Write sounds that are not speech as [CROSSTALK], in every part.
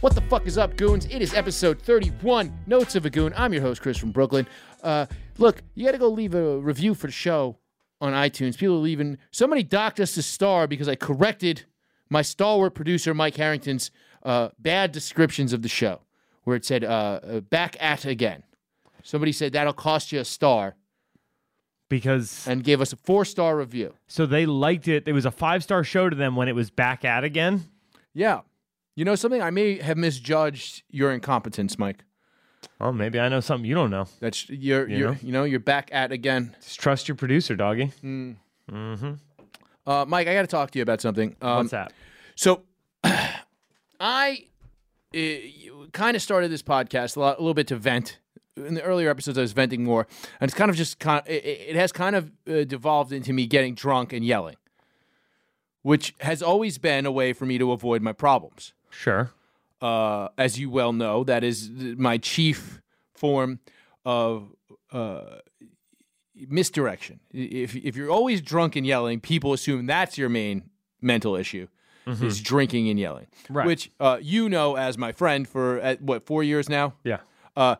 What the fuck is up, goons? It is episode 31, Notes of a Goon. I'm your host, Chris from Brooklyn. Uh, look, you got to go leave a review for the show on iTunes. People are leaving. Somebody docked us a star because I corrected my stalwart producer, Mike Harrington's uh, bad descriptions of the show, where it said uh, uh, back at again. Somebody said that'll cost you a star because and gave us a four star review. so they liked it. It was a five star show to them when it was back at again. Yeah. You know something? I may have misjudged your incompetence, Mike. Oh, maybe I know something you don't know. That's you're You you're know? you know you're back at again. Just trust your producer, doggy. Hmm. Uh, Mike, I got to talk to you about something. Um, What's that? So, [CLEARS THROAT] I uh, kind of started this podcast a, lot, a little bit to vent. In the earlier episodes, I was venting more, and it's kind of just kind. It, it has kind of uh, devolved into me getting drunk and yelling, which has always been a way for me to avoid my problems. Sure. uh, as you well know, that is my chief form of uh, misdirection. If if you're always drunk and yelling, people assume that's your main mental issue. Is drinking and yelling, Right. which uh, you know as my friend for what four years now. Yeah. Uh,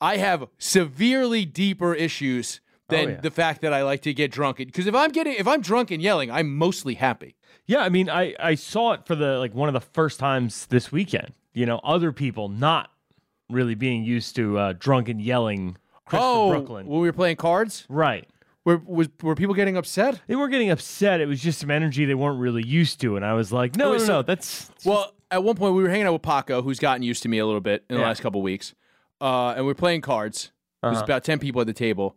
I have severely deeper issues than Oh, yeah. the fact that I like to get drunk. Because if I'm getting if I'm drunk and yelling, I'm mostly happy. Yeah, I mean, I I saw it for the like one of the first times this weekend. You know, other people not really being used to uh, drunk and yelling. Chris oh, Brooklyn. when we were playing cards, Right. were was were people getting upset? They weren't getting upset. It was just some energy they weren't really used to, and I was like, no, no, so- no, that's Well, at one point we were hanging out with Paco, who's gotten used to me a little bit in the Yeah. last couple weeks, uh, and we are playing cards. There's Uh-huh. about ten people at the table,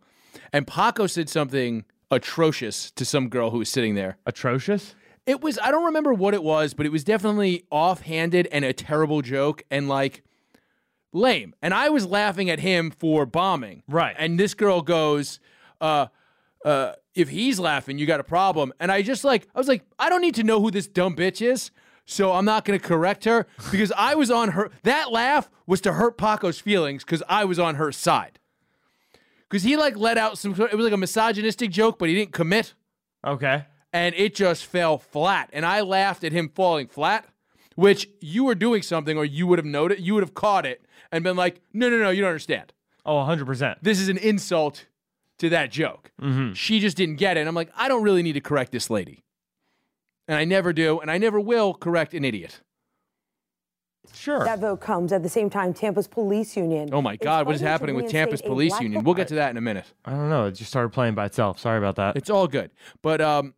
and Paco said something atrocious to some girl who was sitting there. atrocious. It was I don't remember what it was, but it was definitely offhanded and a terrible joke and like lame. And I was laughing at him for bombing. Right. And this girl goes, uh, uh, if he's laughing, you got a problem. And I just like, I was like, I don't need to know who this dumb bitch is. So I'm not going to correct her because I was on her. That laugh was to hurt Paco's feelings because I was on her side. Because he like let out some, it was like a misogynistic joke, but he didn't commit Okay. and it just fell flat. And I laughed at him falling flat, which you were doing something or you would have noted, you would have caught it and been like, no, no, no, you don't understand. Oh, 100 percent. This is an insult to that joke. Mm-hmm. She just didn't get it. And I'm like, I don't really need to correct this lady. And I never do, and I never will correct an idiot. Sure. That vote comes at the same time Tampa's police union. Oh my God, what is happening with Tampa's a police black union? We'll get to that in a minute. I don't know. It just started playing by itself. Sorry about that. It's all good. But um,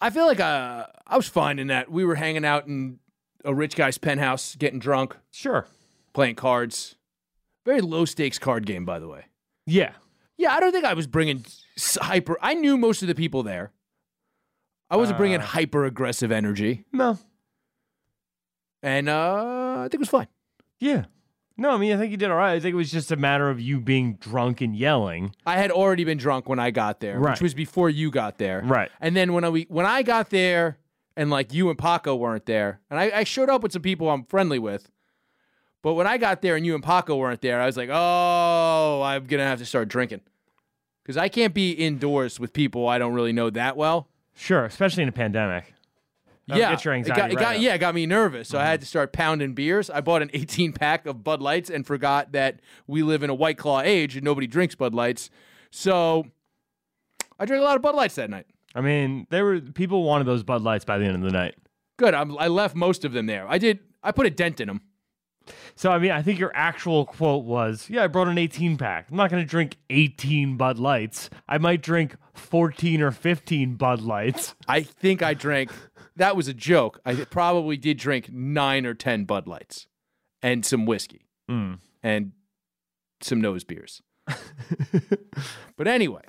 I feel like uh, I was fine in that we were hanging out in a rich guy's penthouse, getting drunk. sure. playing cards. Very low stakes card game, by the way. Yeah. Yeah, I don't think I was bringing hyper. I knew most of the people there. I wasn't bringing Uh. hyper aggressive energy, No. And uh, I think it was fine. Yeah. No, I mean, I think you did all right. I think it was just a matter of you being drunk and yelling. I had already been drunk when I got there, Right. which was before you got there. Right. And then when I we, when I got there, and like you and Paco weren't there, and I, I showed up with some people I'm friendly with. But when I got there and you and Paco weren't there, I was like, oh, I'm gonna have to start drinking. Because I can't be indoors with people I don't really know that well. Sure, especially in a pandemic. Yeah, get your it got, it right got- yeah, it got me nervous. So I had mm-hmm. to start pounding beers. I bought an [LAUGHS] 18 pack of Bud Lights and forgot that we live in a White Claw age and nobody drinks Bud Lights. So I drank a lot of Bud Lights that night. I mean, there were people wanted those Bud Lights by the end of the night. Good. I'm, I left most of them there. I did. I put a dent in them. So I mean, I think your actual quote was, "Yeah, I brought an 18 pack. I'm not going to drink 18 Bud Lights. I might drink 14 or 15 Bud Lights." I think I drank. That was a joke. I probably did drink nine or ten Bud Lights, and some whiskey, Mm. and some nose beers. [LAUGHS] but anyway,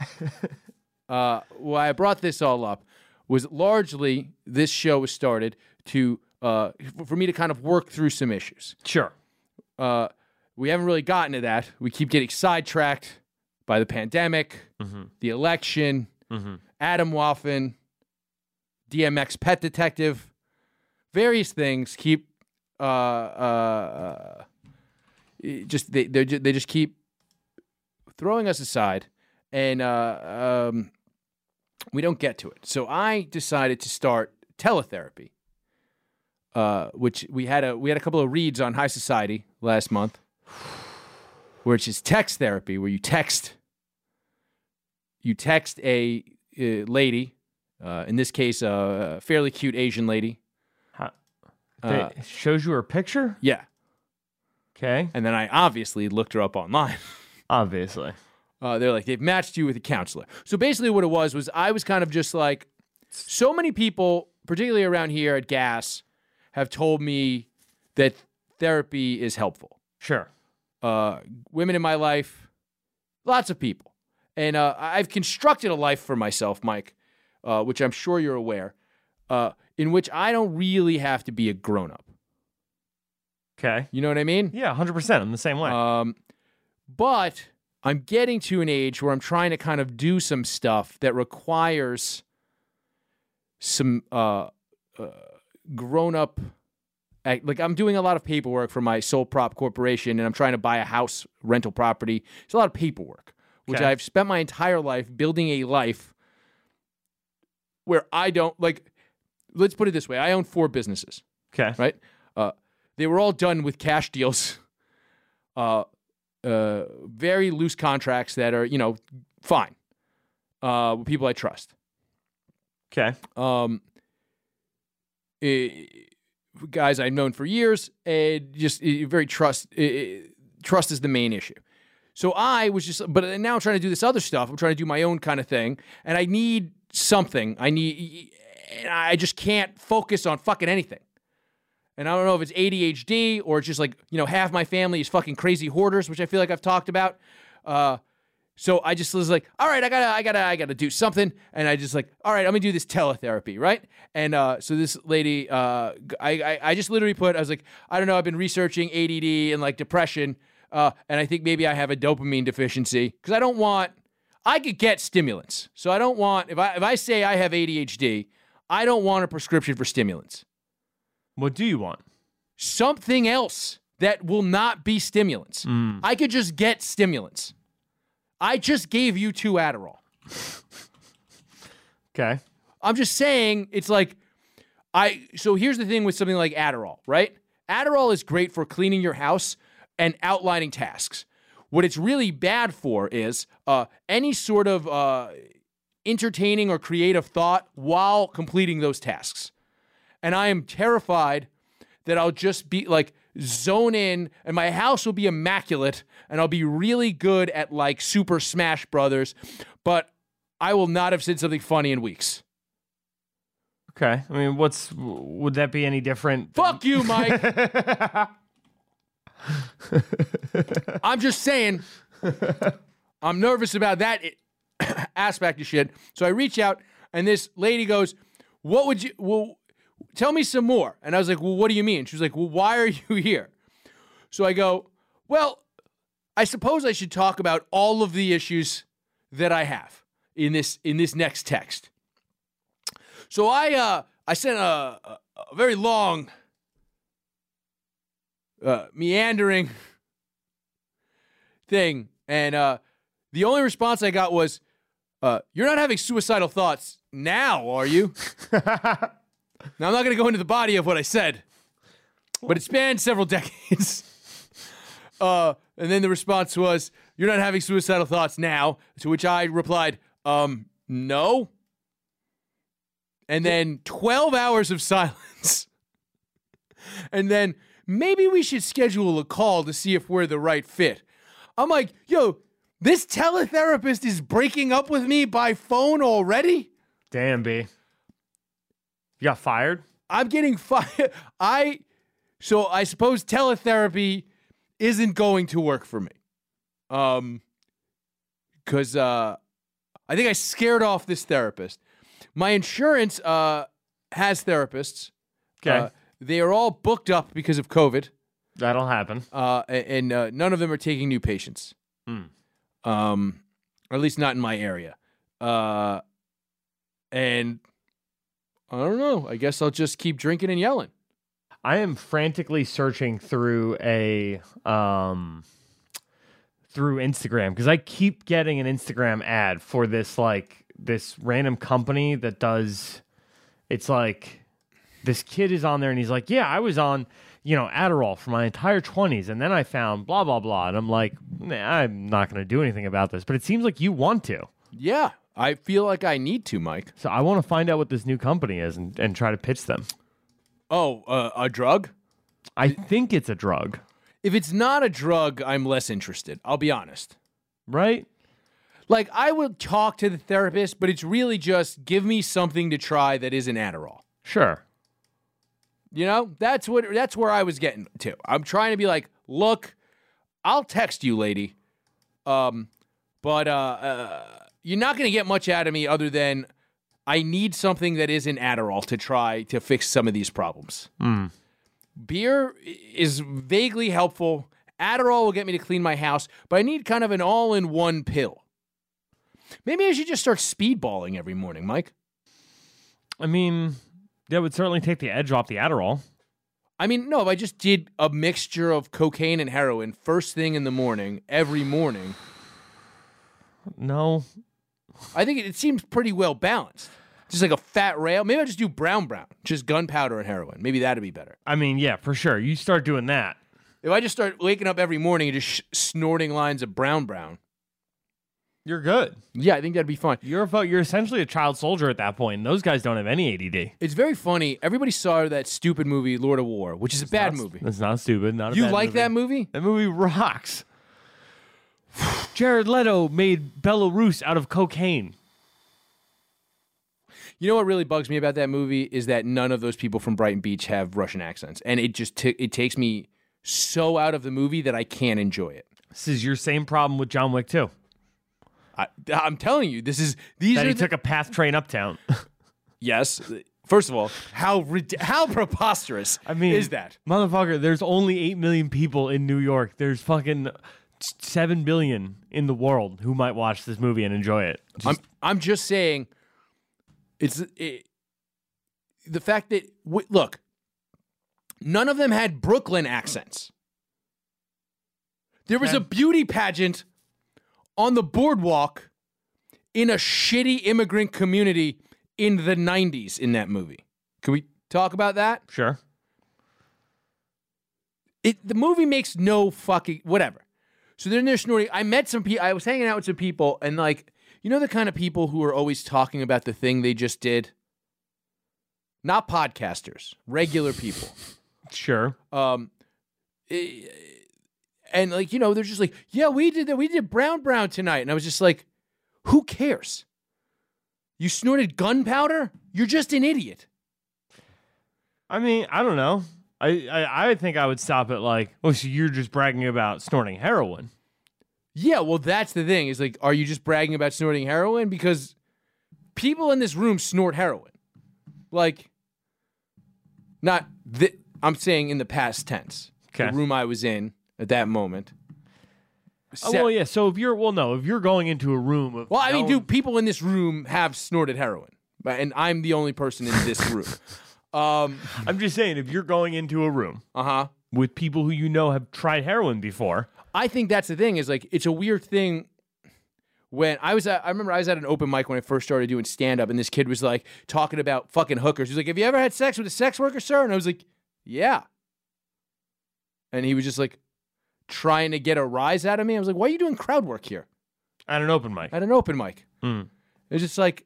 [LAUGHS] uh, why I brought this all up was largely this show was started to uh, for me to kind of work through some issues. Sure. Uh, we haven't really gotten to that. We keep getting sidetracked by the pandemic, the election, Atomwaffen, DMX Pet Detective, various things keep uh, uh, uh, just they they just keep throwing us aside, and uh, um, we don't get to it. So I decided to start teletherapy. uh, which we had a we had a couple of reads on High Society last month, which is text therapy, where you text you text a uh, lady, uh, in this case, a fairly cute Asian lady. Huh. Uh, shows you her picture. yeah, Okay, and then I obviously looked her up online. [LAUGHS] obviously. Uh, they're like they've matched you with a counselor. So basically, what it was was I was kind of just like, so many people, particularly around here at Gas, have told me that therapy is helpful. Sure. Uh, women in my life, lots of people, and uh, I've constructed a life for myself, Mike, uh, which I'm sure you're aware, uh, in which I don't really have to be a grown up. Okay. You know what I mean? Yeah, hundred percent. I'm the same way. Um, but I'm getting to an age where I'm trying to kind of do some stuff that requires some uh, uh, grown up. Like I'm doing a lot of paperwork for my sole prop corporation, and I'm trying to buy a house rental property. It's a lot of paperwork, which Okay. I've spent my entire life building a life where I don't like. Let's put it this way: I own four businesses okay. right? Uh, they were all done with cash deals, [LAUGHS] uh, uh, very loose contracts that are, you know, fine. Uh, with people I trust. Okay. Um, eh, guys I've known for years, and just eh, very trust. eh, trust is the main issue. So I was just, but now I'm trying to do this other stuff. I'm trying to do my own kind of thing, and I need something. I need, and I just can't focus on fucking anything. And I don't know if it's ADHD or it's just like you know half my family is fucking crazy hoarders, which I feel like I've talked about. Uh, so I just was like, all right, I gotta, I gotta, I gotta do something. And I just like, all right, I'm gonna do this teletherapy, right? And uh, so this lady, uh, I, I, I just literally put, I was like, I don't know, I've been researching ADD and like depression, uh, and I think maybe I have a dopamine deficiency because I don't want, I could get stimulants, so I don't want if I if I say I have ADHD, I don't want a prescription for stimulants. What do you want? Something else that will not be stimulants. Mm. I could just get stimulants. I just gave you two Adderall. [LAUGHS] Okay. I'm just saying it's like I so here's the thing with something like Adderall, right? Adderall is great for cleaning your house and outlining tasks. What it's really bad for is uh, any sort of uh, entertaining or creative thought while completing those tasks. And I am terrified that I'll just be like zone in and my house will be immaculate and I'll be really good at like Super Smash Brothers, but I will not have said something funny in weeks. Okay. I mean, what's would that be any different? Fuck you, Mike. [LAUGHS] [LAUGHS] I'm just saying, I'm nervous about that [CLEARS THROAT] aspect of shit. So I reach out, and this lady goes, "What would you? Well, tell me some more." And I was like, "Well, what do you mean?" She was like, "Well, why are you [LAUGHS] here?" So I go, "Well, I suppose I should talk about all of the issues that I have in this in this next text." So I uh I sent a, a, a very long uh, meandering thing, and uh, the only response I got was, uh, "You're not having suicidal thoughts now, are you?" [LAUGHS] now I'm not going to go into the body of what I said, but it spanned several [LAUGHS] decades. uh, and then the response was, "You're not having suicidal thoughts now," to which I replied, "Um, no." And then 12 hours of [LAUGHS] silence. and then maybe we should schedule a call to see if we're the right fit. I'm like, yo, this teletherapist is breaking up with me by phone already? Damn, B. You got fired? I'm getting [LAUGHS] fired. I, so I suppose teletherapy isn't going to work for me. Um, cause, uh, I think I scared off this therapist. My insurance, uh, has therapists. Okay. Uh, they are all booked up because of COVID. That'll happen. uh, and uh, none of them are taking new patients. Um, at least not in my area. Uh, and I don't know. I guess I'll just keep drinking and yelling. I am frantically searching through a um through Instagram because I keep getting an Instagram ad for this like this random company that does it's like this kid is on there and he's like, Yeah, I was on, you know, Adderall for my entire 20s. And then I found blah, blah, blah. And I'm like, nah, I'm not going to do anything about this. But it seems like you want to. Yeah, I feel like I need to, Mike. So I want to find out what this new company is and, and try to pitch them. Oh, uh, a drug? I think it's a drug, If it's not a drug, I'm less interested. I'll be honest. right? Like I would talk to the therapist, but it's really just give me something to try that isn't Adderall. Sure. You know, that's what that's where I was getting to. I'm trying to be like, look, I'll text you, lady, um, but uh, uh, you're not going to get much out of me other than I need something that isn't Adderall to try to fix some of these problems. Beer is vaguely helpful. Adderall will get me to clean my house, but I need kind of an all-in-one pill. Maybe I should just start speedballing every morning, Mike. I mean, that would certainly take the edge off the Adderall. I mean, no, if I just did a mixture of cocaine and heroin first thing in the morning, every morning, No. I think it, it seems pretty well balanced. Just like a fat rail. Maybe I just do brown brown, just gunpowder and heroin. Maybe that'd be better. I mean, yeah, for sure. You start doing that. If I just start waking up every morning and just sh- snorting lines of brown brown, You're good. yeah, I think that'd be fun. You're a, you're essentially a child soldier at that point. and Those guys don't have any ADD. It's very funny. Everybody saw that stupid movie, Lord of War, which is a bad That's- movie. That's not stupid. Not a You like movie. that movie? That movie rocks. Jared Leto made Belarus out of cocaine. You know what really bugs me about that movie is that none of those people from Brighton Beach have Russian accents, and it just t- it takes me so out of the movie that I can't enjoy it. This is your same problem with John Wick too. I, I'm telling you, this is these That are he the- took a path train uptown. [LAUGHS] yes. First of all, how how preposterous I mean, is that? motherfucker? There's only eight million people in New York. There's fucking seven billion in the world who might watch this movie and enjoy it. I'm I'm just saying, it's it, the fact that w- look, none of them had Brooklyn accents. There was a beauty pageant on the boardwalk in a shitty immigrant community in the 90s in that movie. Can we talk about that? Sure. it the movie makes no fucking whatever. So then they're snorting. I met some people. I was hanging out with some people, and like you know the kind of people who are always talking about the thing they just did. Not podcasters, regular people. [LAUGHS] Sure. Um, eh, and like you know they're just like, yeah, we did that. We did brown brown tonight, and I was just like, who cares? You snorted gunpowder? You're just an idiot. I mean, I don't know. I, I, I think I would stop at like, oh, so you're just bragging about snorting heroin. Yeah, well, that's the thing. Is like, are you just bragging about snorting heroin? Because people in this room snort heroin. Like, not th- I'm saying in the past tense. Okay. The room I was in at that moment. Oh, well, yeah. So if you're, well, no, if you're going into a room of, well, I mean, do people in this room have snorted heroin? And I'm the only person in this room. [LAUGHS] Um. I'm just saying, if you're going into a room Uh huh. with people who you know have tried heroin before, I think that's the thing is like it's a weird thing when I was at I remember I was at an open mic when I first started doing stand up and this kid was like talking about fucking hookers. He's like, "Have you ever had sex with a sex worker, sir?" And I was like, "Yeah." And he was just like trying to get a rise out of me. I was like, "Why are you doing crowd work here at an open mic. at an open mic?" Hmm. It was just like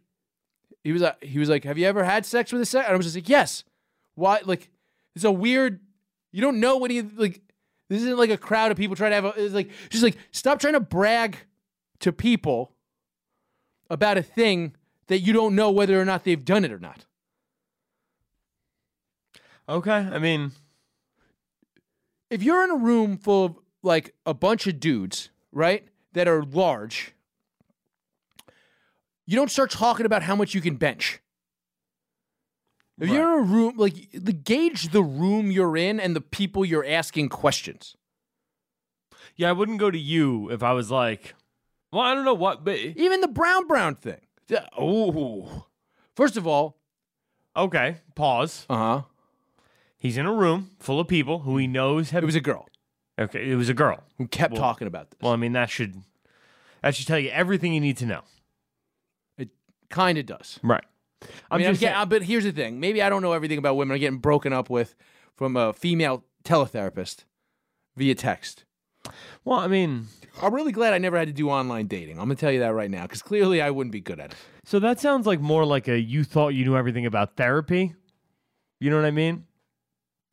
he was like he was like, "Have you ever had sex with a sex?" And I was just like, "Yes." Why like it's a weird you don't know what he like this isn't like a crowd of people trying to have a it's like just like stop trying to brag to people about a thing that you don't know whether or not they've done it or not. Okay. I mean, If you're in a room full of like a bunch of dudes, right, that are large, you don't start talking about how much you can bench. If you're in a room, like the gauge the room you're in and the people you're asking questions. yeah, I wouldn't go to you if I was like, well, I don't know what, but Even the brown brown thing. Oh, first of all, okay, pause. uh huh. He's in a room full of people who he knows have. It was a girl okay, it was a girl. who kept talking about this. Well, I mean, that should that should tell you everything you need to know. it kind of does. Right. I mean, I'm just getting, saying- uh, but here's the thing. Maybe I don't know everything about women. I'm getting broken up with from a female teletherapist via text. well, I mean, I'm really glad I never had to do online dating. I'm gonna tell you that right now, because clearly I wouldn't be good at it. so that sounds like more like a you thought you knew everything about therapy. You know what I mean?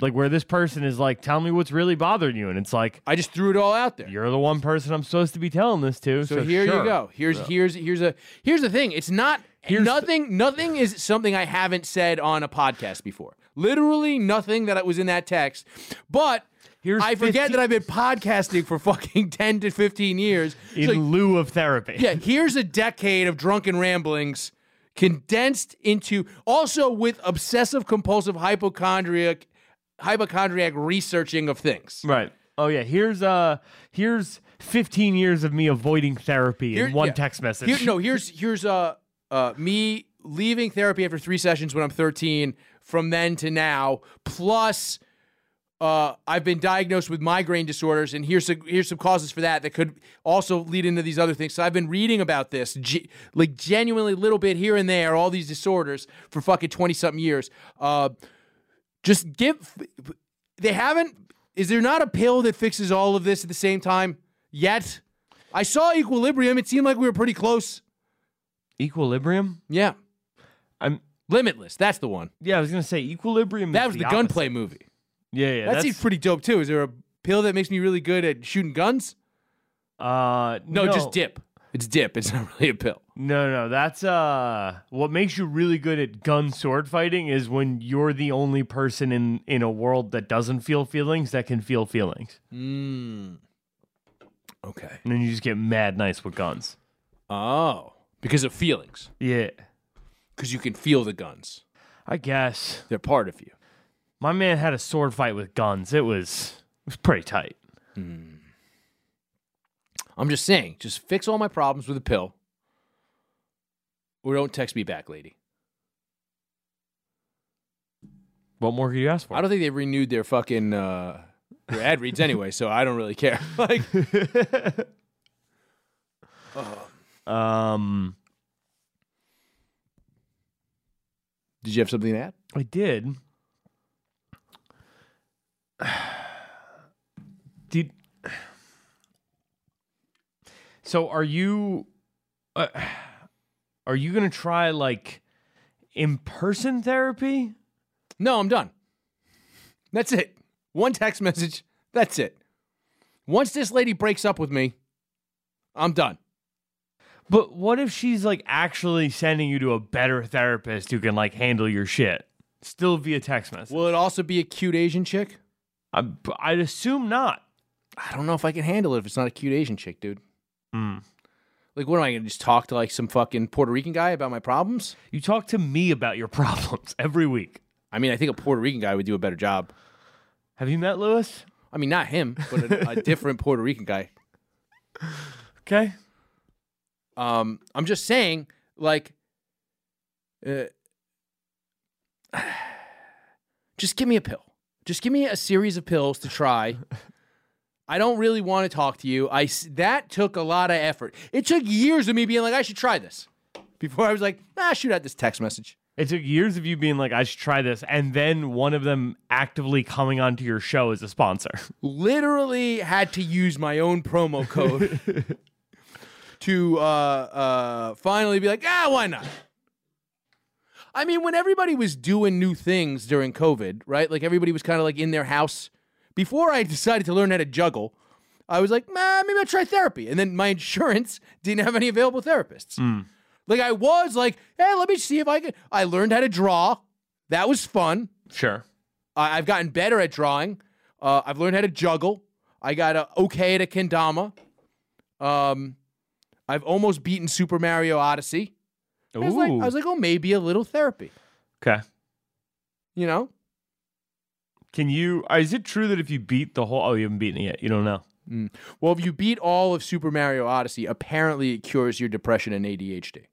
Like where this person is like, tell me what's really bothering you, and it's like I just threw it all out there. you're the one person I'm supposed to be telling this to. So, So, here sure. you go. Here's here's here's a here's the thing. It's not Here's- nothing. Nothing is something I haven't said on a podcast before. Literally nothing that was in that text. But Here's I forget 15 that I've been podcasting for fucking [LAUGHS] ten to fifteen years. In like, lieu of therapy. yeah, here's a decade of drunken ramblings condensed into also with obsessive compulsive hypochondriac hypochondriac researching of things. Right. Oh yeah. Here's uh here's 15 years of me avoiding therapy Here- in one yeah. text message. Here, no, here's here's uh uh me leaving therapy after three sessions when I'm 13. From then to now, plus uh, I've been diagnosed with migraine disorders, and here's some, here's some causes for that that could also lead into these other things. So I've been reading about this, ge- like genuinely a little bit here and there, all these disorders for fucking 20 something years. Uh, just give. They haven't. Is there not a pill that fixes all of this at the same time yet? I saw Equilibrium. It seemed like we were pretty close. Equilibrium? Yeah. I'm Limitless. That's the one. yeah, I was gonna say equilibrium. That is was the, opposite. gunplay movie. Yeah, yeah. That that's, seems pretty dope too. Is there a pill that makes me really good at shooting guns? uh no, just dip. It's dip. It's [LAUGHS] not really a pill. No, no, that's uh what makes you really good at gun sword fighting is when you're the only person in in a world that doesn't feel feelings that can feel feelings. Mm. Okay. And then you just get mad nice with guns. Oh, because of feelings. Yeah. Because you can feel the guns. I guess. They're part of you. My man had a sword fight with guns. It was it was pretty tight. I'm just saying, just fix all my problems with a pill. Or don't text me back, lady. What more could you ask for? I don't think they renewed their fucking uh, their ad reads anyway, so I don't really care. [LAUGHS] like, [LAUGHS] um did you have something to add? I did. [SIGHS] Did so? Are you uh, are you gonna try like in person therapy? No, I'm done. That's it. One text message. That's it. Once this lady breaks up with me, I'm done. But what if she's like actually sending you to a better therapist who can like handle your shit? Still via text message. Will it also be a cute Asian chick? I, I'd assume not. I don't know if I can handle it if it's not a cute Asian chick, dude. Hmm. Like, what am I gonna just talk to like some fucking Puerto Rican guy about my problems? You talk to me about your [LAUGHS] problems every week. I mean, I think a Puerto Rican guy would do a better job. Have you met Lewis? I mean, not him, but a, a different Puerto Rican guy. Okay. Um, I'm just saying, like, uh, [SIGHS] just give me a pill. Just give me a series of pills to try. [LAUGHS] I don't really want to talk to you. I that took a lot of effort. It took years of me being like, I should try this, before I was like, ah, shoot out this text message. It took years of you being like, I should try this, and then one of them actively coming onto your show as a sponsor. [LAUGHS] Literally had to use my own promo code [LAUGHS] to uh, uh, finally be like, ah, why not? I mean, when everybody was doing new things during COVID, right? Like everybody was kind of like in their house. Before I decided to learn how to juggle, I was like, nah, maybe I'll try therapy. And then my [LAUGHS] insurance didn't have any available therapists. Like I was like, hey, let me see if I can. I learned how to draw. That was fun. Sure. I I've gotten better at drawing. Uh, I've learned how to juggle. I got a okay at a kendama. Um, I've almost beaten Super Mario Odyssey. I was, like, I was like, oh, maybe a little therapy. okay. You know? Can you? uh, Is it true that if you beat the whole? Oh, you haven't beaten it yet. You don't know. Well, if you beat all of Super Mario Odyssey, apparently it cures your depression and ADHD.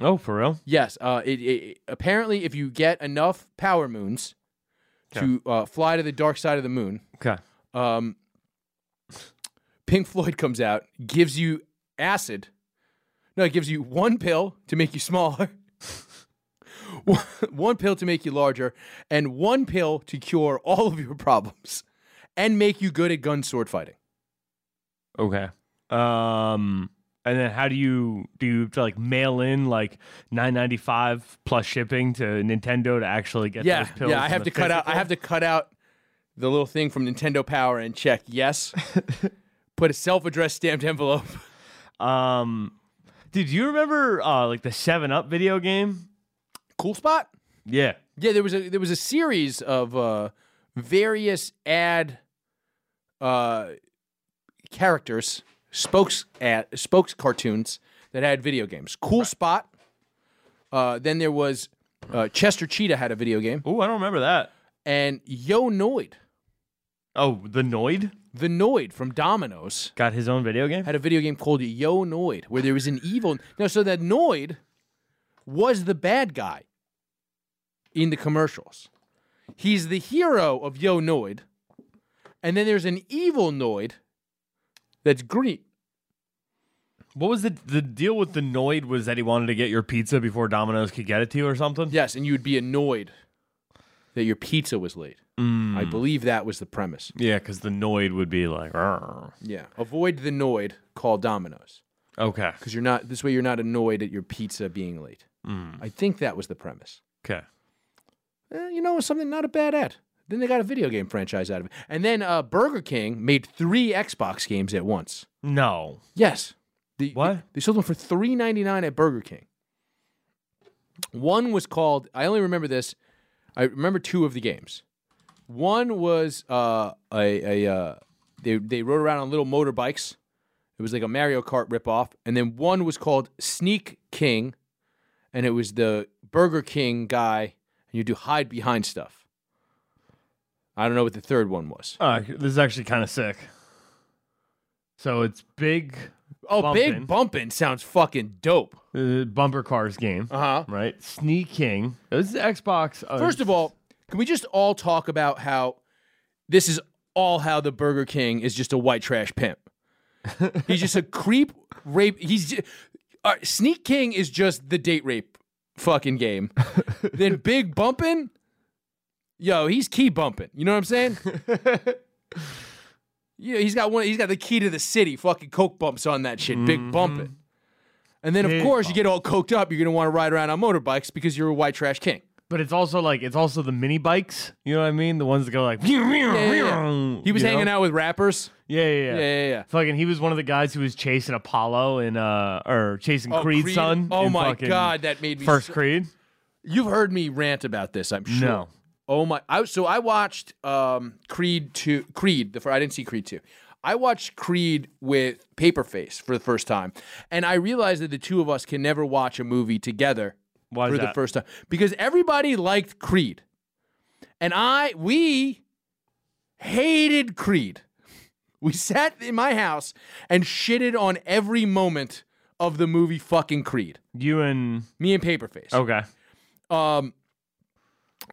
Oh, for real? Yes. Uh, it, it, apparently, if you get enough power moons to uh, fly to the dark side of the moon, Okay. um, Pink Floyd comes out, gives you acid. No, it gives you one pill to make you smaller, [LAUGHS] [LAUGHS] one pill to make you larger, and one pill to cure all of your problems and make you good at gun sword fighting. Okay. Um, and then how do you do you to like mail in like nine ninety five plus shipping to Nintendo to actually get Yeah, those pills? yeah. I have to cut out. I have to cut out the little thing from Nintendo Power and check yes. [LAUGHS] Put a self-addressed stamped envelope. Um, did you remember uh like the Seven Up video game? Cool spot. Yeah. Yeah, there was a there was a series of uh, various ad uh, characters, spokes ad, spokes cartoons that had video games. Cool Spot. Uh, then there was uh, Chester Cheetah had a video game, Oh, I don't remember that. and Yo Noid, Oh, the Noid the Noid from Domino's, got his own video game. had a video game called Yo Noid, where there was an evil. No, so that Noid was the bad guy in the commercials. He's the hero of Yo Noid, and then there's an evil Noid that's green. What was the the deal with the Noid? Was that he wanted to get your pizza before Domino's could get it to you or something? Yes, and you'd be annoyed that your pizza was late. I mm. believe that was the premise. Yeah, because the Noid would be like. Yeah, avoid the Noid. Call Domino's okay, because you're not. This way, you're not annoyed at your pizza being late. Mm. I think that was the premise. okay. Eh, you know, something not a bad ad. Then they got a video game franchise out of it. And then uh, Burger King made three Xbox games at once. No, Yes. The, What? They, they sold them for three ninety nine at Burger King. One was called. I only remember this. I remember two of the games. One was uh, a a uh, they they rode around on little motorbikes. It was like a Mario Kart ripoff. And then one was called Sneak King, and it was the Burger King guy, you do hide behind stuff. I don't know what the third one was. uh, this is actually kind of sick. So it's big Oh, Bumpin'. Big bumping sounds fucking dope. uh, bumper cars game, Uh huh. right? Sneak King. This is Xbox. Uh, First of all, can we just all talk about how this is all how the Burger King is just a white trash pimp? He's just a [LAUGHS] creep rape. He's just, Sneak King is just the date rape fucking game. [LAUGHS] then Big Bumpin', yo, he's key bumping. You know what I'm saying? [LAUGHS] yeah, he's got one. He's got the key to the city. Fucking coke bumps on that shit. Big mm-hmm. bumping. And then of Big course you get all coked up. You're gonna want to ride around on motorbikes because you're a white trash king. But it's also like it's also the mini bikes. You know what I mean? The ones that go like. Yeah, yeah, yeah. [LAUGHS] He was hanging out with rappers. Yeah, yeah, yeah. Yeah, yeah, yeah. Fucking, he was one of the guys who was chasing Apollo in uh or chasing Oh, Creed's Creed? son. Oh my god, that made me First so- Creed. You've heard me rant about this, I'm sure. No. Oh my! I, so I watched um, Creed two. Creed the I didn't see Creed two. I watched Creed with Paperface for the first time, and I realized that the two of us can never watch a movie together Why for the that? first time because everybody liked Creed, and I we hated Creed. We sat in my house and shitted on every moment of the movie fucking Creed. You and Me and Paperface okay. um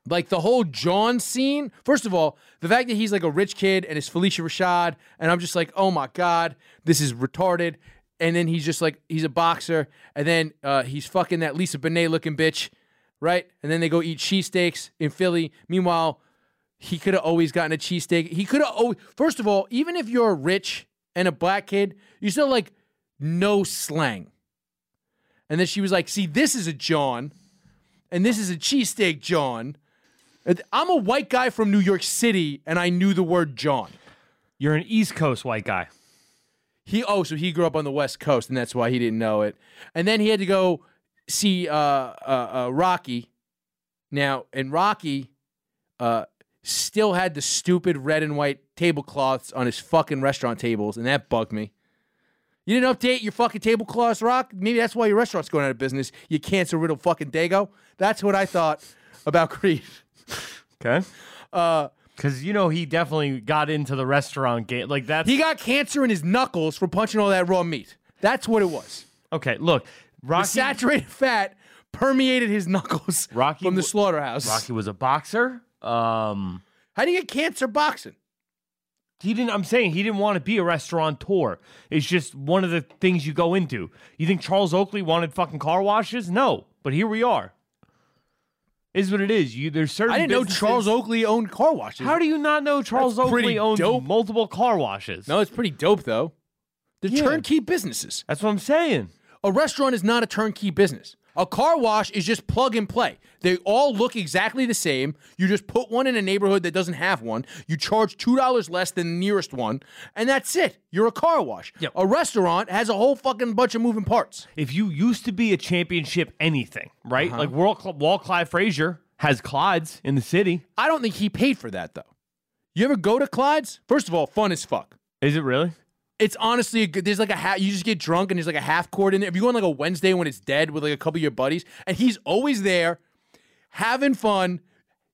like the whole John scene. First of all, the fact that he's like a rich kid and it's Phylicia Rashad, and I'm just like, oh my god, this is retarded. And then he's just like, he's a boxer, and then uh, he's fucking that Lisa Bonet looking bitch, right? And then they go eat cheesesteaks in Philly. Meanwhile, he could have always gotten a cheesesteak. He could have always. First of all, even if you're rich and a black kid, you still like no slang. And then she was like, see, this is a John and this is a cheesesteak John. I'm a white guy from New York City, and I knew the word John. You're an East Coast white guy. He oh, so he grew up on the West Coast, and that's why he didn't know it. And then he had to go see uh, uh, uh, Rocky. Now, and Rocky uh, still had the stupid red and white tablecloths on his fucking restaurant tables, and that bugged me. You didn't update your fucking tablecloths, Rock? Maybe that's why your restaurant's going out of business. You cancer riddled fucking Dago. That's what I thought about [LAUGHS] Creed. Okay. Uh, Because you know he definitely got into the restaurant game. Like that, He got cancer in his knuckles from punching all that raw meat. That's what it was. okay. Look, The saturated fat permeated his knuckles [LAUGHS] Rocky from the slaughterhouse. Rocky was a boxer. Um, How do you get cancer boxing? he didn't. I'm saying he didn't want to be a restaurateur. It's just one of the things you go into. You think Charles Oakley wanted fucking car washes? No, but here we are. Is what it is. You there's certain. I didn't know businesses- Charles Oakley owned car washes. How do you not know Charles That's pretty Oakley owns dope. multiple car washes? No, it's pretty dope though. They're Yeah. turnkey businesses. That's what I'm saying. A restaurant is not a turnkey business. A car wash is just plug and play. They all look exactly the same. You just put one in a neighborhood that doesn't have one. You charge $2 less than the nearest one, and that's it. You're a car wash. Yep. A restaurant has a whole fucking bunch of moving parts. If you used to be a championship anything, right? Uh-huh. Like World Walt Clyde Frazier has Clydes in the city. I don't think he paid for that though. You ever go to Clyde's? First of all, fun as fuck. Is it really? It's honestly a good. There's like a half. You just get drunk and there's like a half court in there. If you go on like a Wednesday when it's dead with like a couple of your buddies, and he's always there, having fun.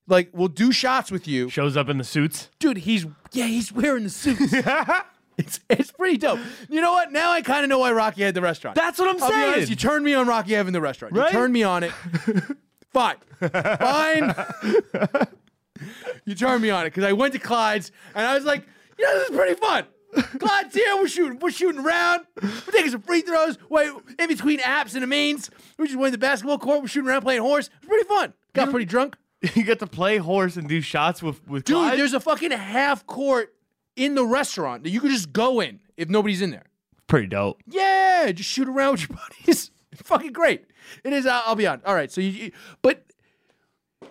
Like we'll do shots with you, Shows up in the suits. dude. He's yeah, he's wearing the suits. [LAUGHS] it's it's pretty dope. You know what? Now I kind of know why Rocky had the restaurant. That's what I'm I'll saying. honest, you turned me on Rocky having the restaurant. Right? You turned me on it. [LAUGHS] Fine. Fine. you turned me on it because I went to Clyde's and I was like, you know, this is pretty fun. Clyde's here. We're shooting. We're shooting around. We're taking some free throws. Wait, in between apps and the mains, we just went to the basketball court. We're shooting around playing horse. It's pretty fun. Got pretty drunk. [LAUGHS] you got to play horse and do shots with with Dude, Clyde? there's a fucking half court in the restaurant that you could just go in if nobody's in there. pretty dope. Yeah, just shoot around with your [LAUGHS] buddies. It's fucking great. It is. I'll, I'll be on. All right. So you, you- but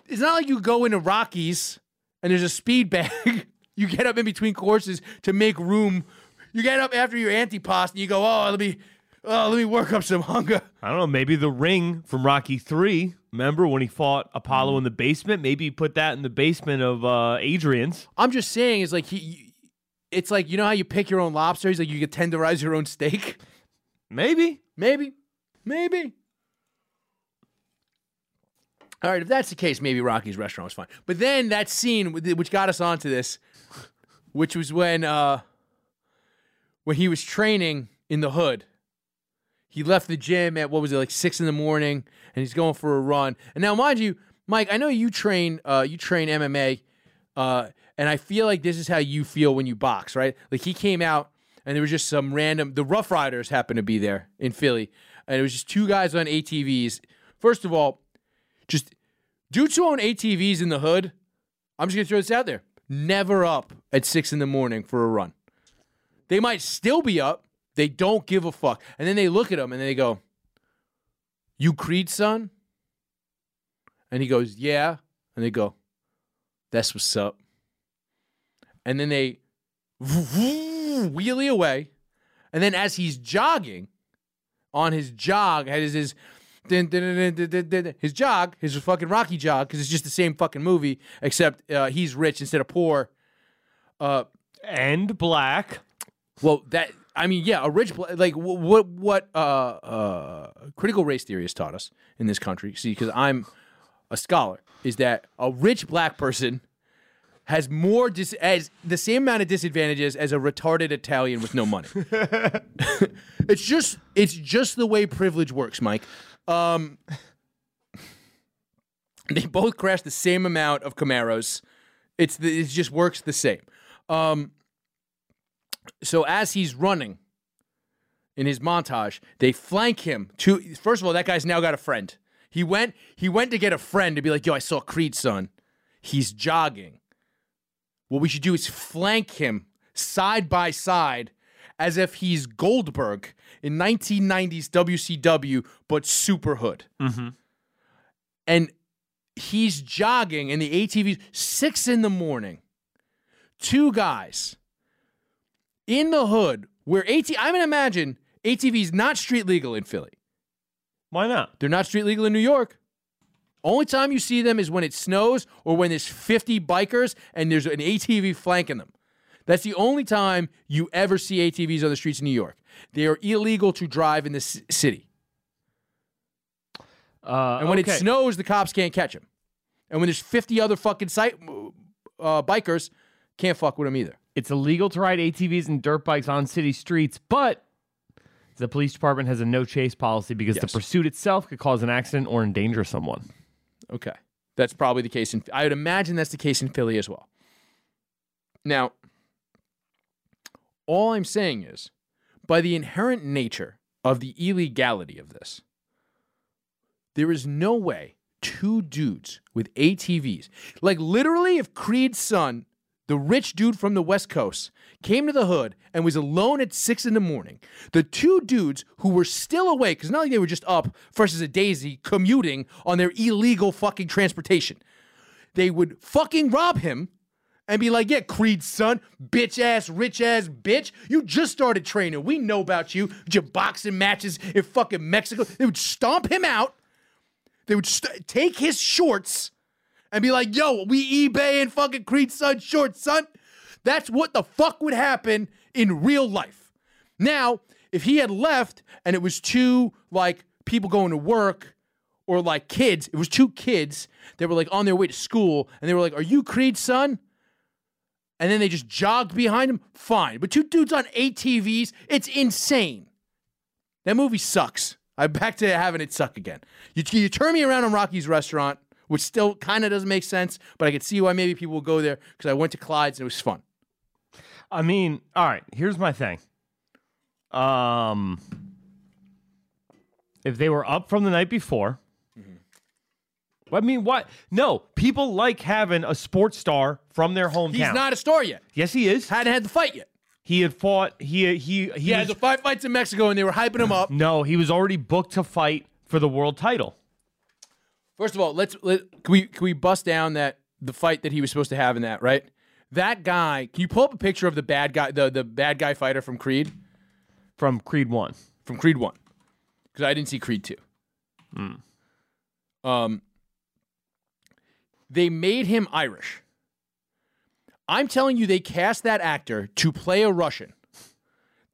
it's not like you go into Rockies and there's a speed bag. [LAUGHS] you get up in between courses to make room. You get up after your antipasto and you go, oh, let me, oh, let me work up some hunger. I don't know. Maybe the ring from Rocky Three. Remember when he fought Apollo in the basement? Maybe he put that in the basement of uh, Adrian's. I'm just saying, it's like he. It's like you know how you pick your own lobster. He's like you can tenderize your own steak. Maybe. Maybe. Maybe. All right, if that's the case, maybe Rocky's restaurant was fine. But then that scene, which got us onto this, which was when uh, when he was training in the hood. He left the gym at what was it like six in the morning, and he's going for a run. And now, mind you, Mike, I know you train uh, you train MMA, uh, and I feel like this is how you feel when you box, right? Like he came out, and there was just some random. The Ruff Ryders happened to be there in Philly, and it was just two guys on ATVs. First of all, just dudes who own ATVs in the hood. I'm just gonna throw this out there. Never up at six in the morning for a run. They might still be up. They don't give a fuck. And then they look at him and they go, "You Creed son?" And he goes, "Yeah." And they go, "That's what's up." And then they [LAUGHS] wheelie away. And then as he's jogging on his jog, his his dun, dun, dun, his jog, his fucking Rocky jog, because it's just the same fucking movie, except uh, he's rich instead of poor. Uh, And black. well, that I mean, yeah, a rich like what what uh, uh, critical race theory has taught us in this country. See, because I'm a scholar, is that a rich black person has more dis- as the same amount of disadvantages as a retarded Italian with no money. [LAUGHS] it's just it's just the way privilege works, Mike. Um, they both crash the same amount of Camaros. It's the, it just works the same. Um, so as he's running in his montage, they flank him to first of all, that guy's now got a friend. He went he went to get a friend to be like, yo, I saw Creed son. He's jogging. What we should do is flank him side by side as if he's Goldberg in 1990s WCW, but super hood. Mm-hmm. And he's jogging in the ATVs, six in the morning. Two guys in the hood where AT I'm gonna imagine ATV's not street legal in Philly. Why not? They're not street legal in New York. Only time you see them is when it snows or when there's 50 bikers and there's an ATV flanking them. That's the only time you ever see ATVs on the streets of New York. They are illegal to drive in the city. Uh, And when okay. it snows, the cops can't catch them. And when there's 50 other fucking site, uh, bikers, can't fuck with them either. it's illegal to ride ATVs and dirt bikes on city streets, but the police department has a no chase policy because the pursuit itself could cause an accident or endanger someone. Okay. That's probably the case in I would imagine that's the case in Philly as well. Now, all I'm saying is by the inherent nature of the illegality of this, there is no way two dudes with ATVs. Like literally, if Creed's son, the rich dude from the West Coast, came to the hood and was alone at six in the morning, the two dudes who were still awake, because not like they were just up versus a daisy, commuting on their illegal fucking transportation, they would fucking rob him and be like, yeah, Creed's son, bitch ass, rich ass bitch. You just started training. We know about you. Your boxing matches in fucking Mexico. They would stomp him out. They would st- take his shorts and be like, yo, we eBay and fucking Creed's son shorts, son. That's what the fuck would happen in real life. Now, if he had left and it was two like people going to work or like kids, it was two kids that were like on their way to school and they were like, Are you Creed's son? And then they just jogged behind him, fine. But two dudes on ATVs, it's insane. That movie sucks. I'm back to having it suck again. You, you turn me around on Rocky's restaurant, which still kind of doesn't make sense, but I could see why maybe people will go there because I went to Clyde's and it was fun. I mean, all right, here's my thing. Um if they were up from the night before, I mean, what? No, people like having a sports star from their hometown. He's not a star yet. Yes, he is. Hadn't had the fight yet. He had fought. He he he. He had was- the five fights in Mexico and they were hyping him up. [CLEARS THROAT] no, he was already booked to fight for the world title. First of all, let's let can we can we bust down that the fight that he was supposed to have in that right? That guy. Can you pull up a picture of the bad guy, the the bad guy fighter from Creed, from Creed One. from Creed One? Because I didn't see Creed Two. Um, they made him Irish. I'm telling you, they cast that actor to play a Russian.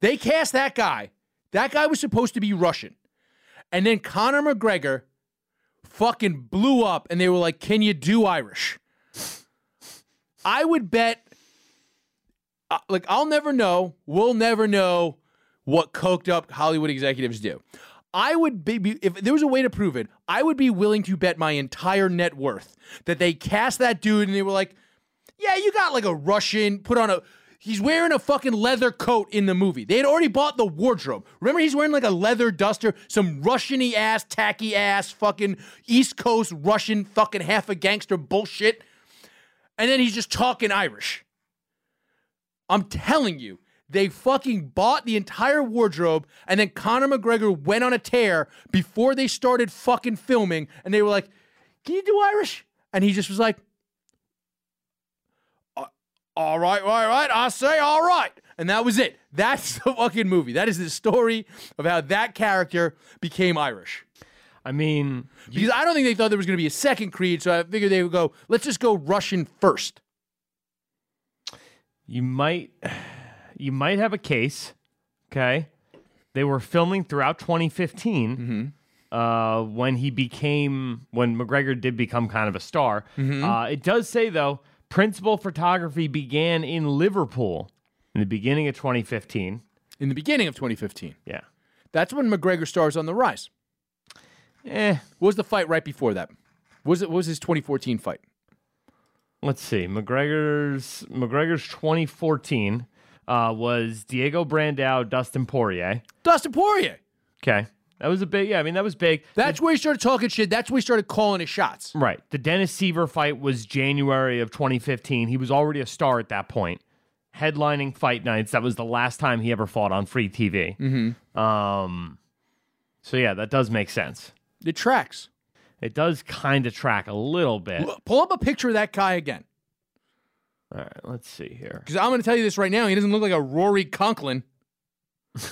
They cast that guy. That guy was supposed to be Russian. And then Conor McGregor fucking blew up and they were like, Can you do Irish? I would bet, uh, like, I'll never know. We'll never know what coked up Hollywood executives do. I would be, if there was a way to prove it, I would be willing to bet my entire net worth that they cast that dude and they were like, yeah, you got like a Russian, put on a. He's wearing a fucking leather coat in the movie. They had already bought the wardrobe. Remember, he's wearing like a leather duster, some Russian y ass, tacky ass, fucking East Coast Russian, fucking half a gangster bullshit. And then he's just talking Irish. I'm telling you, they fucking bought the entire wardrobe, and then Conor McGregor went on a tear before they started fucking filming, and they were like, Can you do Irish? And he just was like, uh, "All right, all right. I say all right. And that was it. [LAUGHS] That's the fucking movie. That is the story of how that character became Irish. I mean, Because I don't think they thought there was going to be a second Creed, so I figured they would go, let's just go Russian first. you might you might have a case. Okay, they were filming throughout 2015. Uh, when he became when McGregor did become kind of a star. Uh, it does say though, principal photography began in Liverpool in the beginning of 2015. In the beginning of 2015. Yeah. That's when McGregor stars on the rise. Eh. What was the fight right before that? Was it what was his 2014 fight? Let's see. McGregor's McGregor's 2014 uh, was Diego Brandao, Dustin Poirier. Dustin Poirier. Okay. That was a big, yeah, I mean, that was big. That's where he started talking shit. That's where he started calling his shots. Right. The Dennis Siver fight was January of 2015. He was already a star at that point, headlining fight nights. That was the last time he ever fought on free TV. Mm-hmm. Um, so, yeah, that does make sense. It tracks. It does kind of track a little bit. Pull up a picture of that guy again. Right, let's see here. Because I'm going to tell you this right now. He doesn't look like a Rory Conklin. [LAUGHS]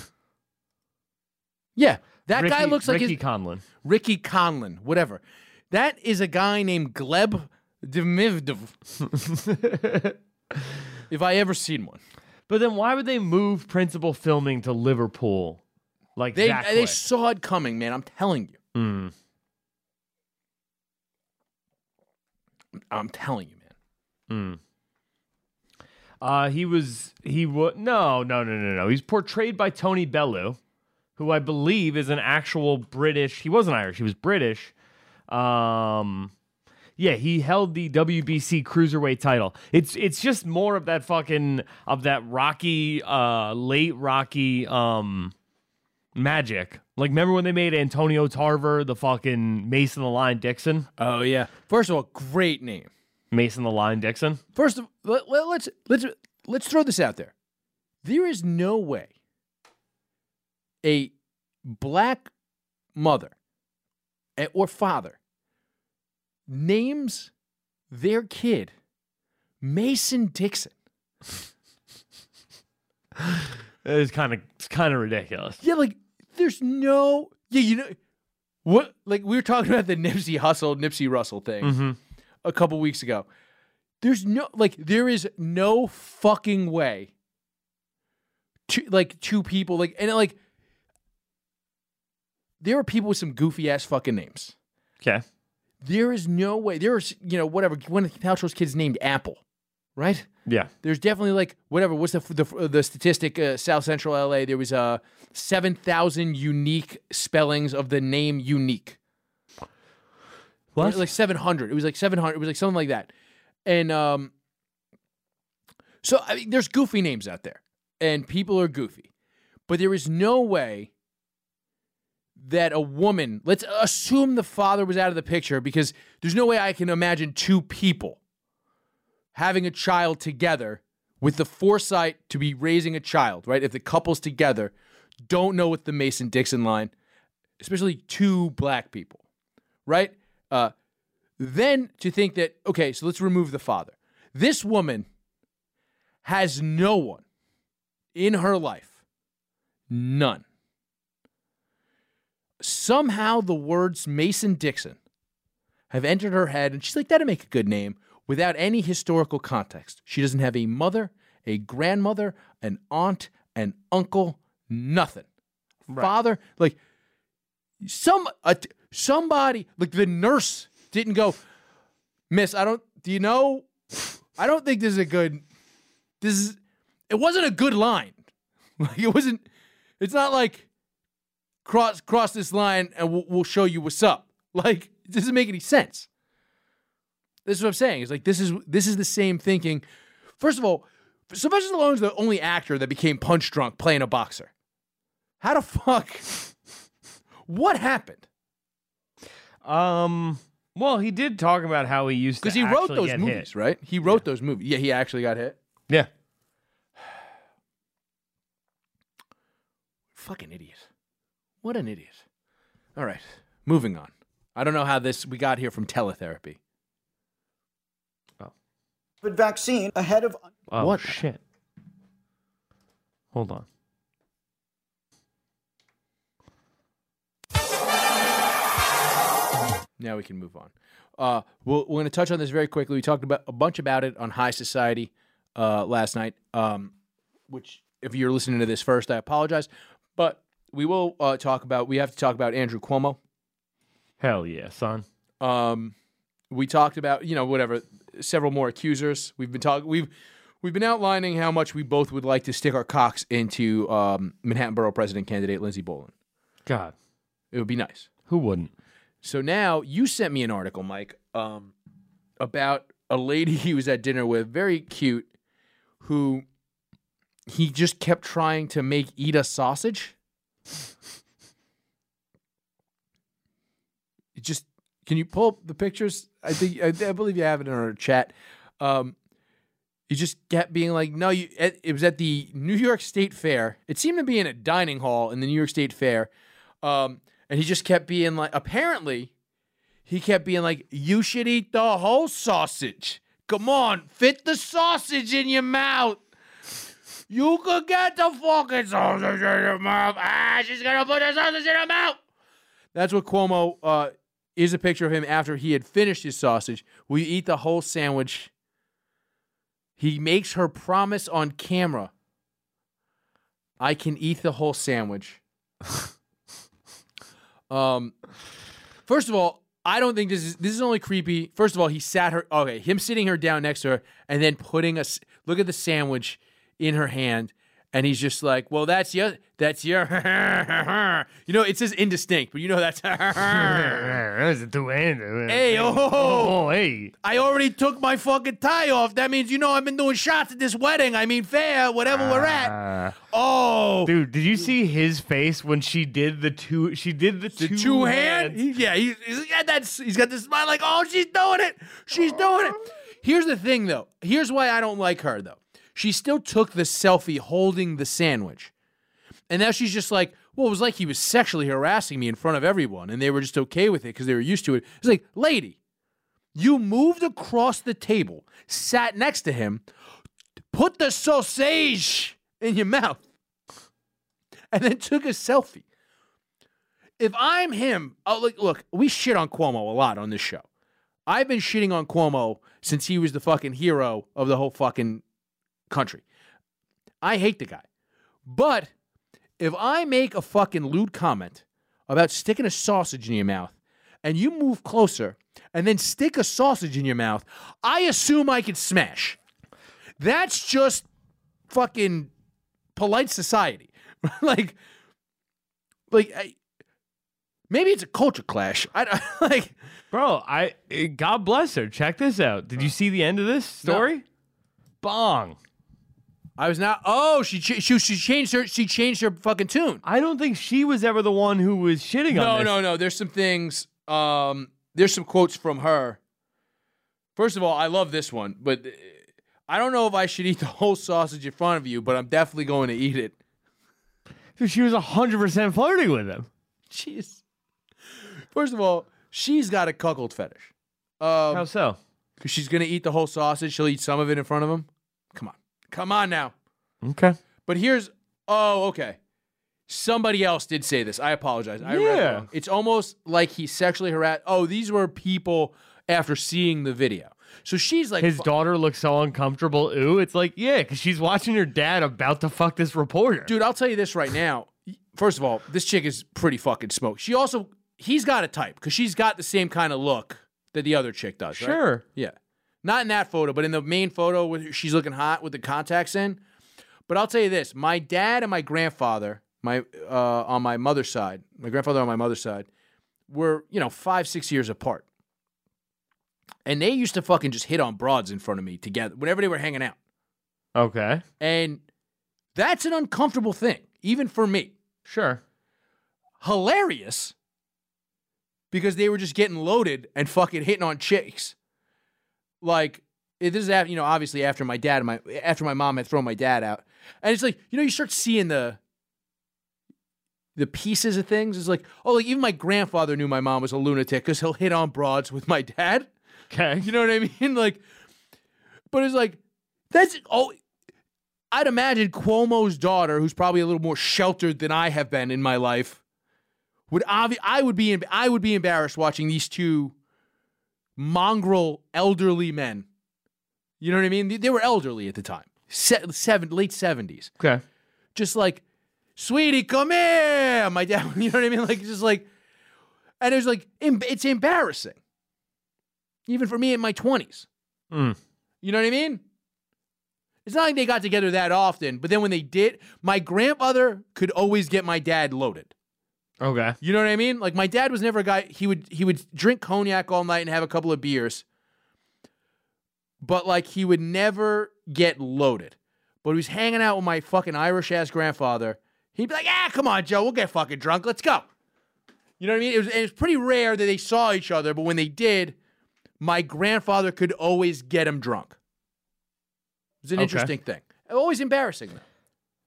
yeah, that guy looks like Ricky his, Conlan. Ricky Conlan, whatever. That is a guy named Gleb Demivdov. [LAUGHS] if I ever seen one, But then why would they move principal filming to Liverpool like they that they saw it coming, man. I'm telling you. Mm. I'm telling you, man. Uh, he was he was no no no no no. He's portrayed by Tony Bellew, who I believe is an actual British. He wasn't Irish. He was British. Um, yeah, he held the WBC cruiserweight title. It's it's just more of that fucking of that Rocky, uh, late Rocky, um, magic Like, remember when they made Antonio Tarver the fucking Mason the Line Dixon? Oh yeah. First of all, great name. Mason the Line Dixon? First of let, let, let's let's let's throw this out there. There is no way a black mother eh, or father names their kid Mason Dixon. [LAUGHS] It's kind of it's kind of ridiculous. Yeah, like there's no yeah, you know what? Like we were talking about the Nipsey Hussle, Nipsey Russell thing Mm-hmm. A couple weeks ago. There's no like there is no fucking way. To, like two people like and like there are people with some goofy ass fucking names. Okay. There is no way. There's you know whatever. One of Paltrow's kids named Apple, right? Yeah. There's definitely like whatever. What's the the, the statistic? Uh, South Central LA. There was uh seven thousand unique spellings of the name unique. What? Like seven hundred. It was like seven hundred. It was like something like that. And um, so I mean, there's goofy names out there, and people are goofy, but there is no way that a woman. Let's assume the father was out of the picture because there's no way I can imagine two people having a child together with the foresight to be raising a child, right? If the couple's together, don't know what the Mason Dixon line, especially two black people, right? Uh, then to think that, okay, so let's remove the father. This woman has no one in her life, none. Somehow the words Mason Dixon have entered her head, and she's like, that'd make a good name without any historical context. She doesn't have a mother, a grandmother, an aunt, an uncle, nothing. Father, like some uh, somebody, like the nurse didn't go, Miss, I don't. Do you know? I don't think this is a good. This is. It wasn't a good line. [LAUGHS] Like it wasn't. It's not like cross cross this line and we'll, we'll show you what's up. [LAUGHS] Like it doesn't make any sense. This is what I'm saying. It's like this is this is the same thinking. First of all, Sylvester Stallone's the only actor that became punch drunk playing a boxer. How the fuck? [LAUGHS] What happened? Um. Well, he did talk about how he used to Because he wrote those movies, hit. right? He wrote those movies. Yeah, he actually got hit. Yeah. [SIGHS] Fucking idiot. What an idiot. All right, moving on. I don't know how this we got here from teletherapy. Oh. But vaccine ahead of Oh What? shit. Hold on. Now we can move on. Uh, we'll, we're going to touch on this very quickly. We talked about a bunch about it on High Society uh, last night. Um, which, if you're listening to this first, I apologize, but we will uh, talk about. We have to talk about Andrew Cuomo. Hell yeah, son. Um, we talked about you know whatever several more accusers. We've been talking. We've we've been outlining how much we both would like to stick our cocks into um, Manhattan Borough President candidate Lindsey Boylan. God, It would be nice. who wouldn't? So now you sent me an article, Mike, um, about a lady [LAUGHS] he was at dinner with, very cute, who he just kept trying to make eat a sausage. It just can you pull up the pictures? I think I, I believe you have it in our chat. Um, he just kept being like, "No, you." It, it was at the New York State Fair. It seemed to be in a dining hall in the New York State Fair, um, and he just kept being like. Apparently, he kept being like, "You should eat the whole sausage. Come on, fit the sausage in your mouth." You could get the fucking sausage in your mouth. Ah, she's gonna put the sausage in her mouth. That's what Cuomo uh, is a picture of him after he had finished his sausage. Will you eat the whole sandwich? He makes her promise on camera. I can eat the whole sandwich. [LAUGHS] um, first of all, I don't think this is this is only creepy. First of all, he sat her okay, him sitting her down next to her and then putting a look at the sandwich in her hand And he's just like, well, that's your, that's your, [LAUGHS] you know, it says indistinct, but you know that's. [LAUGHS] a hey, oh, oh, hey. I already took my fucking tie off. That means you know I've been doing shots at this wedding. I mean, fair, whatever we're at. Ah. Oh, Dude, did you see his face when she did the two? She did the, the two, two hand. He- yeah, he, he's got that. He's got this smile like, oh, she's doing it. She's doing it. Oh. Here's the thing, though. Here's why I don't like her, though. She still took the selfie holding the sandwich, and now she's just like, well, it was like he was sexually harassing me in front of everyone, and they were just okay with it because they were used to it. It's like, lady, you moved across the table, sat next to him, put the sausage in your mouth, and then took a selfie. If I'm him, oh, look, look, we shit on Cuomo a lot on this show. I've been shitting on Cuomo since he was the fucking hero of the whole fucking country. I hate the guy. But if I make a fucking lewd comment about sticking a sausage in your mouth and you move closer and then stick a sausage in your mouth, I assume I can smash. That's just fucking polite society. [LAUGHS] like, like, I, maybe it's a culture clash. I don't [LAUGHS] like. Bro, I eh, God bless her. Check this out. Did you see the end of this story? Bong. I was not. Oh, she ch- she she changed her. She changed her fucking tune. I don't think she was ever the one who was shitting No, on no, no. No there's some things. Um, there's some quotes from her. First of all, I love this one, but uh, I don't know if I should eat the whole sausage in front of you, but I'm definitely going to eat it. Dude, she was 100% flirting with him. Jeez. First of all, she's got a cuckold fetish. Um, How so? because she's gonna eat the whole sausage. She'll eat some of it in front of him. Come on, come on now. Okay. But here's oh okay. Somebody else did say this. I apologize. I Yeah. It's almost like he sexually harassed. Oh, these were people after seeing the video. So she's like, His daughter looks so uncomfortable. Ooh, it's like, yeah, because she's watching her dad about to fuck this reporter. dude. I'll tell you this right now. First of all, this chick is pretty fucking smoked. She also he's got a type because she's got the same kind of look that the other chick does. right? Sure. Yeah. Not in that photo, but in the main photo where she's looking hot with the contacts in. But I'll tell you this: my dad and my grandfather, my uh, on my mother's side, my grandfather on my mother's side, were you know five six years apart, and they used to fucking just hit on broads in front of me together whenever they were hanging out, Okay. and that's an uncomfortable thing, even for me. Sure. Hilarious because they were just getting loaded and fucking hitting on chicks. Like this is after you know obviously after my dad and my after my mom had thrown my dad out, and it's like you know you start seeing the the pieces of things. It's like oh like even my grandfather knew my mom was a lunatic because he'll hit on broads with my dad. Okay. You know what I mean? [LAUGHS] Like, but it's like that's oh. I'd imagine Cuomo's daughter, who's probably a little more sheltered than I have been in my life, would obvi- I would be I would be embarrassed watching these two mongrel elderly men. You know what I mean? They, were elderly at the time, Se- seven late seventies, Okay. just like, sweetie, come here, my dad. [LAUGHS] You know what I mean? Like just like, and it was like it's embarrassing, even for me in my twenties. Mm. You know what I mean? It's not like they got together that often, but then when they did, my grandmother could always get my dad loaded. Okay. You know what I mean? Like my dad was never a guy he would he would drink cognac all night and have a couple of beers. But like he would never get loaded. But he was hanging out with my fucking Irish ass grandfather. He'd be like, "Ah, come on, Joe, we'll get fucking drunk. Let's go." You know what I mean? It was it was pretty rare that they saw each other, but when they did, my grandfather could always get him drunk. It was an Okay. interesting thing. Always embarrassing though.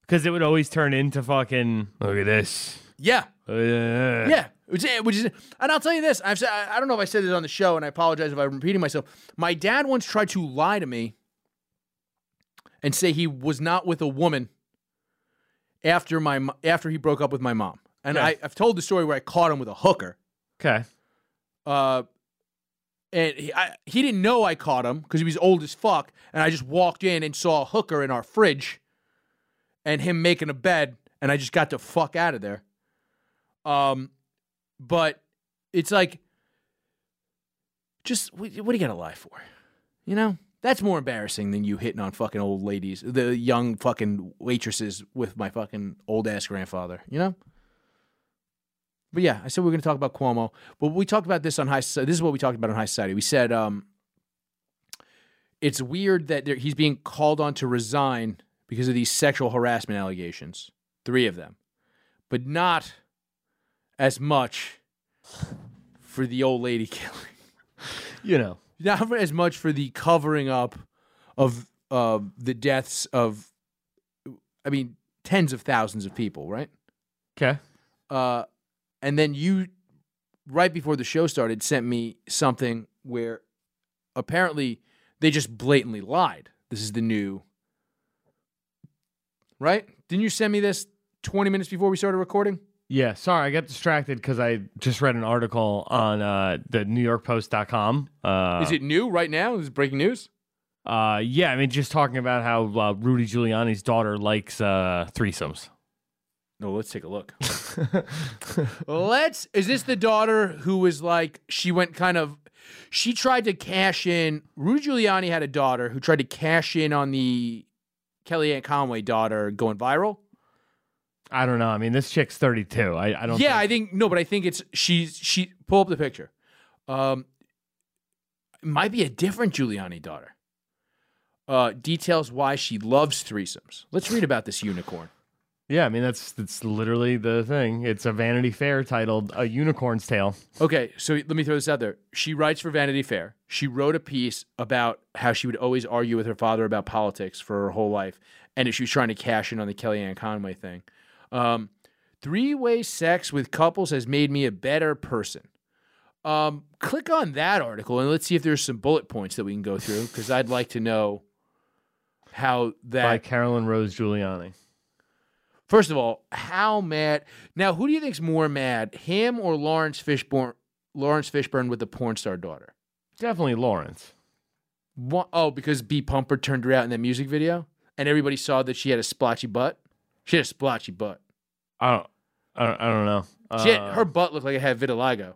Because it would always turn into fucking, look at this. Yeah. Uh, Yeah, which, is- which is, and I'll tell you this. I've said, I don't know if I said this on the show, and I apologize if I'm repeating myself. My dad once tried to lie to me and say he was not with a woman after my after he broke up with my mom. And Okay. I, I've told the story where I caught him with a hooker. Okay. Uh, and he, I, he didn't know I caught him because he was old as fuck. And I just walked in and saw a hooker in our fridge and him making a bed. And I just got the fuck out of there. Um, but it's like, just what, what do you got to lie for? You know, That's more embarrassing than you hitting on fucking old ladies, the young fucking waitresses with my fucking old ass grandfather, you know? But yeah, I said we are going to talk about Cuomo. But we talked about this on High Society. This is what we talked about on High Society. We said um, it's weird that he's being called on to resign because of these sexual harassment allegations, three of them, but not as much for the old lady [LAUGHS] killing. You know. Not as much for the covering up of uh, the deaths of, I mean, tens of thousands of people, right? Okay. Uh, and then you, right before the show started, sent me something where apparently they just blatantly lied. This is the new, right? Didn't you send me this 20 minutes before we started recording? Yeah, sorry, I got distracted because I just read an article on uh, the NewYorkPost.com. Uh, Is it new right now? Is it breaking news? Uh, yeah, I mean, just talking about how uh, Rudy Giuliani's daughter likes uh, threesomes. No, let's take a look. [LAUGHS] let's. Is this the daughter who was like she went kind of? She tried to cash in. Rudy Giuliani had a daughter who tried to cash in on the Kellyanne Conway daughter going viral. I don't know. I mean, this chick's 32. I, I don't. Yeah, think- I think no, but I think it's she's she. Pull up the picture. Um, it might be a different Giuliani daughter. Uh, details why she loves threesomes. Let's read about this unicorn. yeah. I mean, that's that's literally the thing. It's a Vanity Fair titled "A Unicorn's Tale." Okay, so let me throw this out there. She writes for Vanity Fair. She wrote a piece about how she would always argue with her father about politics for her whole life, and if she was trying to cash in on the Kellyanne Conway thing. Um, Three way sex with couples has made me a better person. Um, click on that article and let's see if there's some bullet points that we can go through because I'd like to know how that. by Caroline Rose Giuliani. First of all, how mad? Now, who do you think's more mad, him or Laurence Fishburne? Laurence Fishburne with the porn star daughter. Definitely Laurence. One, oh, because B Pumper turned her out in that music video, and everybody saw that she had a splotchy butt. She had a splotchy butt. I don't. I don't, I don't know. She had, Uh, her butt looked like it had vitiligo.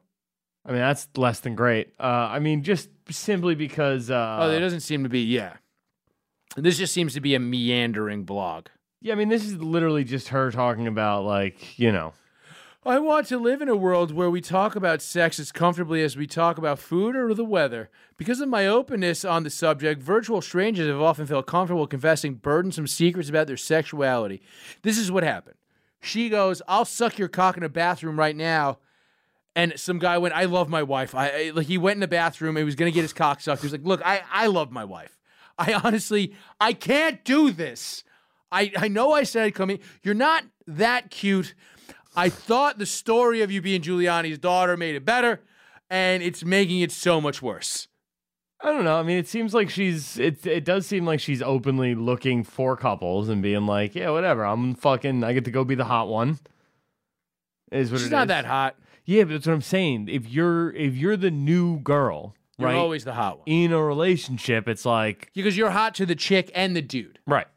I mean, that's less than great. Uh, I mean, just simply because. Uh, oh, there doesn't seem to be. Yeah, this just seems to be a meandering blog. yeah, I mean, this is literally just her talking about like you know. I want to live in a world where we talk about sex as comfortably as we talk about food or the weather. Because of my openness on the subject, virtual strangers have often felt comfortable confessing burdensome secrets about their sexuality. This is what happened. She goes, "I'll suck your cock in a bathroom right now." And some guy went, "I love my wife." I, I like he went in the bathroom. He was gonna get his cock sucked. He was like, "Look, I I love my wife. I honestly I can't do this. I I know I said I'd come in. You're not that cute." I thought the story of you being Giuliani's daughter made it better, and it's making it so much worse. I don't know. I mean, it seems like she's. It it does seem like she's openly looking for couples and being like, yeah, whatever. I'm fucking. I get to go be the hot one. Is what She's not is. that hot. Yeah, but that's what I'm saying. If you're if you're the new girl, You're right, always the hot one in a relationship, it's like because you're hot to the chick and the dude. right.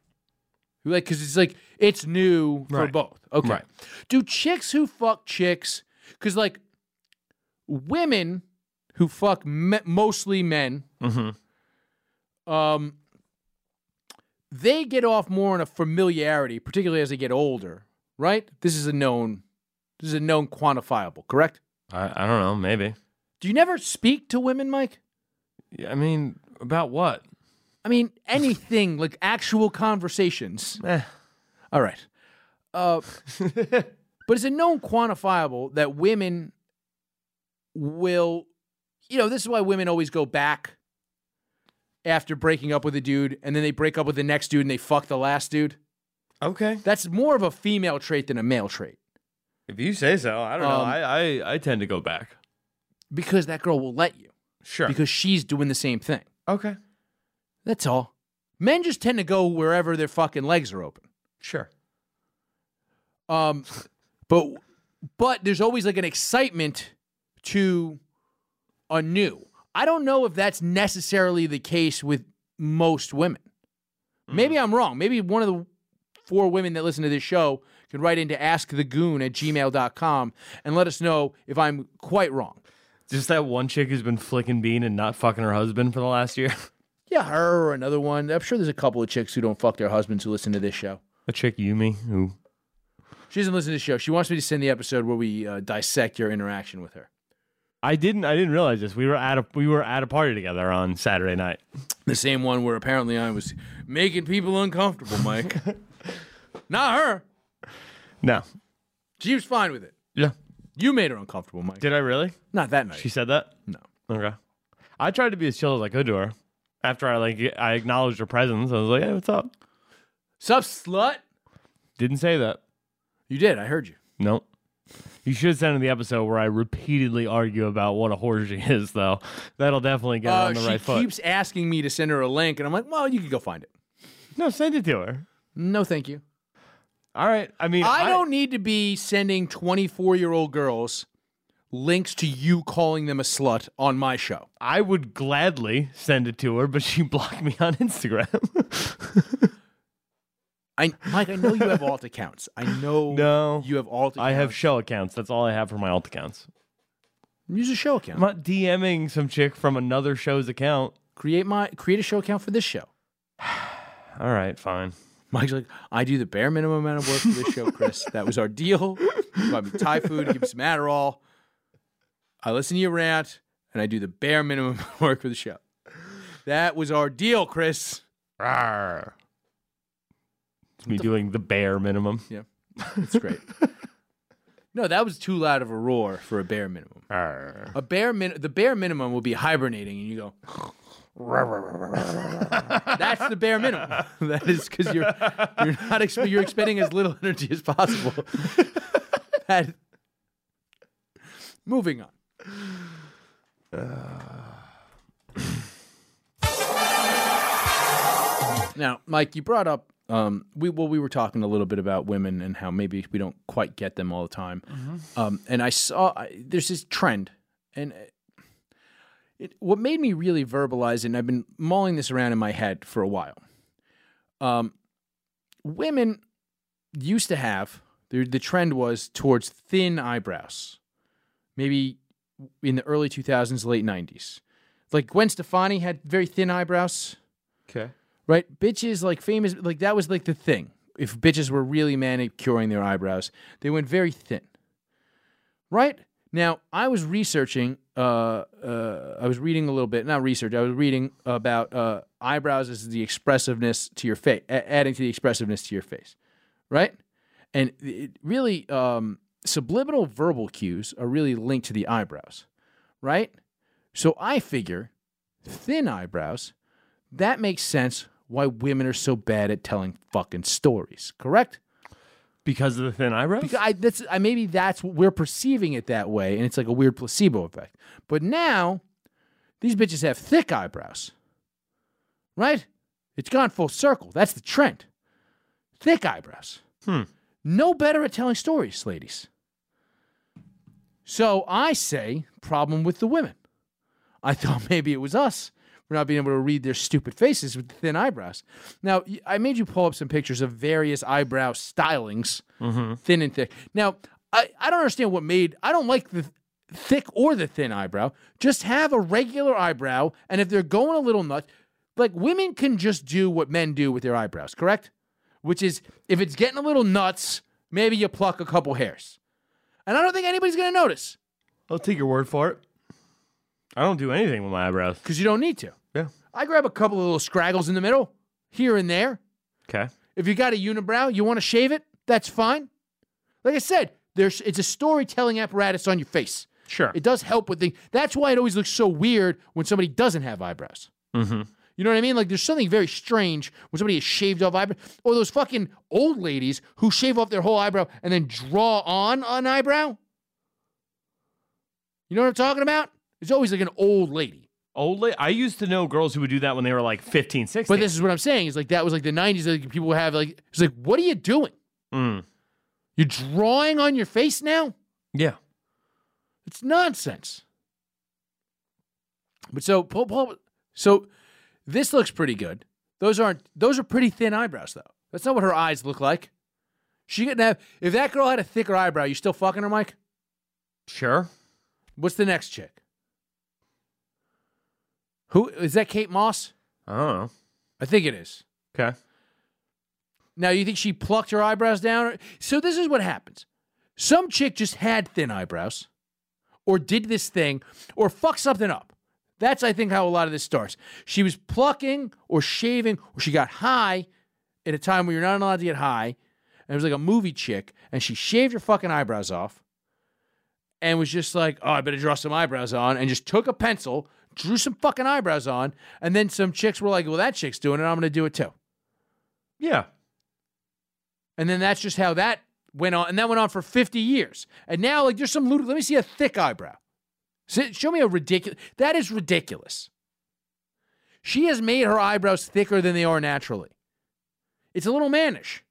Like, because it's like it's new for Right. both. Okay. Right. Do chicks who fuck chicks? Because like women who fuck me- mostly men, Mm-hmm. um, they get off more on a familiarity, particularly as they get older. Right. This is a known. This is a known quantifiable. Correct. I, I don't know. Maybe. Do you never speak to women, Mike? Yeah, I mean, about what? I mean, anything like actual conversations. Eh. All right. Uh, [LAUGHS] but it's a known quantifiable that women will, you know, this is why women always go back after breaking up with a dude and then they break up with the next dude and they fuck the last dude. Okay. That's more of a female trait than a male trait If you say so, I don't know. Um, I, I I tend to go back. because that girl will let you Sure. because she's doing the same thing. okay. That's all. Men just tend to go wherever their fucking legs are open. Sure. Um, but but there's always like an excitement to a new. I don't know if that's necessarily the case with most women. Maybe I'm wrong. Maybe one of the four women that listen to this show can write into askthegoon at gmail.com and let us know if I'm quite wrong. Just that one chick who's been flicking bean and not fucking her husband for the last year. [LAUGHS] Yeah, her or another one. I'm sure there's a couple of chicks who don't fuck their husbands who listen to this show. A chick Yumi who She doesn't listen to the show. She wants me to send the episode where we uh, dissect your interaction with her. I didn't I didn't realize this. We were at a we were at a party together on Saturday night. The same one where apparently I was making people uncomfortable, Mike. [LAUGHS] Not her. No. She was fine with it. Yeah. You made her uncomfortable, Mike. Did I really? Not that night. She said that? no. Okay. I tried to be as chill as I could to her. After I like I acknowledged her presence, I was like, "Hey, what's up?" Sup, slut? Didn't say that. You did. I heard you. Nope. You should send in the episode where I repeatedly argue about what a whore she is, though. That'll definitely get her Uh, on the she right foot. She keeps asking me to send her a link, and I'm like, well, you can go find it. No, send it to her. No, thank you. All right. I mean, I don't need to be sending 24 year old girls links to you calling them a slut on my show. I would gladly send it to her, but she [LAUGHS] blocked me on Instagram. [LAUGHS] I, Mike, I know you have alt accounts. I know [LAUGHS] No. you have alt accounts. I have show accounts. That's all I have for my alt accounts. Use a show account. I'm not DMing some chick from another show's account. create my create a show account for this show. [SIGHS] All right, fine. Mike's like, I do the bare minimum amount of work for this show, Chris. That was our deal. You buy me Thai food, give me some Adderall. I listen to you rant, and I do the bare minimum [LAUGHS] work for the show. That was our deal, Chris. Rawr. It's me doing the bare minimum. Yeah, it's great. [LAUGHS] no, that was too loud of a roar for a bare minimum. Rawr. A bare min- the bare minimum will be hibernating, and you go. [LAUGHS] That's the bare minimum. that is because you're you're not exp- you're expending as little energy as possible. that, moving on. Now, Mike, you brought up um, we well we were talking a little bit about women and how maybe we don't quite get them all the time. Um, and I saw I, there's this trend, and it, what made me really verbalize it, and I've been mulling this around in my head for a while. Um, women used to have the, the trend was towards thin eyebrows, maybe in the early 2000s, late 90s. Like Gwen Stefani had very thin eyebrows, Okay. right? Bitches like famous, like that was like the thing. If bitches were really manicuring their eyebrows, they went very thin, right? Now, I was researching, uh, uh, I was reading a little bit, not research, I was reading about uh, eyebrows as the expressiveness to your face, adding to the expressiveness to your face, right? And it really, um, subliminal verbal cues are really linked to the eyebrows, right? So I figure thin eyebrows, that makes sense why women are so bad at telling fucking stories, correct? Because of the thin eyebrows? Because I, that's I, maybe that's what we're perceiving it that way, and it's like a weird placebo effect. But now, these bitches have thick eyebrows, right? It's gone full circle. That's the trend. Thick eyebrows. Hmm. No better at telling stories, ladies. So I say, problem with the women. I [LAUGHS] thought maybe it was us for not being able to read their stupid faces with the thin eyebrows. Now, I made you pull up some pictures of various eyebrow stylings, mm-hmm. thin and thick. Now, I, I don't understand what made, I don't like the thick or the thin eyebrow. Just have a regular eyebrow, and if they're going a little nuts, like women can just do what men do with their eyebrows, correct? Which is, if it's getting a little nuts, maybe you pluck a couple hairs. And I don't think anybody's going to notice I'll take your word for it. I don't do anything with my eyebrows. because you don't need to. Yeah. I grab a couple of little scraggles in the middle, here and there. Okay. If you got a unibrow, you want to shave it, that's fine. Like I said, there's it's a storytelling apparatus on your face. Sure. It does help with things. That's why it always looks so weird when somebody doesn't have eyebrows. mm-hmm. You know what I mean? Like there's something very strange when somebody has shaved off eyebrow, or those fucking old ladies who shave off their whole eyebrow and then draw on an eyebrow. You know what I'm talking about? It's always like an old lady. Old la- I used to know girls who would do that when they were like 15, 16. But this is what I'm saying. Is like that was like the 90s. Like people would have like it's like, what are you doing? Mm. You're drawing on your face now? Yeah. It's nonsense. But so pull, pull, so this looks pretty good. Those aren't those are pretty thin eyebrows though. That's not what her eyes look like. She could have if that girl had a thicker eyebrow, you still fucking her, Mike? Sure. What's the next chick? Who is that Kate Moss? I don't know. I think it is. Okay. Now, you think she plucked her eyebrows down? So, this is what happens some chick just had thin eyebrows, or did this thing, or fucked something up. That's, I think, how a lot of this starts. She was plucking or shaving, or she got high at a time where you're not allowed to get high. And it was like a movie chick, and she shaved her fucking eyebrows off and was just like, oh, I better draw some eyebrows on, and just took a pencil, drew some fucking eyebrows on, and then some chicks were like, well, that chick's doing it, I'm gonna do it too. Yeah. And then that's just how that went on. And that went on for 50 years. And now, like, there's some, let me see a thick eyebrow. Show me a ridiculous, that is ridiculous. She has made her eyebrows thicker than they are naturally. It's a little mannish.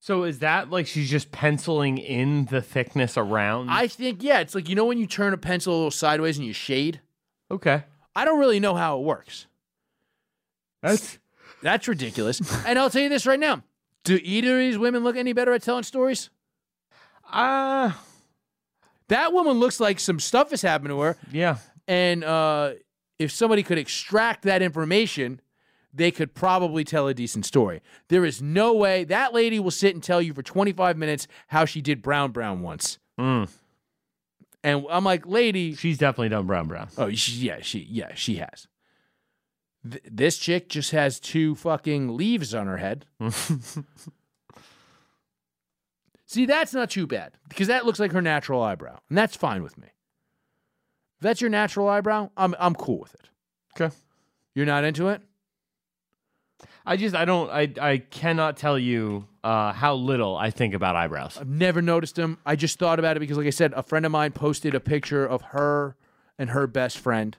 So is that like she's just penciling in the thickness around? I think, yeah, it's like, you know, when you turn a pencil a little sideways and you shade? okay. I don't really know how it works. That's That's ridiculous. [LAUGHS] and I'll tell you this right now. Do either of these women look any better at telling stories? uh That woman looks like some stuff has happened to her. yeah. And uh, if somebody could extract that information, they could probably tell a decent story. There is no way that lady will sit and tell you for 25 minutes how she did Brown Brown once. Mm. And I'm like, lady, She's definitely done brown brown. oh, she, yeah, she, yeah, she has. Th- this chick just has two fucking leaves on her head. [LAUGHS] See, that's not too bad because that looks like her natural eyebrow, and that's fine with me. If that's your natural eyebrow, I'm I'm cool with it. Okay. You're not into it? I just I don't I I cannot tell you uh, how little I think about eyebrows. I've never noticed them. I just thought about it because, like I said, a friend of mine posted a picture of her and her best friend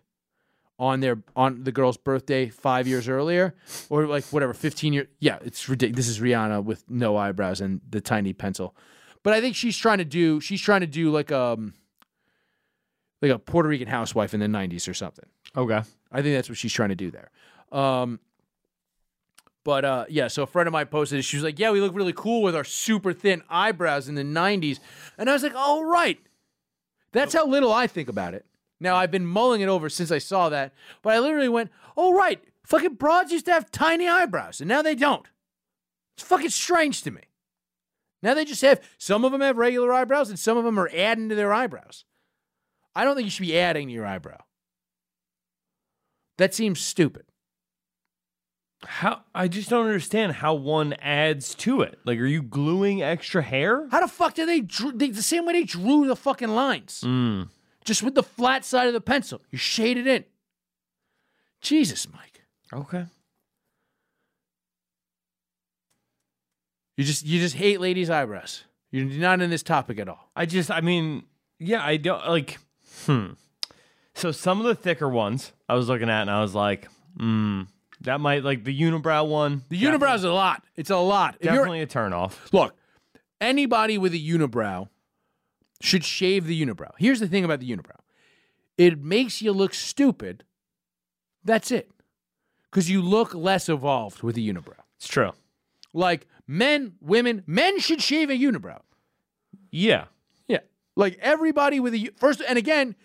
on their on the girl's birthday five years earlier, or like whatever, fifteen years. Yeah, it's ridiculous. This is Rihanna with no eyebrows and the tiny pencil. But I think she's trying to do. She's trying to do like um like a Puerto Rican housewife in the '90s or something. Okay. I think that's what she's trying to do there. Um, but uh, yeah, so a friend of mine posted it. She was like, "Yeah, we look really cool with our super thin eyebrows in the '90s," and I was like, "All right." That's how little I think about it. Now I've been mulling it over since I saw that, but I literally went, "Oh right, fucking broads used to have tiny eyebrows, and now they don't." It's fucking strange to me. Now they just have some of them have regular eyebrows, and some of them are adding to their eyebrows. I don't think you should be adding to your eyebrow. That seems stupid. How I just don't understand how one adds to it. Like, are you gluing extra hair? How the fuck do they drew they, the same way they drew the fucking lines? Mm. Just with the flat side of the pencil. You shade it in. Jesus, Mike. Okay. You just you just hate ladies' eyebrows. You're not in this topic at all. I just, I mean, yeah, I don't like. Hmm. So some of the thicker ones I was looking at, and I was like, hmm, that might like the unibrow one. The unibrow's a lot. It's a lot. If definitely a turnoff. Look, anybody with a unibrow should shave the unibrow. Here's the thing about the unibrow it makes you look stupid. That's it. Because you look less evolved with a unibrow. It's true. Like men, women, men should shave a unibrow. Yeah. Yeah. Like everybody with a first, and again,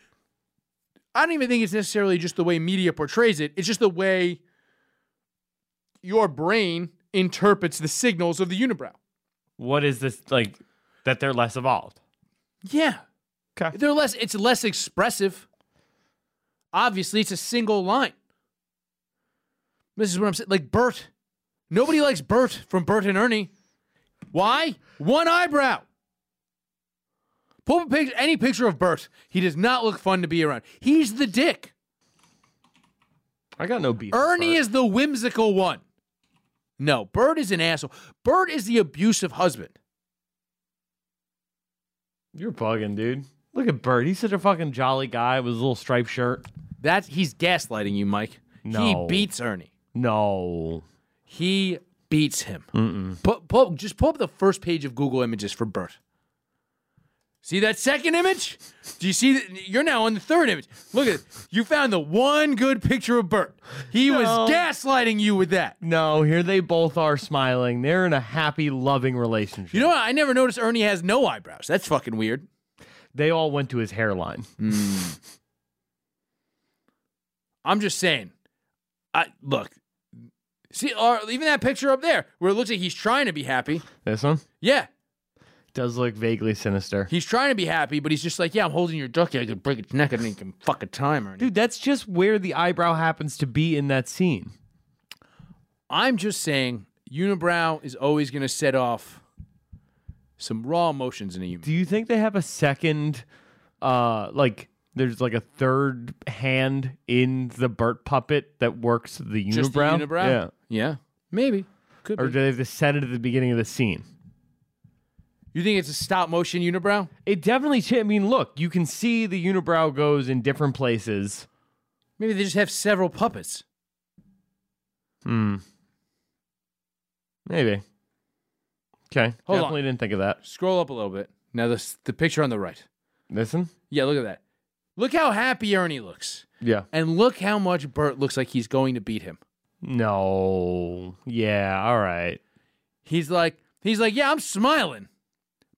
I don't even think it's necessarily just the way media portrays it. It's just the way your brain interprets the signals of the unibrow. What is this like? That they're less evolved. Yeah. Okay. They're less it's less expressive. Obviously, it's a single line. This is what I'm saying. Like Bert. Nobody likes Bert from Bert and Ernie. Why? One eyebrow. Pull up a picture, any picture of Bert. He does not look fun to be around. He's the dick. I got no beef. Ernie is the whimsical one. No, Bert is an asshole. Bert is the abusive husband. You're bugging, dude. Look at Bert. He's such a fucking jolly guy with his little striped shirt. That's he's gaslighting you, Mike. He beats Ernie. No. He beats him. Just pull up the first page of Google Images for Bert. See that second image? Do you see that? You're now on the third image. Look at it. You found the one good picture of Bert. He No. was gaslighting you with that. No, here they both are smiling. They're in a happy, loving relationship. You know what? I never noticed Ernie has no eyebrows. That's fucking weird. they all went to his hairline. Hmm. I'm just saying. I look. See, or even that picture up there where it looks like he's trying to be happy. This one Yeah, does look vaguely sinister. he's trying to be happy, but he's just like, yeah, I'm holding your ducky. I could break its neck and it can fuck a timer. Dude, that's just where the eyebrow happens to be in that scene. I'm just saying, unibrow is always going to set off some raw emotions in a human. Do you think they have a second, uh, like there's like a third hand in the Bert puppet that works the unibrow? Just the unibrow? Yeah. Yeah, maybe. Could Or be. do they have to set it at the beginning of the scene? You think it's a stop motion unibrow? It definitely. I mean, look, you can see the unibrow goes in different places. Maybe they just have several puppets. Hmm. Maybe. Okay. Hold on. definitely didn't think of that. Scroll up a little bit. Now the the picture on the right. Listen. Yeah, look at that. Look how happy Ernie looks, Yeah. and look how much Bert looks like he's going to beat him. No. Yeah. All right. He's like, he's like, yeah, I'm smiling,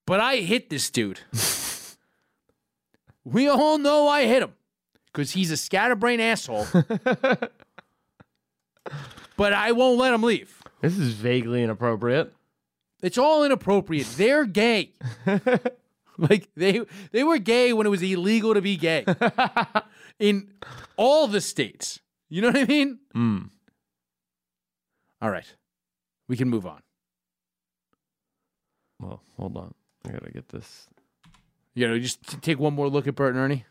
but I hit this dude. [LAUGHS] we all know I hit him because he's a scatterbrain asshole. [LAUGHS] but I won't let him leave. This is vaguely inappropriate. It's all inappropriate. They're gay. [LAUGHS] like they they were gay when it was illegal to be gay in all the states. You know what I mean? Mm. All right, we can move on. Well, hold on. I gotta get this. You know, just take one more look at Bert and Ernie.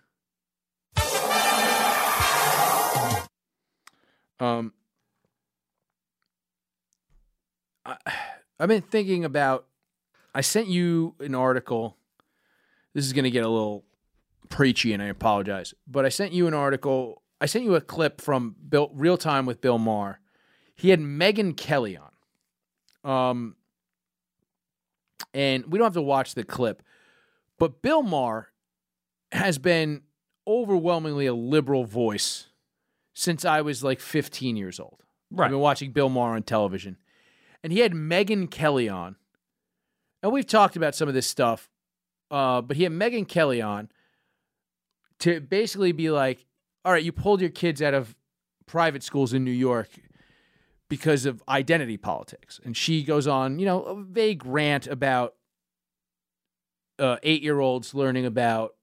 Um, I, I've been thinking about. I sent you an article. This is to get a little preachy, and I apologize. But I sent you an article. I sent you a clip from Bill Real Time with Bill Maher. He had Megyn Kelly on. Um, and we don't have to watch the clip, but Bill Maher has been overwhelmingly a liberal voice since I was like 15 years old. Right. I've been watching Bill Maher on television. And he had Megyn Kelly on. And we've talked about some of this stuff, uh, but he had Megyn Kelly on to basically be like, all right, you pulled your kids out of private schools in New York because of identity politics. And she goes on, you know, a vague rant about uh, eight year olds learning about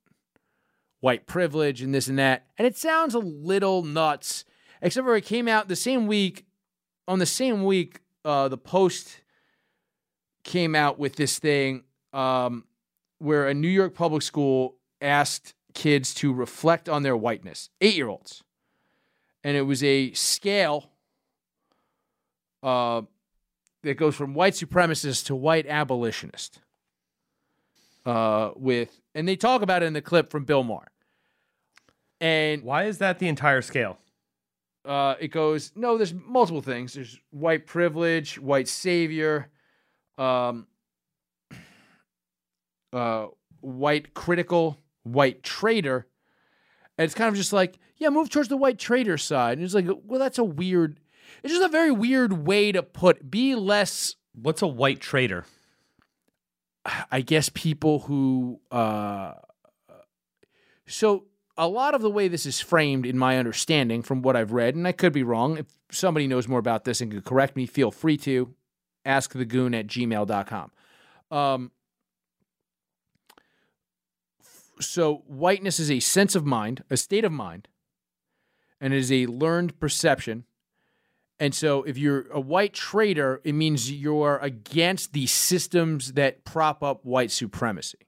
white privilege and this and that. And it sounds a little nuts, except for it came out the same week. On the same week, uh, the Post came out with this thing um, where a New York public school asked kids to reflect on their whiteness, eight year olds. And it was a scale uh, that goes from white supremacist to white abolitionist. Uh, with and they talk about it in the clip from Bill Maher. And Why is that the entire scale? uh, it goes no. There's multiple things. There's white privilege, white savior, um, [CLEARS THROAT] uh, white critical, white traitor, and it's kind of just like yeah, move towards the white traitor side. And it's like well, that's a weird. It's just a very weird way to put. Be less. What's a white traitor? I guess people who. Uh, so a lot of the way this is framed, in my understanding, from what I've read, and I could be wrong. If somebody knows more about this and could correct me, feel free to ask the goon at gmail.com. Um, so whiteness is a sense of mind, a state of mind, and it is a learned perception. And so if you're a white traitor, it means you're against the systems that prop up white supremacy.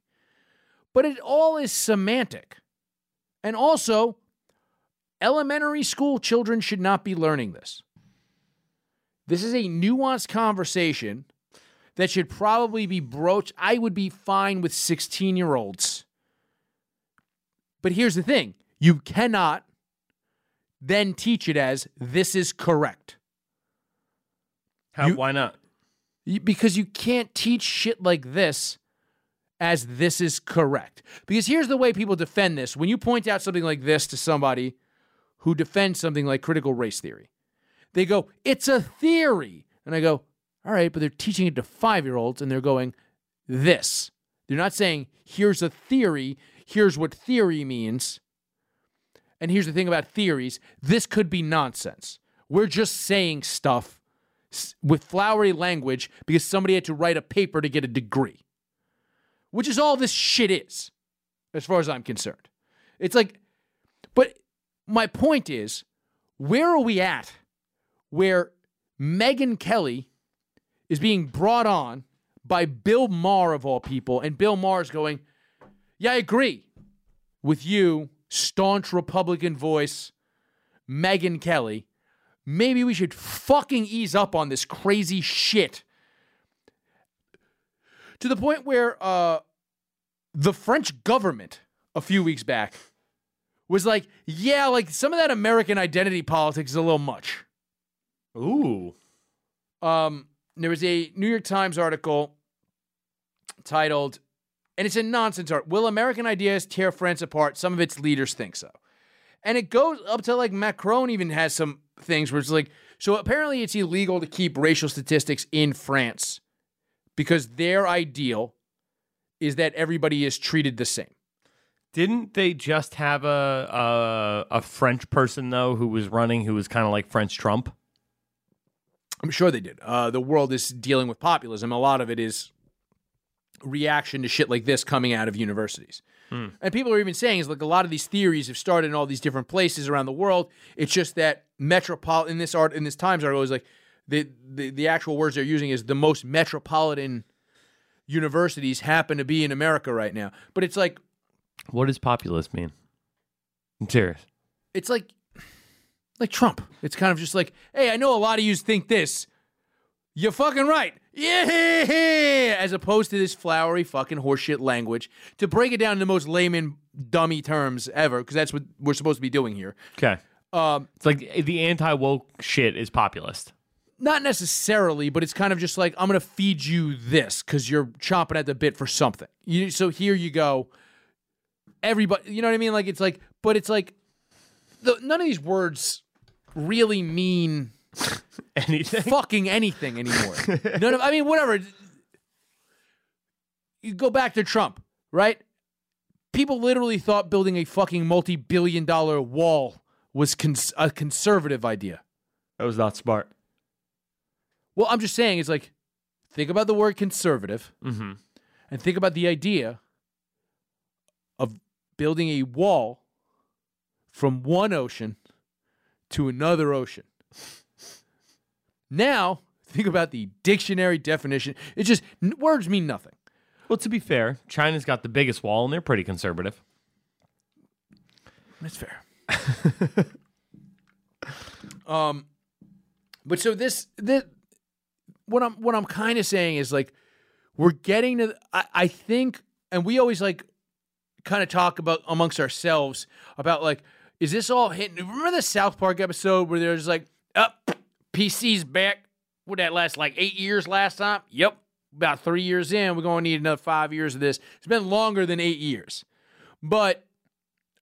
But it all is semantic. And also, elementary school children should not be learning this. This is a nuanced conversation that should probably be broached. I would be fine with 16 year olds. But here's the thing you cannot then teach it as this is correct. How? You- why not? You- because you can't teach shit like this as this is correct. Because here's the way people defend this. When you point out something like this to somebody who defends something like critical race theory, they go, it's a theory. And I go, all right, but they're teaching it to five year olds and they're going, this. They're not saying, here's a theory, here's what theory means. And here's the thing about theories this could be nonsense. We're just saying stuff with flowery language because somebody had to write a paper to get a degree, which is all this shit is, as far as I'm concerned. It's like, but my point is, where are we at where Megyn Kelly is being brought on by Bill Maher, of all people, and Bill Maher is going, Yeah, I agree with you, staunch Republican voice, Megyn Kelly. Maybe we should fucking ease up on this crazy shit. To the point where uh, the French government a few weeks back was like, yeah, like some of that American identity politics is a little much. Ooh. Um, there was a New York Times article titled, and it's a nonsense art. Will American ideas tear France apart? Some of its leaders think so. And it goes up to like Macron even has some things where it's like, so apparently it's illegal to keep racial statistics in France because their ideal is that everybody is treated the same. Didn't they just have a a, a French person though who was running who was kind of like French Trump? I'm sure they did. Uh, the world is dealing with populism. A lot of it is reaction to shit like this coming out of universities. Mm. And people are even saying is like a lot of these theories have started in all these different places around the world. It's just that metropolitan in this art in this Times article is like the, the the actual words they're using is the most metropolitan universities happen to be in America right now. But it's like What does populist mean? I'm serious. it's like like Trump. It's kind of just like, hey, I know a lot of you think this. You're fucking right. Yeah, as opposed to this flowery fucking horseshit language. To break it down in the most layman dummy terms ever, because that's what we're supposed to be doing here. Okay. Um, It's like the anti woke shit is populist. not necessarily, but it's kind of just like I'm gonna feed you this because you're chomping at the bit for something. You, so here you go. Everybody, you know what I mean? Like it's like, but it's like, the, none of these words really mean [LAUGHS] Anything? fucking anything anymore. None of I mean whatever. You go back to Trump, right? People literally thought building a fucking multi-billion dollar wall was cons- a conservative idea. That was not smart. Well, I'm just saying it's like think about the word conservative Mm-hmm. and think about the idea of building a wall from one ocean to another ocean. Now, think about the dictionary definition. It just words mean nothing. Well, to be fair, China's got the biggest wall and they're pretty conservative. That's fair. [LAUGHS] um, but so this this what I'm what I'm kind of saying is like we're getting to. I, I think, and we always like kind of talk about amongst ourselves about like, is this all hitting? Remember the South Park episode where there's like, up, PC's back. Would that last like eight years last time? Yep. About three years in, we're going to need another five years of this. It's been longer than eight years. But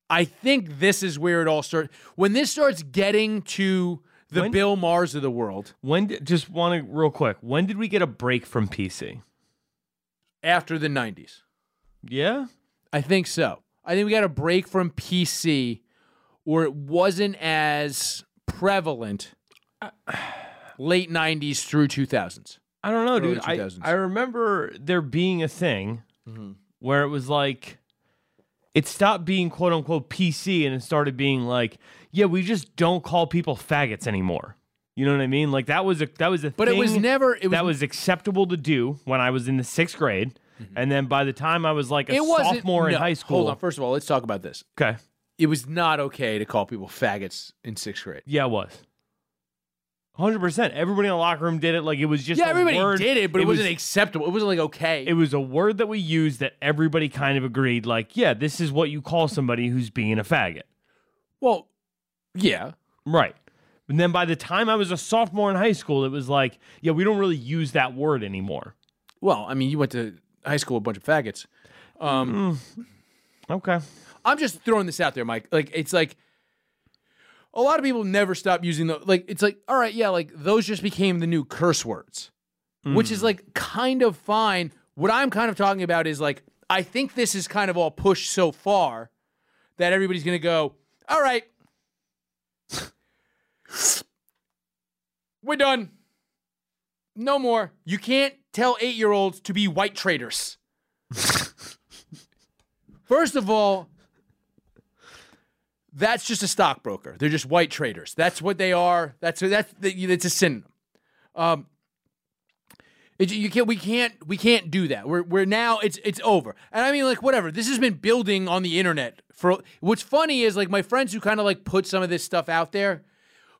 I think this is where it all starts. When this starts getting to the When- Bill Mahers of the world When did, just want to real quick, when did we get a break from PC? after the 90s. Yeah? I think so. I think we got a break from PC or it wasn't as prevalent [SIGHS] late 90s through 2000s. I don't know, Early dude. I, 2000s. I remember there being a thing Mm-hmm. where it was like it stopped being quote unquote PC and it started being like, yeah, we just don't call people faggots anymore. You know what I mean? Like that was a that was a But it was never it was, that was acceptable to do when I was in the sixth grade. And then by the time I was like a it sophomore in high school. Hold on, first of all, let's talk about this. Okay. It was not okay to call people faggots in 6th grade. Yeah, it was. Hundred percent. Everybody in the locker room did it. Like it was just Yeah, everybody word- did it, but it, was- wasn't acceptable. It wasn't like okay. it was a word that we used that everybody kind of agreed. Like, yeah, this is what you call somebody who's being a faggot. well, yeah. Right. And then by the time I was a sophomore in high school, it was like, yeah, we don't really use that word anymore. Well, I mean, you went to high school with a bunch of faggots. Um, Okay. I'm just throwing this out there, Mike. Like it's like a lot of people never stop using the like it's like all right, yeah, like those just became the new curse words. Which is mm. like kind of fine. What I'm kind of talking about is like I think this is kind of all pushed so far that everybody's going to go, "All right. We're done. No more. You can't tell eight year olds to be white traders. [LAUGHS] First of all, that's just a stockbroker. They're just white traders. That's what they are. That's that's it's a synonym. Um, it, you can't we can't we can't do that. We're we're now it's it's over. And I mean like whatever. This has been building on the internet for. What's funny is like my friends who kind of like put some of this stuff out there,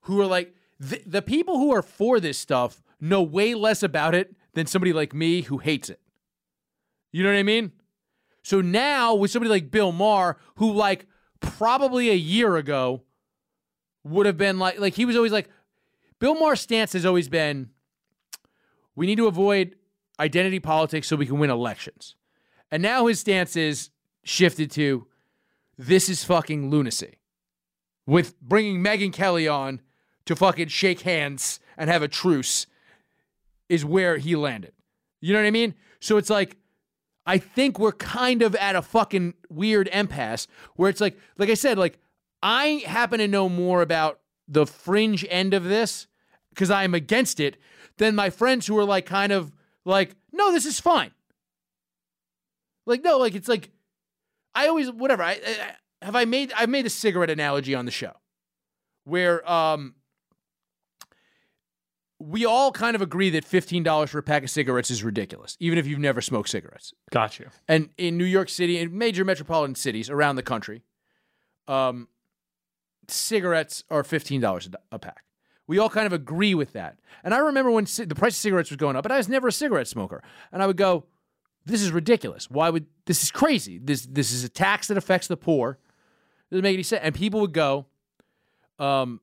who are like the, the people who are for this stuff know way less about it than somebody like me who hates it. You know what I mean? So now with somebody like Bill Maher, who like probably a year ago would have been like like he was always like Bill Maher's stance has always been we need to avoid identity politics so we can win elections. And now his stance is shifted to this is fucking lunacy. With bringing Megyn Kelly on to fucking shake hands and have a truce is where he landed. You know what I mean? So it's like I think we're kind of at a fucking weird impasse where it's like, like I said, like I happen to know more about the fringe end of this because I'm against it than my friends who are like kind of like, no, this is fine. Like, no, like it's like I always whatever. I, I have I made I've made a cigarette analogy on the show where um we all kind of agree that $15 for a pack of cigarettes is ridiculous, even if you've never smoked cigarettes. Got you. And in New York City and major metropolitan cities around the country, um, cigarettes are $15 a pack. We all kind of agree with that. And I remember when c- the price of cigarettes was going up, but I was never a cigarette smoker. And I would go, this is ridiculous. Why would this is crazy? This this is a tax that affects the poor. It Doesn't make any sense. And people would go, um,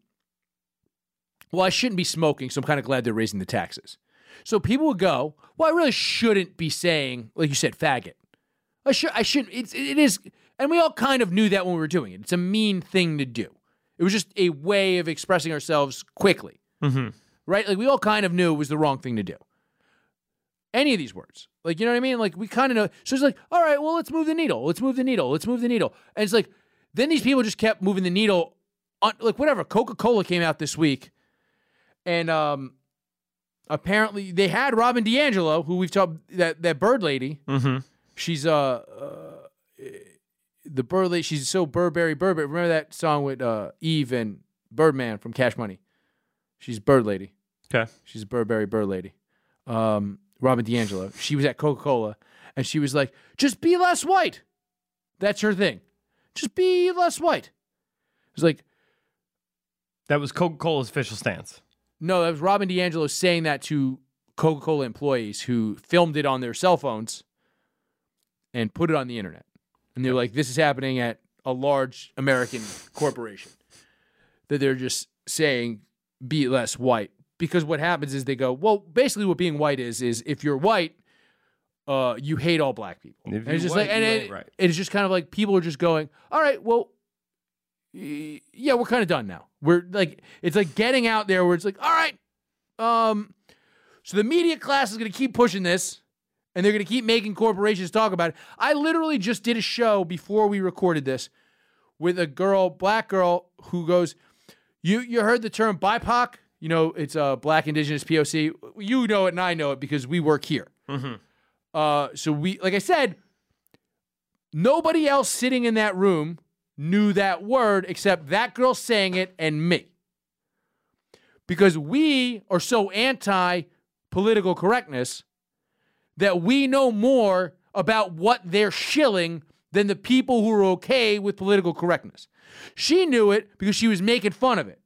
well, I shouldn't be smoking, so I'm kind of glad they're raising the taxes. So people would go, well, I really shouldn't be saying, like you said, faggot. I should, I shouldn't. It's, it is, and we all kind of knew that when we were doing it. It's a mean thing to do. It was just a way of expressing ourselves quickly, Mm-hmm. right? Like we all kind of knew it was the wrong thing to do. Any of these words, like you know what I mean? Like we kind of know. So it's like, all right, well, let's move the needle. Let's move the needle. Let's move the needle. And it's like, then these people just kept moving the needle. On, like whatever. Coca Cola came out this week and um, apparently they had Robin DiAngelo, who we've talked that that bird lady. Mm-hmm. She's uh, uh the bird lady. She's so Burberry Burberry. Remember that song with uh Eve and Birdman from Cash Money? She's bird lady. Okay. She's a Burberry bird lady. Um, Robin DiAngelo. She was at Coca Cola and she was like, "Just be less white." That's her thing. Just be less white. It's like That was Coca Cola's official stance. No, that was Robin DiAngelo saying that to Coca Cola employees who filmed it on their cell phones and put it on the internet. And they're like, this is happening at a large American corporation. That they're just saying, be less white. Because what happens is they go, well, basically, what being white is, is if you're white, uh, you hate all black people. If And it's just white, like, and it- right. it's just kind of like people are just going, all right, well, yeah, we're kind of done now. We're like, it's like getting out there where it's like, all right, um, so the media class is going to keep pushing this, and they're going to keep making corporations talk about it. I literally just did a show before we recorded this with a girl, black girl, who goes, "You you heard the term BIPOC? You know, it's a uh, Black Indigenous POC. You know it, and I know it because we work here. Uh, so we, like I said, nobody else sitting in that room knew that word except that girl saying it and me. Because we are so anti political correctness that we know more about what they're shilling than the people who are okay with political correctness. She knew it because she was making fun of it.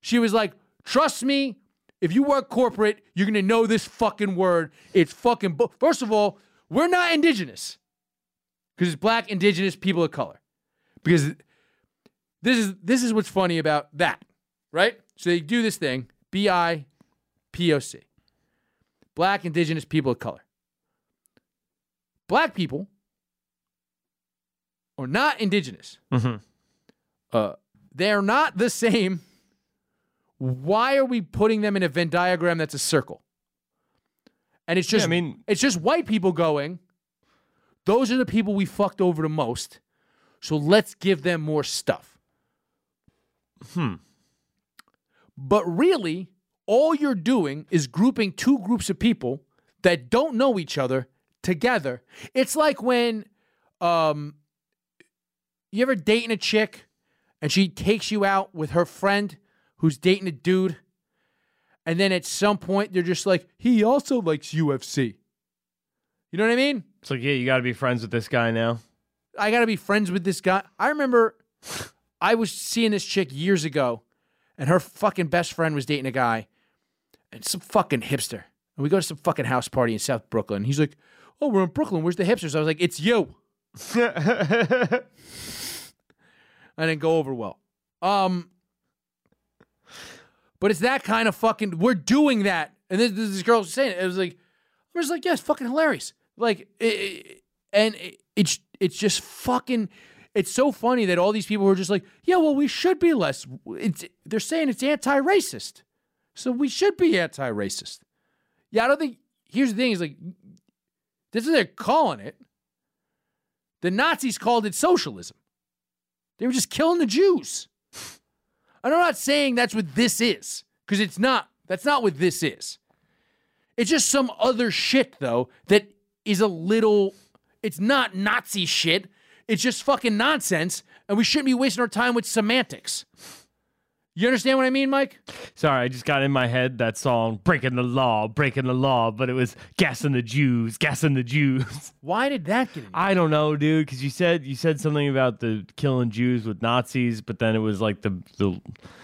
She was like, trust me, if you work corporate, you're gonna know this fucking word. It's fucking. First of all, we're not indigenous because it's black, indigenous people of color. Because this is this is what's funny about that, right? So they do this thing, B I P O C, black, indigenous people of color. Black people are not indigenous. Mhm. Uh, they're not the same why are we putting them in a Venn diagram that's a circle? And it's just, Yeah, I mean- it's just white people going, those are the people we fucked over the most. So let's give them more stuff. Hmm. But really, all you're doing is grouping two groups of people that don't know each other together. It's like when um you ever dating a chick and she takes you out with her friend who's dating a dude and then at some point they're just like he also likes UFC. You know what I mean? It's like, yeah, you got to be friends with this guy now. I got to be friends with this guy. I remember I was seeing this chick years ago, and her fucking best friend was dating a guy, and some fucking hipster. And we go to some fucking house party in South Brooklyn. He's like, "Oh, we're in Brooklyn. Where's the hipsters?" I was like, "It's you." [LAUGHS] I didn't go over well. Um, but it's that kind of fucking. We're doing that, and this, this girl was saying it. It was like, I was like, yeah, it's fucking hilarious. Like, it, it- and it, it's it's just fucking. It's so funny that all these people were just like, yeah, well, we should be less. It's they're saying it's anti-racist, so we should be anti-racist. Yeah, I don't think. Here's the thing: is like, this is they're calling it. The Nazis called it socialism. They were just killing the Jews. And I'm not saying that's what this is, because it's not. That's not what this is. It's just some other shit, though, that is a little. It's not Nazi shit. It's just fucking nonsense, and we shouldn't be wasting our time with semantics. You understand what I mean, Mike? Sorry, I just got in my head that song, Breaking the Law, Breaking the Law, but it was gassing the Jews, gassing the Jews. [LAUGHS] Why did that get in? I don't know, dude, because you said you said something about the killing Jews with Nazis, but then it was like the the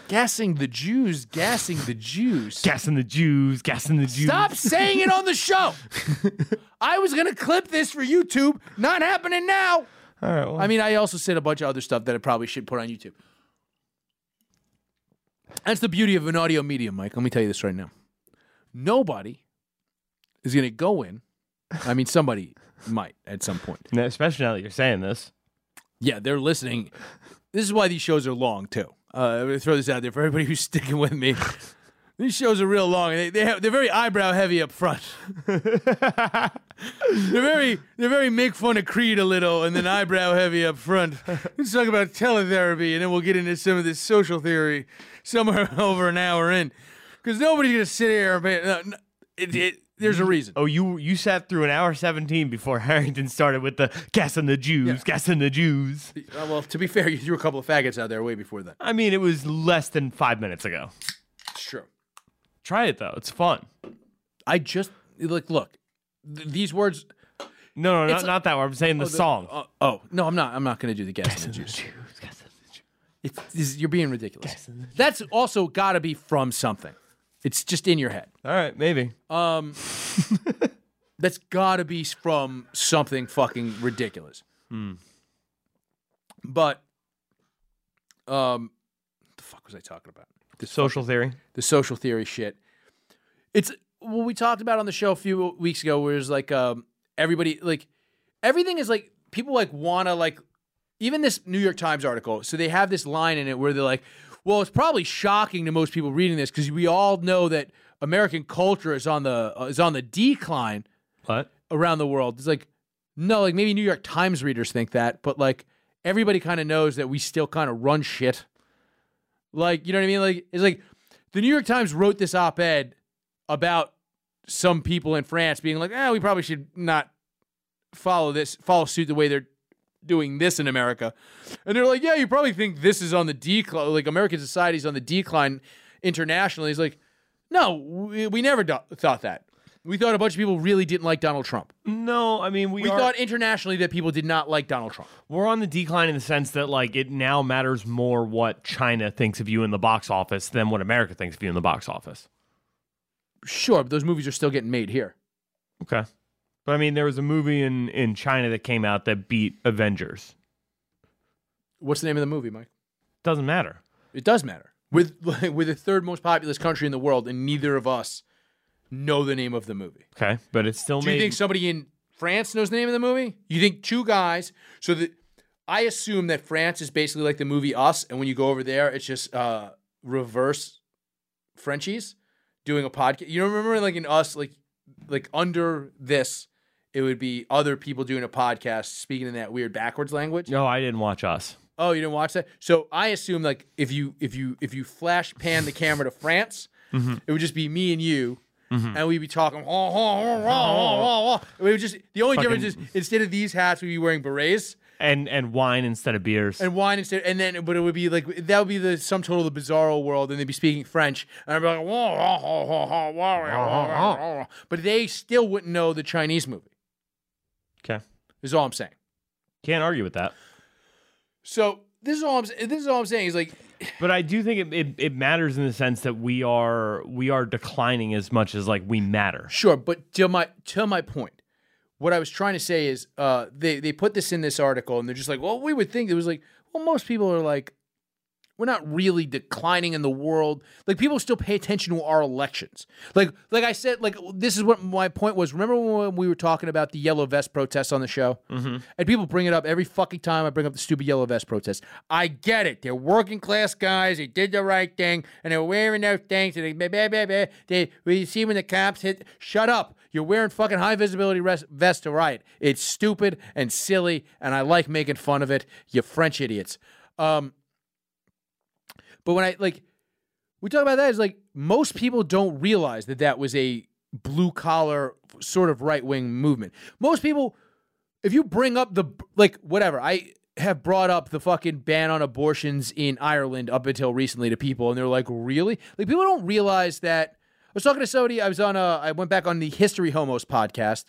Gassing the Jews, gassing the Jews. gassing the Jews, gassing the Jews. Stop saying it on the [LAUGHS] show. I was gonna clip this for YouTube. Not happening now. All right, well, I mean, I also said a bunch of other stuff that I probably should put on YouTube. That's the beauty of an audio medium, Mike. Let me tell you this right now. Nobody is going to go in. I mean, somebody might at some point. Especially now that you're saying this. Yeah, they're listening. This is why these shows are long too. Uh, I'm gonna throw this out there for everybody who's [LAUGHS] sticking with me. These shows are real long. They, they have, they're very eyebrow heavy up front. [LAUGHS] they're very they're very make fun of Creed a little and then eyebrow heavy up front. Let's talk about teletherapy and then we'll get into some of this social theory somewhere [LAUGHS] over an hour in. Because nobody's gonna sit here and pay, no, no, it, it, there's a reason. Oh, you you sat through an hour 17 before [LAUGHS] Harrington started with the gassing the Jews, gassing the Jews. Uh, well, to be fair, [LAUGHS] you threw a couple of faggots out there way before that. I mean, it was less than five minutes ago. It's true. Try it though; it's fun. I just like look. Th- these words No, no, It's not, not that one. I'm saying the, the- song. Uh, oh no, I'm not. I'm not going to do the gas and the Jews. It's, this, you're being ridiculous. That's also got to be from something. It's just in your head. All right, maybe. [LAUGHS] That's got to be from something fucking ridiculous. But, um, what the fuck was I talking about? The Social theory. the social theory shit. It's what we talked about on the show a few weeks ago, where it's like um, everybody like everything is like people like wanna like even this New York Times article. So they have this line in it where they're like, "Well, it's probably shocking to most people reading this because we all know that American culture is on the uh, is on the decline What? around the world." It's like no, like maybe New York Times readers think that, but like everybody kind of knows that we still kind of run shit. Like, you know what I mean? Like, it's like the New York Times wrote this op ed about some people in France being like, eh, we probably should not follow this, follow suit the way they're doing this in America. And they're like, yeah, you probably think this is on the decline, like American society's on the decline internationally. He's like, no, we, we never do- thought that. We thought a bunch of people really didn't like Donald Trump. No, I mean we, We are, thought internationally that people did not like Donald Trump. we're on the decline in the sense that like it now matters more what China thinks of you in the box office than what America thinks of you in the box office. Sure, but those movies are still getting made here. Okay. But I mean, there was a movie in in China that came out that beat Avengers. What's the name of the movie, Mike? Doesn't matter. It does matter. With [LAUGHS] with the third most populous country in the world, and neither of us know the name of the movie. Okay, but it's still Do you think somebody in France knows the name of the movie? You think two guys? So that I assume that France is basically like the movie Us, and when you go over there, it's just uh, reverse Frenchies doing a podcast. You remember like in Us, like like under this, it would be other people doing a podcast speaking in that weird backwards language. No, I didn't watch us. Oh, you didn't watch that? So I assume like if you if you if you flash pan the camera to France, mm-hmm. it would just be me and you. Mm-hmm. And we'd be talking, oh, oh, oh, we would just the only Fucking... difference is instead of these hats, we'd be wearing berets and and wine instead of beers and wine instead and then but it would be like that would be the sum total of the bizarro world and they'd be speaking french and i'd be like whoa, whoa, whoa, whoa, whoa, whoa, whoa, whoa. but they still wouldn't know the chinese movie okay. Is all I'm saying. Can't argue with that. So this is all I'm. This is all I'm saying is like [SIGHS] But I do think it, it, it matters in the sense that we are we are declining as much as like we matter. Sure, but to my to my point, what I was trying to say is, uh, they they put this in this article, and they're just like, well, we would think it was like, well, most people are like, we're not really declining in the world. Like people still pay attention to our elections. Like like I said, like this is what my point was. Remember when we were talking about the yellow vest protests on the show, mm-hmm. and people bring it up every fucking time I bring up the stupid yellow vest protests. I get it. They're working class guys. They did the right thing, and they're wearing those things. And they, blah, blah, blah, they when you see when the cops hit, shut up. You're wearing fucking high visibility res- vest to riot. It's stupid and silly, and I like making fun of it. You French idiots. Um, but when I like, we talk about that is like most people don't realize that that was a blue collar sort of right wing movement. Most people, if you bring up the like whatever, I have brought up the fucking ban on abortions in Ireland up until recently to people, and they're like, really? Like people don't realize that. I was talking to somebody. I was on a. I went back on the History Homos podcast.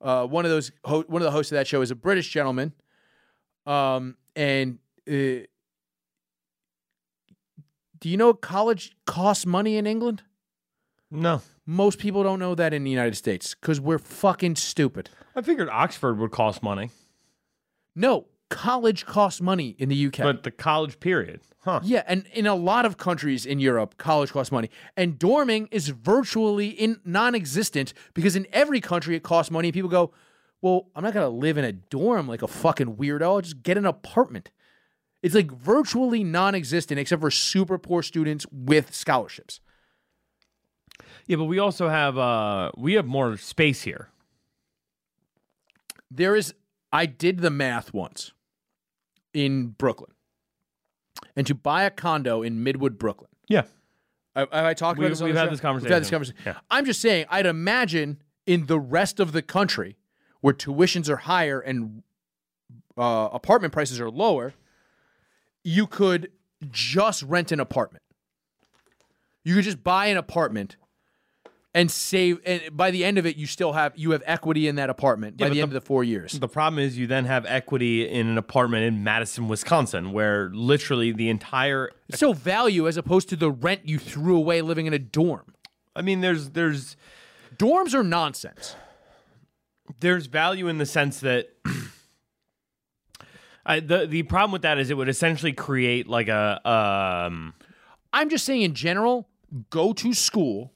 Uh, one of those, ho- one of the hosts of that show is a British gentleman, um, and uh, do you know college costs money in England? No. Most people don't know that in the United States because we're fucking stupid. I figured Oxford would cost money, No, college costs money in the UK. but the college period, huh? yeah, and in a lot of countries in Europe, college costs money. And dorming is virtually in non-existent because in every country it costs money. And people go, "Well, I'm not gonna live in a dorm like a fucking weirdo. I'll just get an apartment." It's like virtually non-existent except for super poor students with scholarships. Yeah, but we also have uh we have more space here. there is I did the math once in Brooklyn. And to buy a condo in Midwood, Brooklyn. Yeah. I, I talked We- about this we've had this We've had this conversation. conversation. Yeah. I'm just saying, I'd imagine in the rest of the country where tuitions are higher and uh, apartment prices are lower, you could just rent an apartment. You could just buy an apartment and save and by the end of it you still have you have equity in that apartment by but the the- end of the 4 years. The problem is you then have equity in an apartment in Madison, Wisconsin, where literally the entire It's still value as opposed to the rent you threw away living in a dorm. I mean there's there's Dorms are nonsense. there's value in the sense that I, the the problem with that is it would essentially create like a um I'm just saying in general, go to school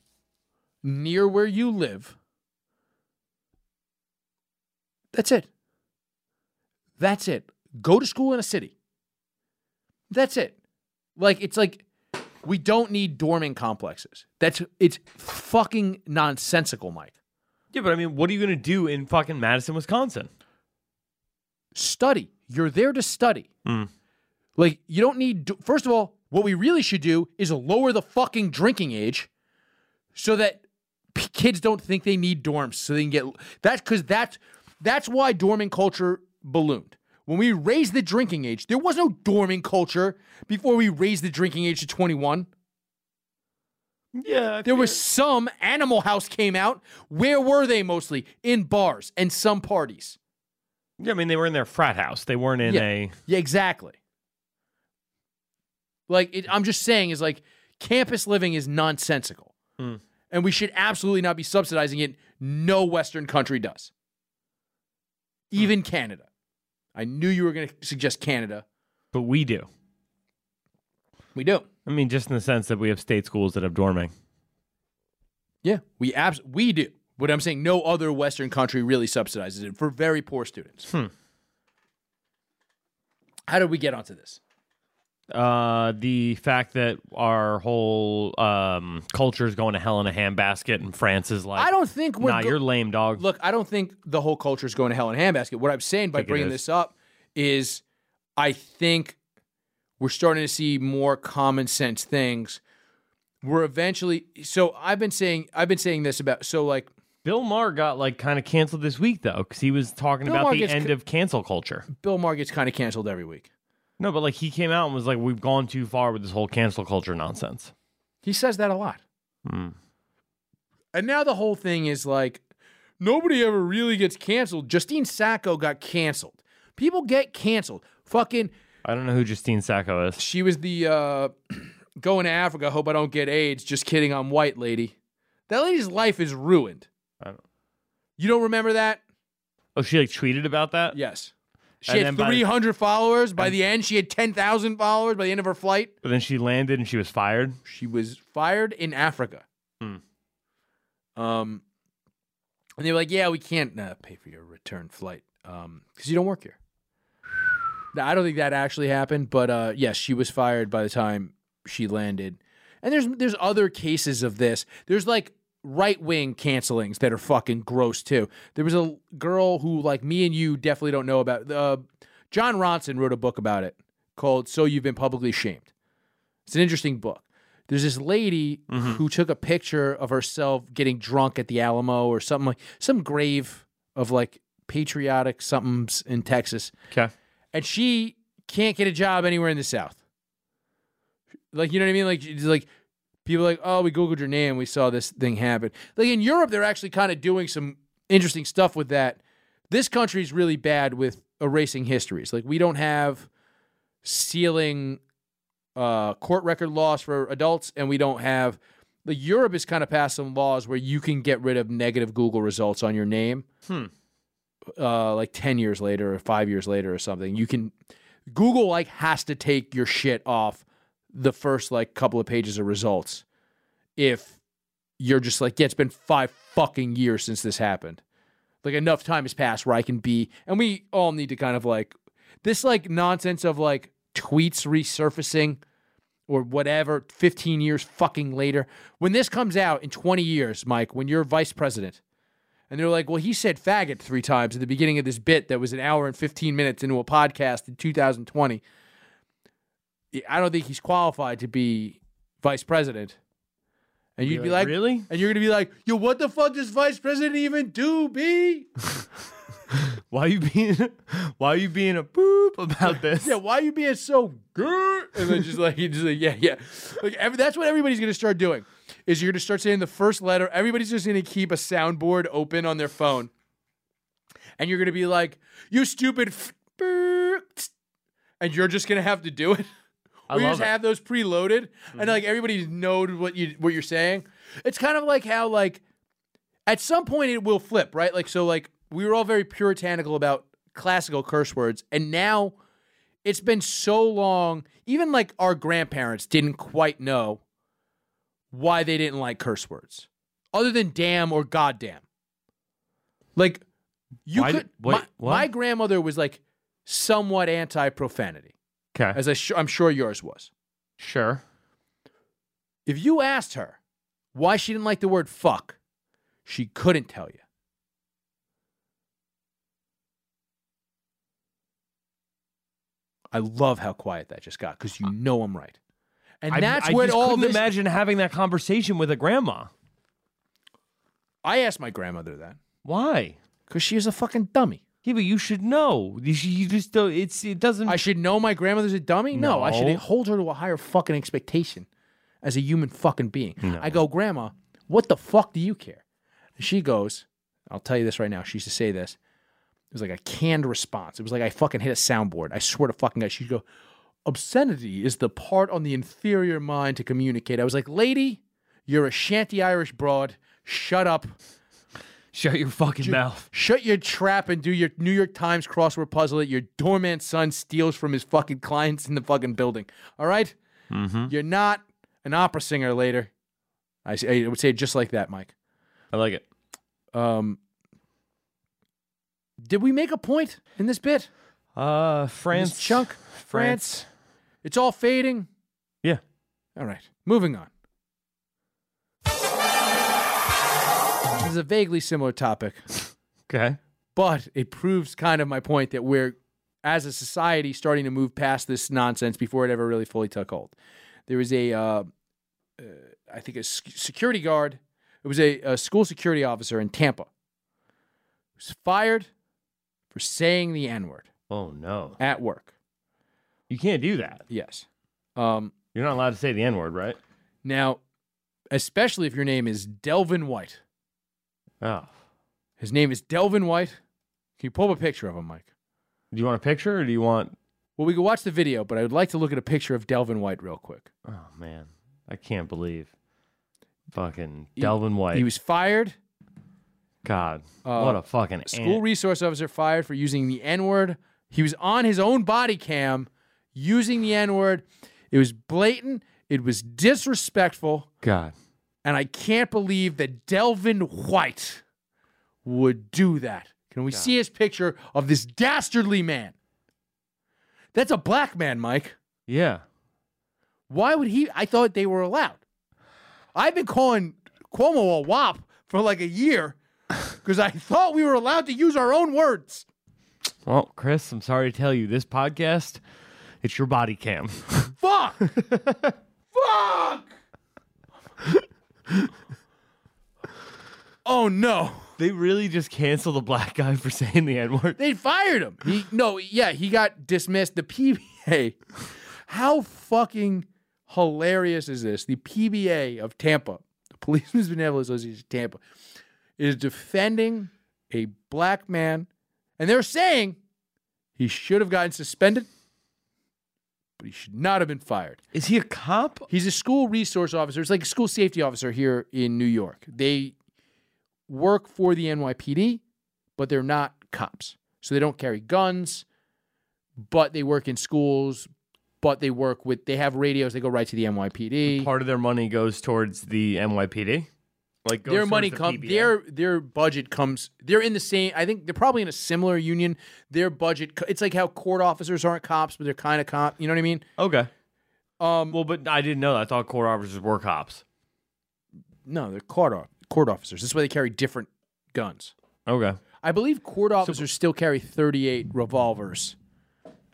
near where you live. That's it. That's it. Go to school in a city. That's it. Like it's like we don't need dorming complexes. That's it's fucking nonsensical, Mike. yeah, but I mean, what are you gonna do in fucking Madison, Wisconsin? study. You're there to study. Mm. Like you don't need. First of all, what we really should do is lower the fucking drinking age, so that kids don't think they need dorms, so they can get that's because that's that's why dorming culture ballooned. When we raised the drinking age, there was no dorming culture before we raised the drinking age to 21. Yeah, There was some Animal House came out. Where were they mostly? In bars and some parties. Yeah, I mean they were in their frat house. They weren't in Yeah. a Yeah, exactly. Like it, I'm just saying is like campus living is nonsensical, hmm. and we should absolutely not be subsidizing it. No Western country does, hmm. even Canada. I knew you were going to suggest Canada. but we do. We do. I mean, just in the sense that we have state schools that have dorming. Yeah, we abs- we do. But I'm saying no other Western country really subsidizes it for very poor students. How did we get onto this? Uh, the fact that our whole um, culture is going to hell in a handbasket, and France is like, I don't think we're Nah, go- you're lame, dog. Look, I don't think the whole culture is going to hell in a handbasket. What I'm saying by bringing this up is I think we're starting to see more common sense things we're eventually. So I've been saying I've been saying this about so like Bill Maher got like kind of canceled this week though, because he was talking Bill about Maher the end ca- of cancel culture. Bill Maher gets kind of canceled every week. No, but like he came out and was like, "We've gone too far with this whole cancel culture nonsense." He says that a lot. And now the whole thing is like nobody ever really gets canceled. Justine Sacco got canceled. People get canceled. Fucking I don't know who Justine Sacco is. she was the uh [CLEARS THROAT] going to Africa, hope I don't get AIDS. Just kidding, I'm white lady. That lady's life is ruined. I don't- You don't remember that? Oh, she like tweeted about that. Yes. She And had then by- 300 followers. By the end, she had 10,000 followers by the end of her flight. But then she landed and she was fired. She was fired in Africa. Hmm. Um, and they were like, "Yeah, we can't uh, pay for your return flight um, because you don't work here." Now, I don't think that actually happened, but uh, yes, she was fired by the time she landed. And there's there's other cases of this. There's like right wing cancelings that are fucking gross too. There was a girl who like me and you definitely don't know about. Uh, Jon Ronson wrote a book about it called "So You've Been Publicly Shamed." It's an interesting book. There's this lady who took a picture of herself getting drunk at the Alamo or something like some grave of like patriotic somethings in Texas, Okay. and she can't get a job anywhere in the South. Like you know what I mean? Like like people are like, oh, we googled your name, we saw this thing happen. Like in Europe, they're actually kind of doing some interesting stuff with that. This country is really bad with erasing histories. Like we don't have sealing uh, court record laws for adults, and we don't have. Like Europe has kind of passed some laws where you can get rid of negative Google results on your name. Hmm. Uh, like ten years later or five years later or something, you can. Google like has to take your shit off the first like couple of pages of results if you're just like, yeah, it's been five fucking years since this happened. Like enough time has passed where I can be, and we all need to kind of like this like nonsense of like tweets resurfacing or whatever 15 years fucking later. When this comes out in 20 years, Mike, when you're vice president, and they're like, well, he said faggot three times at the beginning of this bit that was an hour and 15 minutes into a podcast in 2020. I don't think he's qualified to be vice president. And you'd be like, really? And you're going to be like, yo, what the fuck does vice president even do, B? [LAUGHS] Why are you being [LAUGHS] why are you being a poop about [LAUGHS] this? Yeah, why are you being so good? And then just like, you just like, yeah, yeah. Like, every, that's what everybody's going to start doing. Is you're going to start saying the first letter. Everybody's just going to keep a soundboard open on their phone, and you're going to be like, "You stupid," f- and you're just going to have to do it. I you just it. have those preloaded, and mm-hmm. like everybody knows what you what you're saying. It's kind of like how like at some point it will flip, right? Like so, like we were all very puritanical about classical curse words, and now it's been so long. Even like our grandparents didn't quite know why they didn't like curse words, other than damn or goddamn. Like you Why could. wait, my, what? my grandmother was like somewhat anti-profanity, Okay. as I sh- I'm sure yours was. Sure. If you asked her why she didn't like the word fuck, she couldn't tell you. I love how quiet that just got because you know I'm right. And I, that's I just all couldn't this. imagine having that conversation with a grandma. I asked my grandmother that Why? because she is a fucking dummy. Yeah, but you should know. You, should, you just don't. It's it doesn't. I should know my grandmother's a dummy? No, I should hold her to a higher fucking expectation as a human fucking being. I go, Grandma, what the fuck do you care? And she goes, I'll tell you this right now. She used to say this. It was like a canned response. It was like I fucking hit a soundboard. I swear to fucking God. She'd go, Obscenity is the part on the inferior mind to communicate. I was like, Lady, you're a shanty Irish broad. Shut up. Shut your fucking mouth. Shut your trap and do your New York Times crossword puzzle that your doorman son steals from his fucking clients in the fucking building. All right? You're not an opera singer later. I would say just like that, Mike. I like it. Um, did we make a point in this bit? Uh, France. chunk? France. It's all fading. Yeah. All right. Moving on. Is a vaguely similar topic. Okay. but it proves kind of my point that we're as a society starting to move past this nonsense before it ever really fully took hold there was a uh, uh, I think, a security guard. It was a, a school security officer in Tampa. who Was fired for saying the N word Oh no, at work. you can't do that. Yes. Um, You're not allowed to say the N word, right? now, especially if your name is Delvin White. Oh, His name is Delvin White. Can you pull up a picture of him, Mike? do you want a picture or do you want? Well, we can watch the video, but I would like to look at a picture of Delvin White real quick. Oh man, I can't believe. Fucking He- Delvin White. He was fired. God, Uh, what a fucking School ant. resource officer fired for using the N word. He was on his own body cam using the N word. It was blatant. It was disrespectful. God, And I can't believe that Delvin White would do that. Can we see his picture of this dastardly man? That's a black man, Mike. yeah. Why would he? I thought they were allowed. I've been calling Cuomo a wop for like a year because I thought we were allowed to use our own words. Well, Chris, I'm sorry to tell you, this podcast, it's your body cam. [LAUGHS] Fuck! [LAUGHS] Fuck! [LAUGHS] oh no. they really just canceled the black guy for [LAUGHS] saying the N word. They fired him. He no, yeah, he got dismissed. The PBA. How fucking hilarious is this? The PBA of Tampa, the Policemen's Benevolent Association of Tampa, is defending a black man, and they're saying he should have gotten suspended, but he should not have been fired. Is he a cop? He's a school resource officer. It's like a school safety officer here in New York. They work for the NYPD, but they're not cops. So they don't carry guns, but they work in schools, but they work with, they have radios, they go right to the NYPD. Part of their money goes towards the NYPD. Like their money comes, PBA. their their budget comes. They're in the same. I think they're probably in a similar union. Their budget. It's like how court officers aren't cops, but they're kind of cop. You know what I mean? okay. Um, Well, but I didn't know. that. I thought court officers were cops. no, they're court o- court officers. That's why they carry different guns. Okay. I believe court officers still carry 38 revolvers,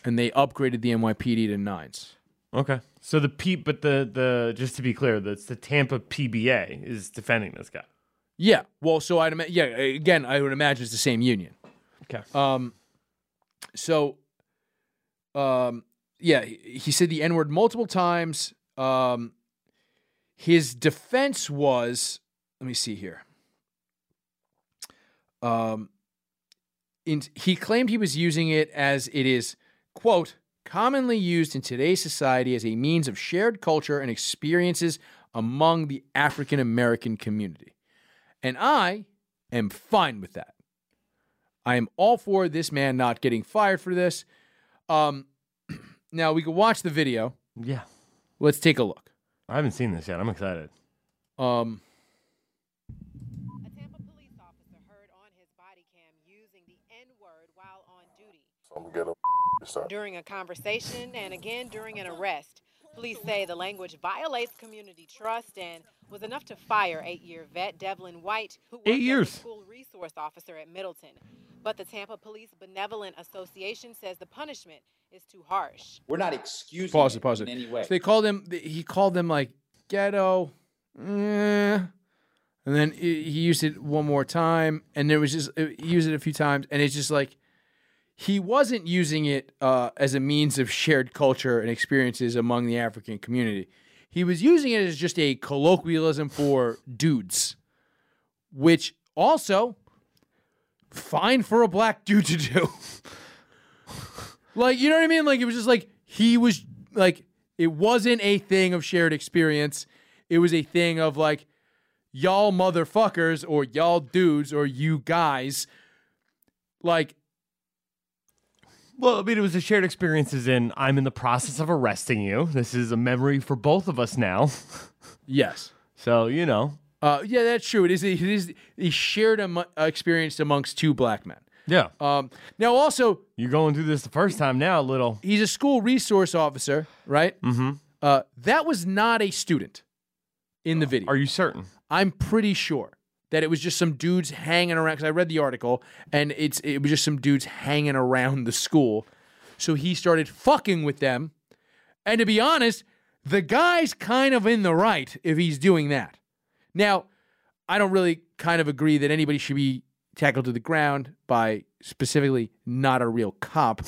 and they upgraded the NYPD to nines. Okay. So the P, but the the just to be clear, that's the Tampa PBA is defending this guy. Yeah. Well, so I'd ima- yeah. Again, I would imagine it's the same union. Okay. Um. So, um. Yeah, he he said the N word multiple times. Um. His defense was, let me see here. Um. In, he claimed he was using it as it is, quote, commonly used in today's society as a means of shared culture and experiences among the African American community. And I am fine with that. I am all for this man not getting fired for this. Um, [CLEARS THROAT] now we can watch the video. Yeah. Let's take a look. I haven't seen this yet. I'm excited. Um, A Tampa police officer heard on his body cam using the N word while on duty. During a conversation and again during an arrest. Police say the language violates community trust and was enough to fire eight year vet Devlin White, who worked Eight years. a school resource officer at Middleton. But the Tampa Police Benevolent Association says the punishment is too harsh. We're not excusing pause it it. Pause in it. any way. So they called him. He called them like ghetto, eh. and then he he used it one more time, and there was just he used it a few times, and it's just like he wasn't using it uh, as a means of shared culture and experiences among the African community. He was using it as just a colloquialism for dudes, which also fine for a black dude to do. [LAUGHS] like, you know what I mean? Like, it was just like he was like, it wasn't a thing of shared experience. It was a thing of like, y'all motherfuckers or y'all dudes or you guys. Like, Well, I mean, it was a shared experiences in I'm in the process of arresting you. This is a memory for both of us now. [LAUGHS] yes. So, you know. Uh, yeah, that's true. It is. It is a shared amo- experience amongst two black men. Yeah. Um, now, also, You're going through this the first time now, little. he's a school resource officer, right? Mm-hmm. Uh, that was not a student in the video. Are you certain? I'm pretty sure that it was just some dudes hanging around. Because I read the article, and it's it was just some dudes hanging around the school. So he started fucking with them, and to be honest, The guy's kind of in the right if he's doing that. Now, I don't really kind of agree that anybody should be tackled to the ground by specifically not a real cop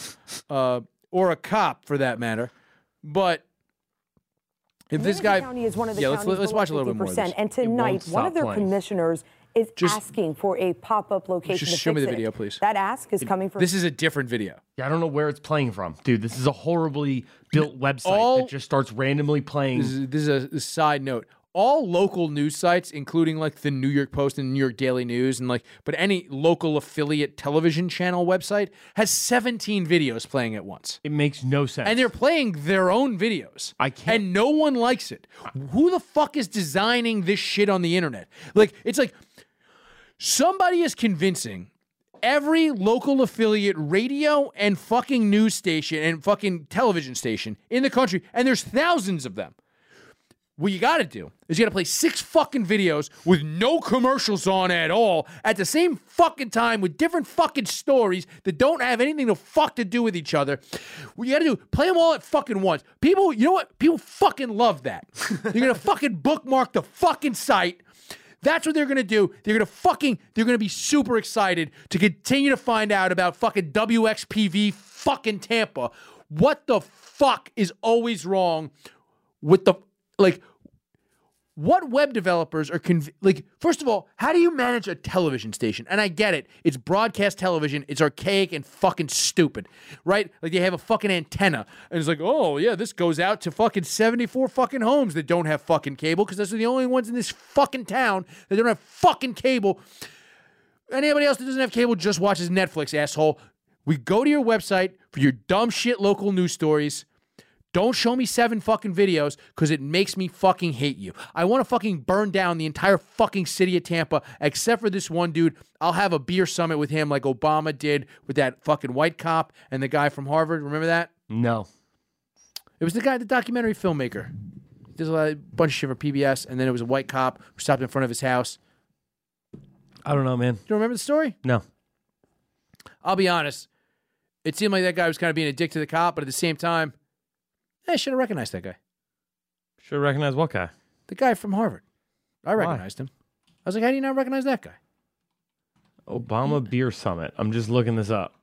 [LAUGHS] uh, or a cop for that matter. But if this Manatee guy, County is one of the yeah, let's, counties let's watch a little bit more. Of 50%. this. And tonight, one of their playing. commissioners is Just- asking for a pop-up location. Just to show me fix the it. video, please. That ask is coming from. This is a different video. Yeah, I don't know where it's playing from, dude. This is a horribly built website all- that just starts randomly playing. This is, this is a, a side note. All local news sites, including like the New York Post and New York Daily News, and like, but any local affiliate television channel website has 17 videos playing at once. it makes no sense. And they're playing their own videos. I can't- And no one likes it. Who the fuck is designing this shit on the internet? Like, it's like somebody is convincing every local affiliate radio and fucking news station and fucking television station in the country, and there's thousands of them. What you got to do is you got to play six fucking videos with no commercials on at all at the same fucking time with different fucking stories that don't have anything to fuck to do with each other. What you got to do, play them all at fucking once. People, you know what? People fucking love that. You're going [LAUGHS] to fucking bookmark the fucking site. That's what they're gonna do. They're gonna fucking, they're gonna be super excited to continue to find out about fucking WXPV fucking Tampa. What the fuck is always wrong with the, like, what web developers are conv- like first of all how do you manage a television station? And i get it. It's broadcast television. It's archaic and fucking stupid right? Like they have a fucking antenna. And it's like oh yeah this goes out to fucking 74 fucking homes that don't have fucking cable because those are the only ones in this fucking town that don't have fucking cable. Anybody else that doesn't have cable just watches netflix asshole. We go to your website for your dumb shit local news stories don't show me seven fucking videos because it makes me fucking hate you. I want to fucking burn down the entire fucking city of Tampa except for this one dude. I'll have a beer summit with him like Obama did with that fucking white cop and the guy from Harvard. Remember that? no. It was the guy, the documentary filmmaker. There's a bunch of shit for PBS, and then it was a white cop who stopped in front of his house. I don't know, man. Do you remember the story? No. I'll be honest. It seemed like that guy was kind of being a dick to the cop, but at the same time, I should have recognized that guy. Should recognize what guy? The guy from Harvard. I recognized him. I was like, how do you not recognize that guy? Obama Beer Summit. I'm just looking this up.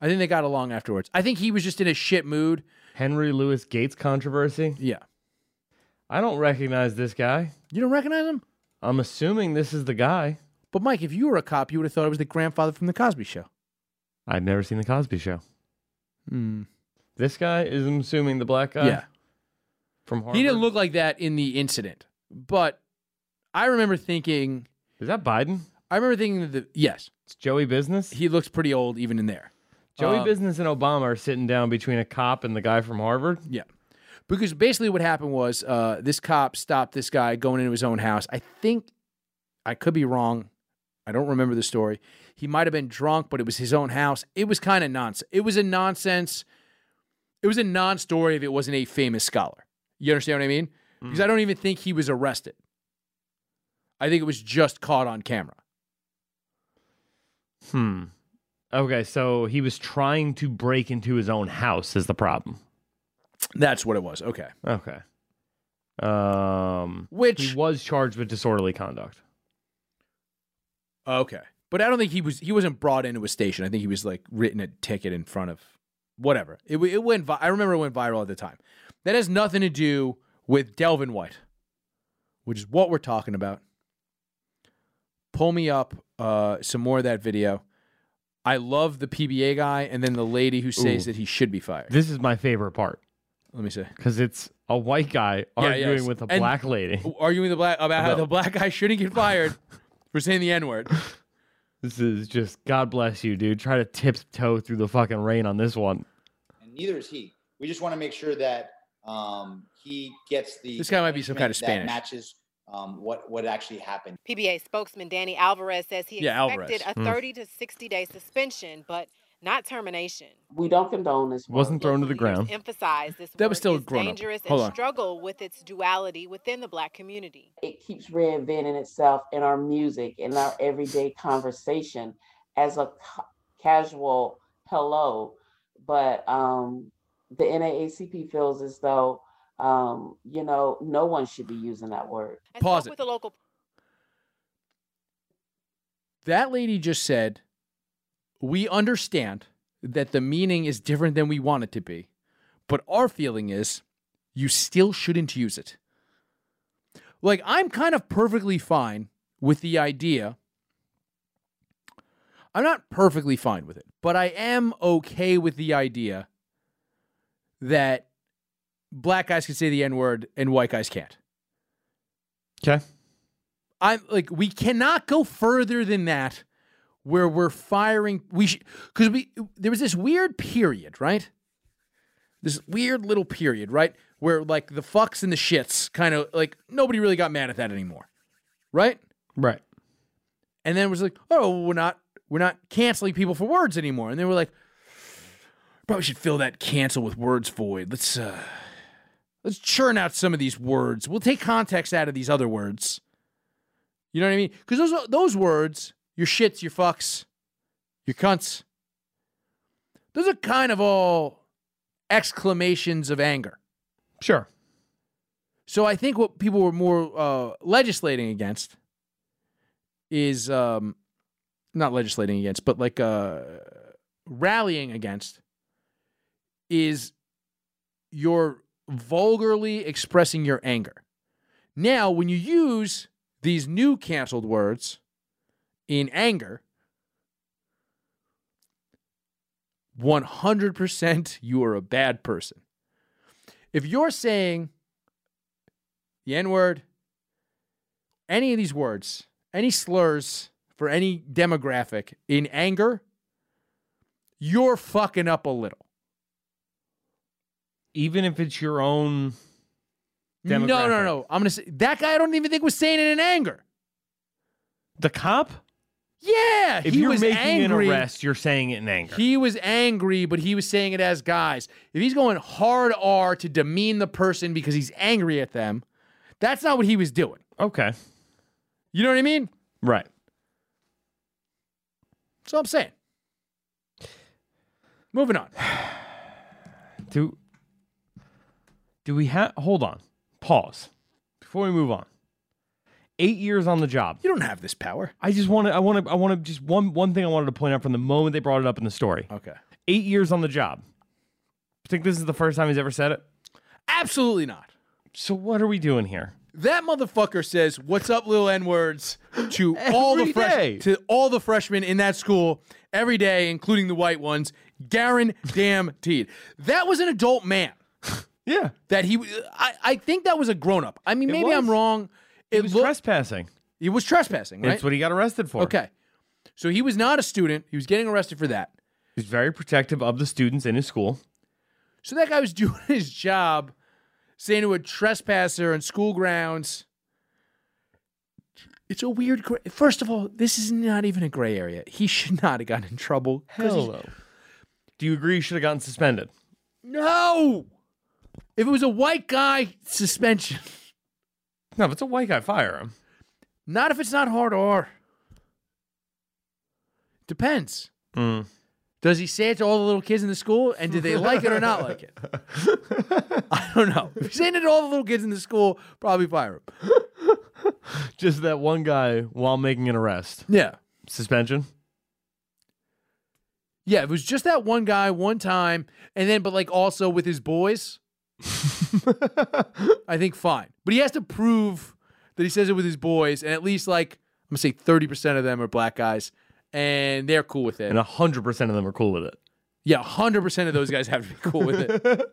I think they got along afterwards. I think he was just in a shit mood. Henry Louis Gates controversy. Yeah. I don't recognize this guy. You don't recognize him? I'm assuming this is the guy. But Mike, if you were a cop, you would have thought it was the grandfather from the Cosby Show. I'd never seen the Cosby Show. Hmm. This guy is I'm assuming the black guy. yeah. From Harvard. He didn't look like that in the incident. But I remember thinking Is that Biden? I remember thinking that the, yes, It's Joey Business. he looks pretty old even in there. Joey Uh, Business and Obama are sitting down between a cop and the guy from Harvard. Yeah. Because basically what happened was uh, this cop stopped this guy going into his own house. I think I could be wrong. I don't remember the story. He might have been drunk, but it was his own house. It was kind of nonsense. It was a nonsense. It was a non-story if it wasn't a famous scholar. You understand what I mean? Because I don't even think he was arrested. I think it was just caught on camera. Hmm. Okay, so he was trying to break into his own house is the problem. That's what it was. Okay. Okay. Um Which he was charged with disorderly conduct. Okay. But I don't think he was he wasn't brought into a station. I think he was like written a ticket in front of whatever. It it went vi- I remember it went viral at the time. That has nothing to do with Delvin White, which is what we're talking about. Pull me up uh, some more of that video. I love the PBA guy and then the lady who says Ooh. that he should be fired. This is my favorite part Let me see. because it's a white guy Yeah, arguing yes. with a And- black lady. Arguing the black about how the black guy shouldn't get fired for saying the N word. [LAUGHS] This is just God bless you, dude. Try to tiptoe through the fucking rain on this one. and neither is he. We just want to make sure that um, he gets the. This guy might be some kind of punishment Spanish. that matches um, what what actually happened. PBA spokesman Danny Alvarez says he Yeah, expected Alvarez. a Hmm. 30 to 60 day suspension, but not termination. We don't condone this. work. Wasn't thrown to the ground. Emphasize this That was still is grown up. dangerous Hold and on. struggle with its duality within the black community. It keeps reinventing itself in our music, in our everyday conversation as a ca- casual hello. But um, the NAACP feels as though Um, you know, no one should be using that word. I Pause it. with a local That lady just said, We understand that the meaning is different than we want it to be, but our feeling is you still shouldn't use it. Like, I'm kind of perfectly fine with the idea. I'm not perfectly fine with it, but I am okay with the idea that black guys can say the N word and white guys can't. Okay. I'm like we cannot go further than that where we're firing we because we there was this weird period right? This weird little period right? Where like the fucks and the shits kind of like nobody really got mad at that anymore right? Right. and then it was like oh we're not we're not canceling people for words anymore. And they were like probably should fill that cancel with words void. Let's uh let's churn out some of these words. We'll take context out of these other words. You know what I mean? Because those those words, your shits, your fucks, your cunts, those are kind of all exclamations of anger. Sure. So I think what people were more uh, legislating against is um, not legislating against, but like uh, rallying against is your vulgarly expressing your anger. Now, when you use these new canceled words in anger, 100% you are a bad person. If you're saying the N word, any of these words, any slurs for any demographic in anger, you're fucking up a little. Even if it's your own. No, no, no. I'm gonna say that guy. I don't even think was saying it in anger. The cop? Yeah, If he you're was making angry. an arrest, you're saying it in anger. He was angry, but he was saying it as guys. If he's going hard R to demean the person because he's angry at them, that's not what he was doing. okay. You know what I mean? Right. That's all I'm saying. Moving on. [SIGHS] Do do we have hold on. Pause. Before we move on. 8 years on the job. You don't have this power. I just want to I want to I want to just one one thing I wanted to point out from the moment they brought it up in the story. Okay. 8 years on the job. I Think this is the first time he's ever said it? Absolutely not. So what are we doing here? That motherfucker says, "What's up, little n words?" to [LAUGHS] all the fresh- to all the freshmen in that school every day, including the white ones. Garen damn teed. That was an adult man. [LAUGHS] Yeah. That he, I, I think that was a grown up. I mean, It maybe I'm wrong. It was looked- trespassing. He was trespassing, right? That's what he got arrested for. okay. So he was not a student. He was getting arrested for that. He's very protective of the students in his school. So that guy was [LAUGHS] doing his job, saying to a trespasser on school grounds. It's a weird. gra- First of all, this is not even a gray area. He should [LAUGHS] not have gotten in trouble. Hello. Do you agree he should have gotten suspended? No. If it was a white guy, suspension. No, if it's a white guy, fire him. Not if it's not hard R. Depends. Mm. Does he say it to all the little kids in the school, and do they like it or not like it? [LAUGHS] I don't know. If he's saying it to all the little kids in the school, probably fire him. [LAUGHS] Just that one guy while making an arrest. Yeah. Suspension? Yeah, it was just that one guy one time, and then but like also with his boys. [LAUGHS] I think fine, but he has to prove that he says it with his boys, and at least like I'm gonna say thirty percent of them are black guys, and they're cool with it. And 100% of them are cool with it. Yeah, hundred percent of those guys have to be cool with it. [LAUGHS]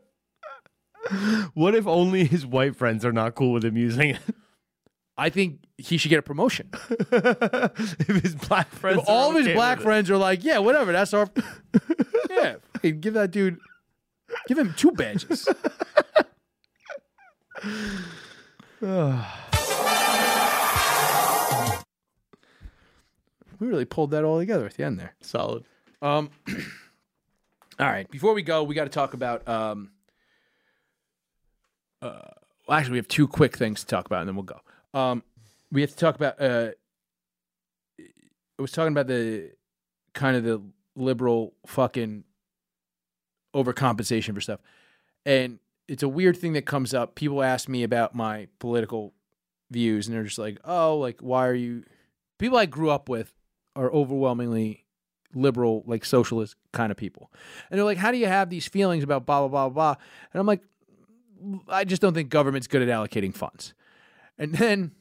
What if only his white friends are not cool with him using it? I think he should get a promotion. [LAUGHS] if his black friends If all of his black it. friends are like, yeah, whatever, that's our. yeah, give that dude, give him two badges. [LAUGHS] we really pulled that all together at the end there. Solid. Um, [CLEARS THROAT] all right. Before we go, we got to talk about. Um, uh, well, actually, we have two quick things to talk about, and then we'll go. Um, we have to talk about. Uh, I was talking about the kind of the liberal fucking overcompensation for stuff, and it's a weird thing that comes up. People ask me about my political views, and they're just like, "Oh, like why are you?" People I grew up with are overwhelmingly liberal, like socialist kind of people, and they're like, "How do you have these feelings about blah blah blah blah?" And I'm like, I just don't think government's good at allocating funds. And then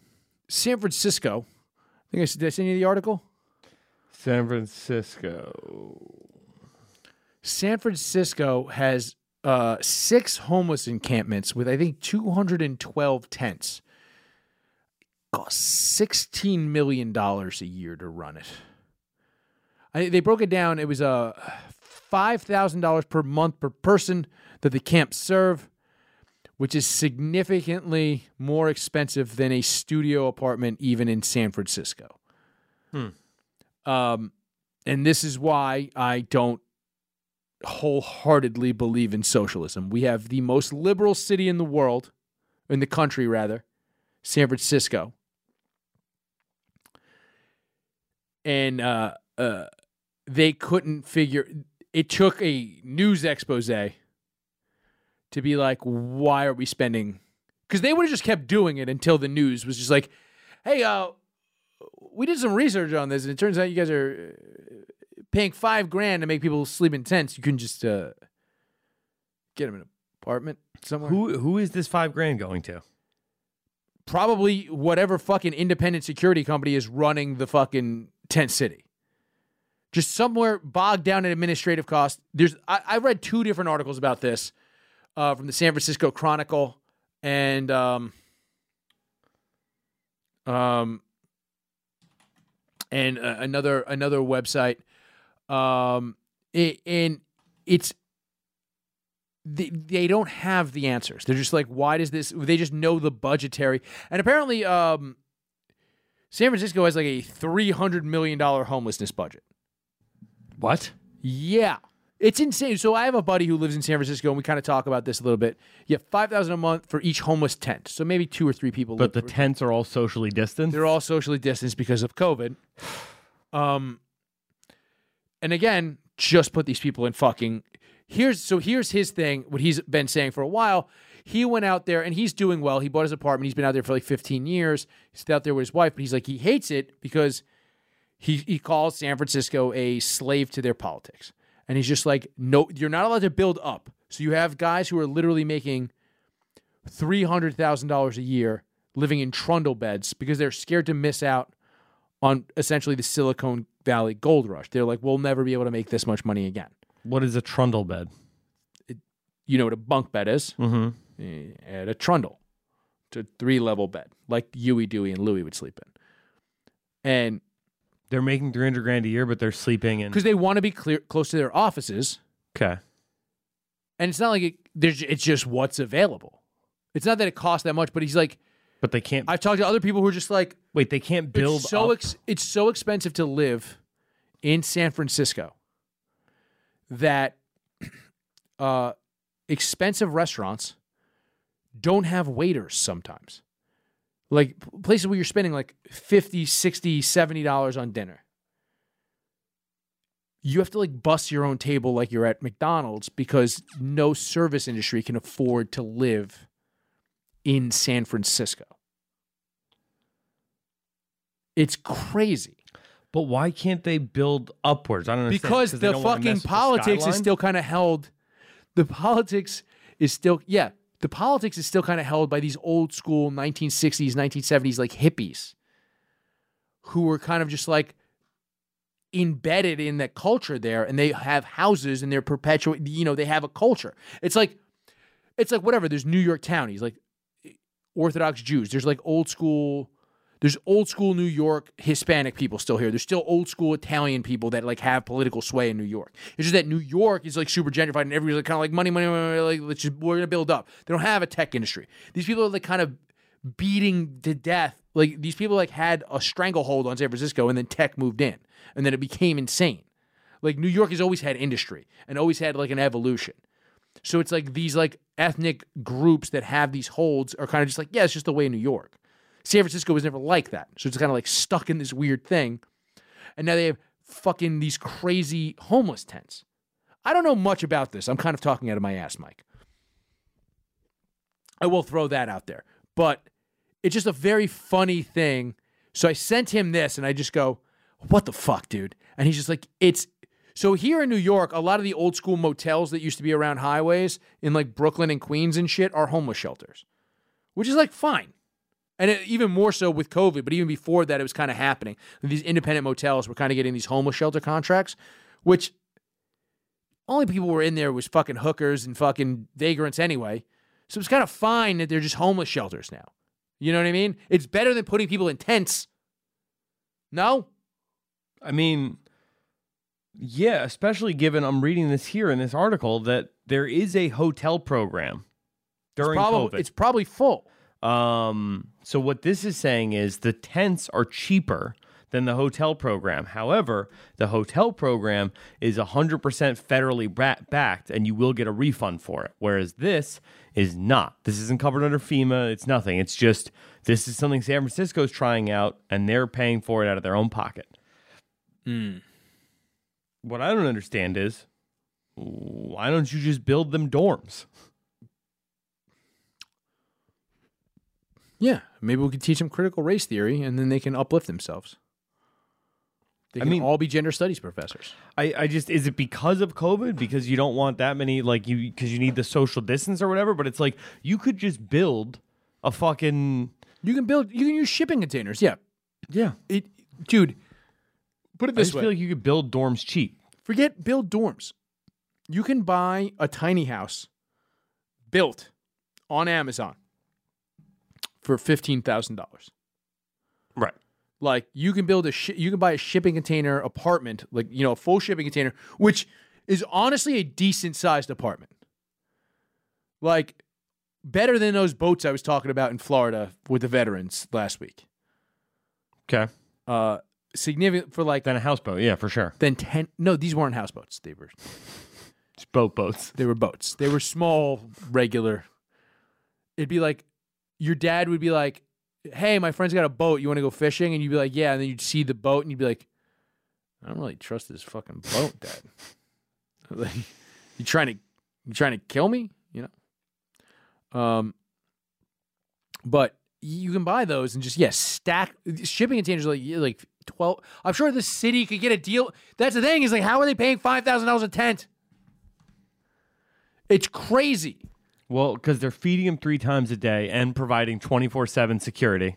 San Francisco, I think I did I send you the article. San Francisco. San Francisco has uh, six homeless encampments with I think 212 tents. Costs 16 million dollars a year to run it. I, they broke it down. It was a uh, five thousand dollars per month per person that the camps serve, which is significantly more expensive than a studio apartment even in San Francisco. Um, and this is why I don't wholeheartedly believe in socialism. We have the most liberal city in the world, in the country rather, San Francisco. And uh, uh, they couldn't figure it took a news expose to be like, why are we spending? Because they would have just kept doing it until the news was just like, hey, uh, we did some research on this, and it turns out you guys are paying five grand to make people sleep in tents. You can just uh, get them an apartment somewhere. Who who is this five grand going to? Probably whatever fucking independent security company is running the fucking tent city. Just somewhere bogged down in administrative costs. There's I, I read two different articles about this uh, from the San Francisco Chronicle and um, um, and uh, another another website. Um, it, and it's they, they don't have the answers. They're just like, why does this? They just know the budgetary, and apparently, um, San Francisco has like a three hundred million dollar homelessness budget. What? Yeah. It's insane. So I have a buddy who lives in San Francisco, and we kind of talk about this a little bit. You have five thousand a month for each homeless tent, so maybe two or three people. But the tents are all socially distanced. they're all socially distanced because of COVID. Um, and again, just put these people in fucking. Here's so here's his thing. What he's been saying for a while. He went out there and he's doing well. He bought his apartment. He's been out there for like 15 years. He's out there with his wife, but he's like he hates it because he he calls San Francisco a slave to their politics. And he's just like, no, you're not allowed to build up. So you have guys who are literally making three hundred thousand dollars a year living in trundle beds because they're scared to miss out on essentially the Silicon Valley gold rush. They're like, we'll never be able to make this much money again. What is a trundle bed? You know what a bunk bed is? Mm-hmm. Eh, At a trundle, it's a three level bed, like Huey, Dewey, and Louie would sleep in. And They're making three hundred grand a year, but they're sleeping in. because they want to be clear, close to their offices, Okay. and it's not like it, there's, it's just what's available. It's not that it costs that much, but he's like, But they can't. I've talked to other people who are just like, wait, they can't build. it's so up- ex- it's so expensive to live in San Francisco that [CLEARS THROAT] uh, expensive restaurants don't have waiters sometimes. Like places where you're spending like 50, 60, 70 dollars on dinner. You have to like bust your own table like you're at McDonald's because no service industry can afford to live in San Francisco. It's crazy but why can't they build upwards? I don't understand. because the fucking politics is still kind of held. The politics is still yeah. The politics is still kind of held by these old school 1960s, 1970s like hippies, who were kind of just like embedded in that culture there, and they have houses and they're perpetual. You know, they have a culture. It's like it's like whatever. There's New York townies, like Orthodox Jews. There's like old school. There's old school New York Hispanic people still here. There's still old school Italian people that like have political sway in New York. It's just that New York is like super gentrified and everybody's like kind of like money, money, money, like let's just we're gonna build up. They don't have a tech industry. These people are like kind of beating to death. Like these people like had a stranglehold on San Francisco and then tech moved in and then it became insane. Like New York has always had industry and always had like an evolution. So it's like these like ethnic groups that have these holds are kind of just like, yeah, it's just the way in New York. San Francisco was never like that. So it's kind of like stuck in this weird thing. And now they have fucking these crazy homeless tents. I don't know much about this. I'm kind of talking out of my ass, Mike. I will throw that out there. But it's just a very funny thing. So I sent him this and I just go, What the fuck, dude? And he's just like, It's so here in New York, a lot of the old school motels that used to be around highways in like Brooklyn and Queens and shit are homeless shelters, which is like fine. And it, even more so with COVID, but even before that, it was kind of happening. These independent motels were kind of getting these homeless shelter contracts, which only people were in there was fucking hookers and fucking vagrants anyway. So it's kind of fine that they're just homeless shelters now. You know what I mean? It's better than putting people in tents. No? I mean, yeah, especially given I'm reading this here in this article that there is a hotel program during it's probably, COVID. It's probably full. Um, so what this is saying is the tents are cheaper than the hotel program. However, the hotel program is 100% federally ba- backed and you will get a refund for it. Whereas this is not. This isn't covered under FEMA. It's nothing. It's just this is something San Francisco's trying out and they're paying for it out of their own pocket. What I don't understand is why don't you just build them dorms? Yeah. Maybe we could teach them critical race theory and then they can uplift themselves. They I can mean- all be gender studies professors. I, I just is it because of COVID because you don't want that many like you because you need the social distance or whatever. But it's like you could just build a fucking You can build, you can use shipping containers. Yeah. yeah. It, dude, put it I this just way. feel like you could build dorms cheap. Forget build dorms. You can buy a tiny house built on Amazon for fifteen thousand dollars. Right. Like you can build a shi you can buy a shipping container apartment, like you know, a full shipping container, which is honestly a decent sized apartment. Like better than those boats I was talking about in Florida with the veterans last week. Okay. Uh, significant for like Then a houseboat. Yeah, for sure. then ten. No, these weren't houseboats. They were Just boat boats. They were boats. They were small, regular. It'd be like your dad would be like, "Hey, my friend's got a boat. You want to go fishing?" And you'd be like, "Yeah." And then you'd see the boat, and you'd be like, "I don't really trust this fucking boat, Dad. [LAUGHS] like, you trying to you trying to kill me? You know?" Um. But you can buy those and just yeah stack shipping containers are like like twelve. I'm sure the city could get a deal. That's the thing is like, how are they paying five thousand dollars a tent? It's crazy. Well, because they're feeding them three times a day and providing twenty four seven security.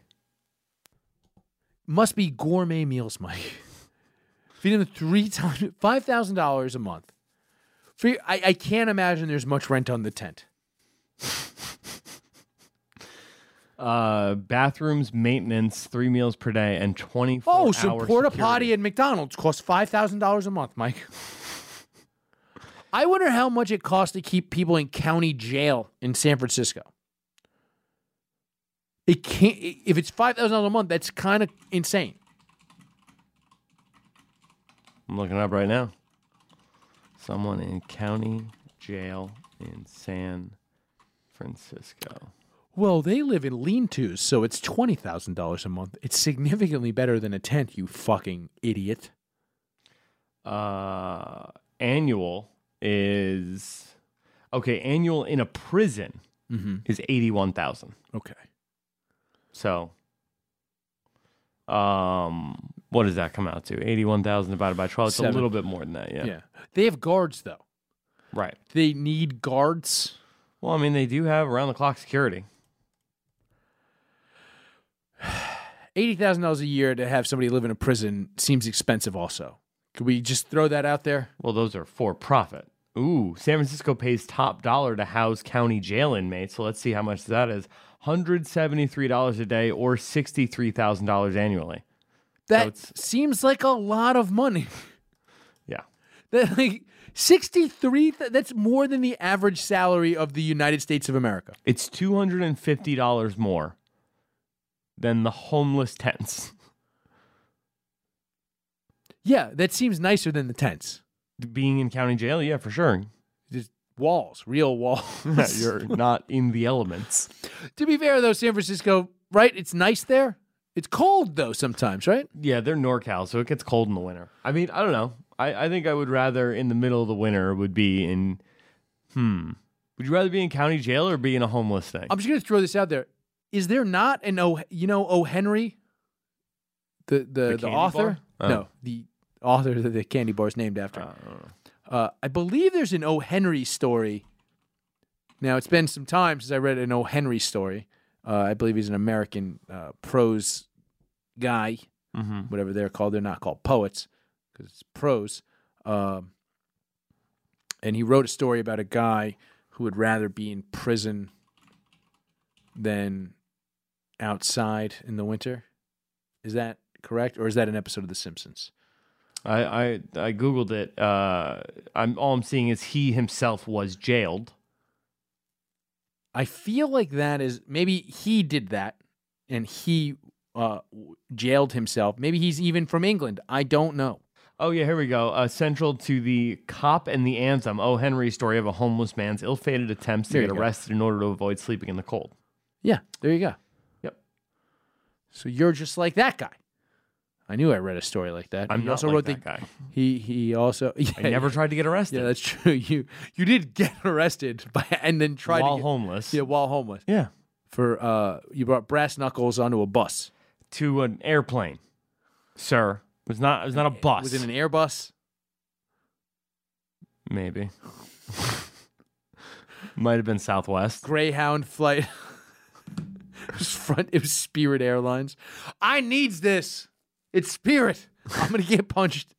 Must be gourmet meals, Mike. [LAUGHS] Feeding them three times, five thousand dollars a month. For, I, I can't imagine there's much rent on the tent. Uh, bathrooms, maintenance, three meals per day, and twenty four. Oh, so porta potty at McDonald's costs five thousand dollars a month, Mike. I wonder how much it costs to keep people in county jail in San Francisco. It can't. If it's five thousand dollars a month, that's kind of insane. I'm looking up right now. Someone in county jail in San Francisco. Well, they live in lean-tos, so it's twenty thousand dollars a month. It's significantly better than a tent. You fucking idiot. Uh, annual is okay. Annual in a prison is eighty one thousand. Okay. So, um, what does that come out to? Eighty one thousand divided by twelve. It's Seven. a little bit more than that. Yeah. Yeah. They have guards though. Right. They need guards. Well, I mean, they do have around the clock security. Eighty thousand dollars a year to have somebody live in a prison seems expensive. Also, could we just throw that out there? Well, those are for profit. Ooh, San Francisco pays top dollar to house county jail inmates. So let's see how much that is. $173 a day or $63,000 annually. That it's- seems like a lot of money. [LAUGHS] Yeah. That like sixty three. That's more than the average salary of the United States of America. It's $250 more than the homeless tents. [LAUGHS] Yeah, that seems nicer than the tents. Being in county jail, yeah, for sure. Just walls, real walls. [LAUGHS] You're not in the elements. to be fair though, San Francisco, right? It's nice there. It's cold though sometimes, right? Yeah, they're NorCal, so it gets cold in the winter. I mean, I don't know. I, I think I would rather in the middle of the winter would be in, hmm, Would you rather be in county jail or be in a homeless thing? I'm just gonna throw this out there. Is there not an O? You know O. Henry, the the the, candy author? Oh. No, the author that the candy bar is named after. Uh, I believe there's an O. Henry story. Now it's been some time since I read an O. Henry story. Uh, I believe he's an American uh, prose guy, Mm-hmm. whatever they're called. They're not called poets because it's prose. Um, and he wrote a story about a guy who would rather be in prison than outside in the winter. Is that correct, or is that an episode of The Simpsons? I, I I googled it. Uh, I'm all I'm seeing is he himself was jailed. I feel like that is maybe he did that, and he uh, jailed himself. Maybe he's even from England. I don't know. Oh yeah, here we go. Uh, central to the cop and the anthem. O. Henry story of a homeless man's ill-fated attempts to There get arrested in order to avoid sleeping in the cold. Yeah, there you go. Yep. So you're just like that guy. I knew I read a story like that. I'm he not also like wrote that the guy. He he also [LAUGHS] I never tried to get arrested. Yeah, that's true. [LAUGHS] You you did get [LAUGHS] arrested by and then tried while to get, homeless. Yeah, while homeless. Yeah. For uh you brought brass knuckles onto a bus. To an airplane, sir. It was not. It was not a bus. Was it an Airbus? Maybe. Might have been Southwest. Greyhound flight. It was front it was Spirit Airlines. I needs this. It's Spirit. I'm gonna get punched.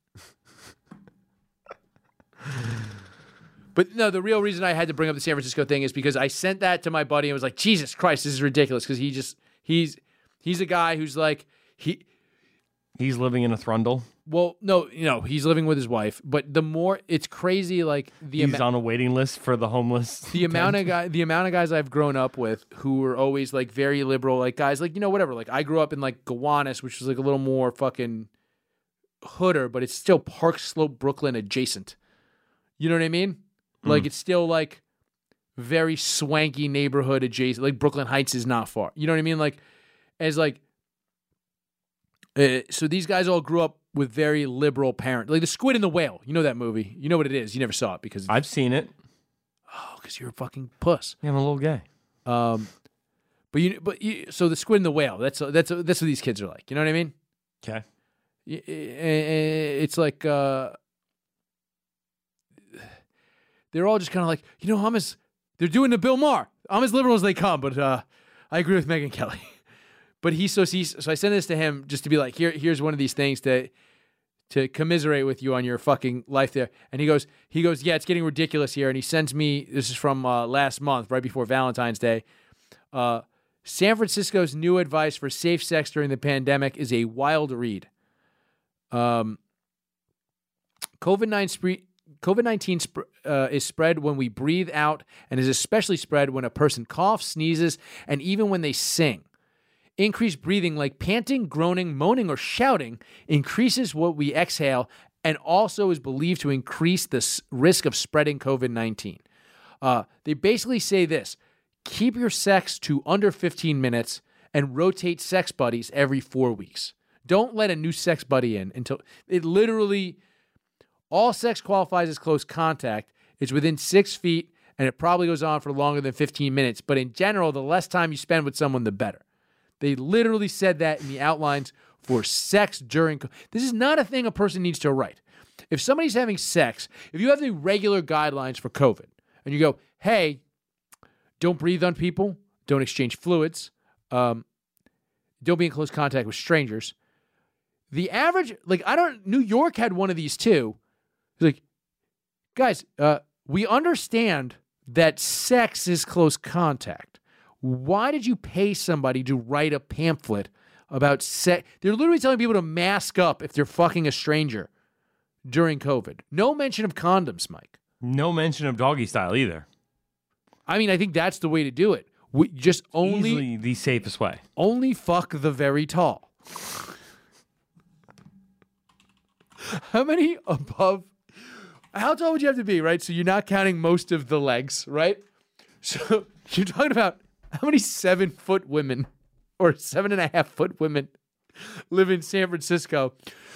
But no, the real reason I had to bring up the San Francisco thing is because I sent that to my buddy and was like, Jesus Christ, this is ridiculous. Because he just he's he's a guy who's like he He's living in a thrundle. well, no, you know, he's living with his wife. But the more it's crazy, like the He's amount on a waiting list for the homeless. [LAUGHS] the amount of guy the amount of guys I've grown up with who were always like very liberal, like guys like you know whatever. Like I grew up in like Gowanus, which was like a little more fucking hooder, but it's still Park Slope, Brooklyn adjacent. You know what I mean? Hmm. Like it's still like very swanky neighborhood adjacent. Like Brooklyn Heights is not far. You know what I mean? Like as like uh, so these guys all grew up with very liberal parents. Like the Squid and the Whale. You know that movie. You know what it is. You never saw it because I've seen it. oh, because you're a fucking puss. Yeah, I'm a little gay. Um, but you, but you, so the squid and the whale. That's that's that's what these kids are like. You know what I mean? Okay. It's like uh, they're all just kind of like, you know, I'm as they're doing the Bill Maher. I'm as liberal as they come, but uh, I agree with Megyn Kelly. [LAUGHS] but he's so he's so I sent this to him just to be like, here, here's one of these things to to commiserate with you on your fucking life there. And he goes, he goes, yeah, it's getting ridiculous here. And he sends me this is from uh, last month, right before Valentine's Day. Uh, San Francisco's new advice for safe sex during the pandemic is a wild read. Um, COVID nine COVID nineteen sp- uh, is spread when we breathe out, and is especially spread when a person coughs, sneezes, and even when they sing. Increased breathing, like panting, groaning, moaning, or shouting, increases what we exhale and also is believed to increase the risk of spreading COVID 19. Uh, they basically say this keep your sex to under 15 minutes and rotate sex buddies every four weeks. Don't let a new sex buddy in until it literally, all sex qualifies as close contact. It's within six feet and it probably goes on for longer than 15 minutes. But in general, the less time you spend with someone, the better. They literally said that in the outlines for sex during. This is not a thing a person needs to write. If somebody's having sex, if you have the regular guidelines for COVID and you go, hey, don't breathe on people, don't exchange fluids, um, don't be in close contact with strangers. The average, like, I don't, New York had one of these too. Like, guys, uh, we understand that sex is close contact. Why did you pay somebody to write a pamphlet about sex? They're literally telling people to mask up if they're fucking a stranger during COVID. No mention of condoms, Mike. No mention of doggy style either. I mean, I think that's the way to do it. We just only Easily the safest way. only fuck the very tall. How many above? How tall would you have to be, right? So you're not counting most of the legs, right? So [LAUGHS] you're talking about how many seven foot women or seven and a half foot women live in San Francisco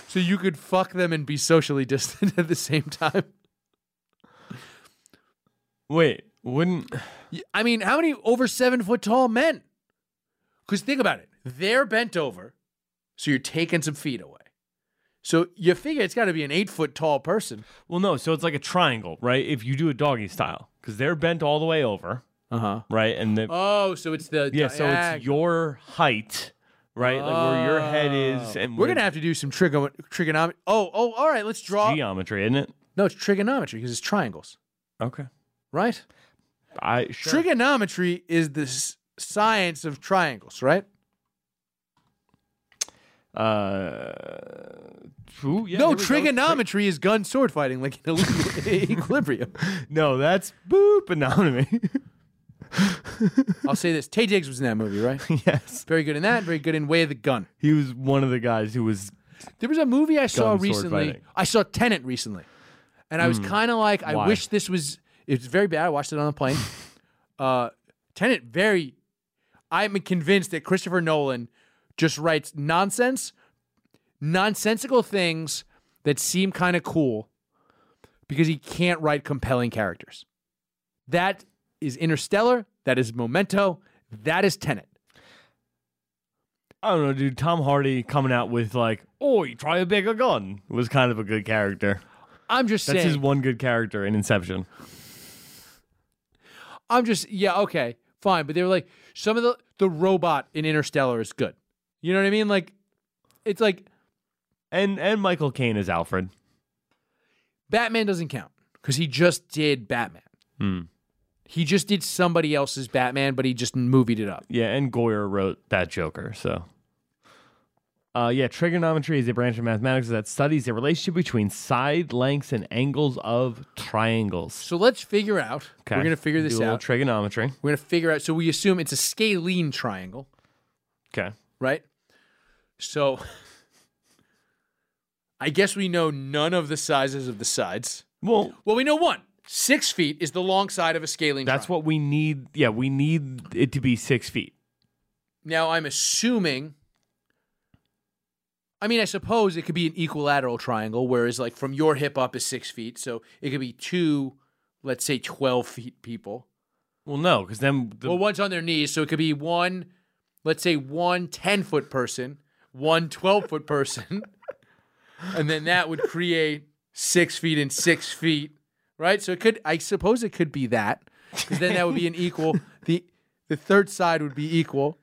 so you could fuck them and be socially [LAUGHS] distant at the same time? Wait, Wouldn't I mean, how many over seven foot tall men? Because think about it. They're bent over, so you're taking some feet away. So you figure it's got to be an eight foot tall person. well no, so it's like a triangle, right? If you do a doggy style, because they're bent all the way over, Uh huh. right? And the, Oh, so it's the yeah, so it's your height, right? Like where your head is, and We're gonna have to do some trigo- trigonometry. Oh, oh, all right. Let's draw. geometry, isn't it? No, it's trigonometry because it's triangles, Okay. right? I sure. Trigonometry is the s- science of triangles, right? Uh, ooh, yeah, no, here we trigonometry is gun sword fighting, like in [LAUGHS] Equilibrium. No, that's boop anatomy. [LAUGHS] I'll say this: Taye Diggs was in that movie, right? [LAUGHS] yes, Very good in that. Very good in Way of the Gun. he was one of the guys who was. There was a movie I saw sword recently. fighting. I saw Tenet recently, and I was kind of like, I Why? wish this was. It's very bad. I watched it on the plane. [LAUGHS] uh, Tenet, very. I'm convinced that Christopher Nolan just writes nonsense, nonsensical things that seem kind of cool, because he can't write compelling characters. That is Interstellar. That is Memento. That is Tenet. I don't know, dude. Tom Hardy coming out with like, "Oh, you try a bigger gun" was kind of a good character. I'm just saying That's saying. his one good character in Inception. I'm just yeah, okay, fine. But they were like some of the the robot in Interstellar is good. You know what I mean? Like it's like And and Michael Caine is Alfred. Batman doesn't count because he just did Batman. Hmm. He just did somebody else's Batman, but he just movied it up. Yeah, and Goyer wrote that Joker. So, uh, yeah, trigonometry is a branch of mathematics that studies the relationship between side lengths and angles of triangles. So let's figure out. Okay, We're gonna figure Do this a little out. trigonometry. We're gonna figure out. So we assume it's a scalene triangle, Okay. right? So [LAUGHS] I guess we know none of the sizes of the sides. Well, Well, we know one. Six feet is the long side of a scalene. that's triangle. what we need. Yeah, we need it to be six feet. Now I'm assuming. I mean, I suppose it could be an equilateral triangle, whereas like from your hip up is six feet, so it could be two, let's say twelve feet people. Well, no, because then the, well, one's on their knees, so it could be one, let's say one 10 foot person, one 12 foot person, [LAUGHS] and then that would create six feet and six feet, right? So it could, I suppose it could be that, because then that would be an [LAUGHS] equal. the The third side would be equal.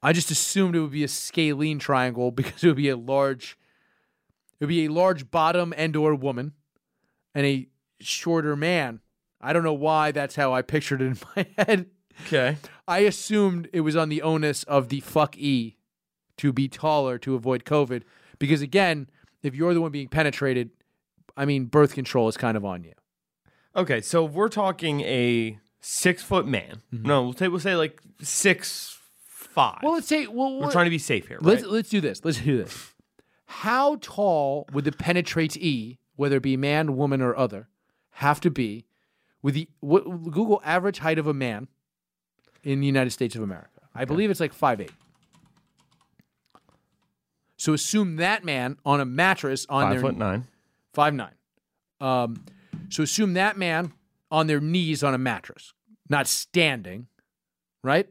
I just assumed it would be a scalene triangle because it would be a large, it would be a large bottom and or woman, and a shorter man. I don't know why that's how I pictured it in [LAUGHS] my head. okay. I assumed it was on the onus of the fuck E to be taller to avoid COVID. Because again, if you're the one being penetrated, I mean, birth control is kind of on you. Okay, so if we're talking a six foot man. Mm-hmm. No, we'll say we'll say like six five. Well, let's say, well, we're trying to be safe here. Right? let's let's do this. Let's do this. How tall would the penetrate E, whether it be man, woman, or other, have to be with the what, Google average height of a man in the United States of America? I believe it's like five eight. So assume that man on a mattress on five their foot nine. Five nine. Um, so assume that man on their knees on a mattress, not standing, right?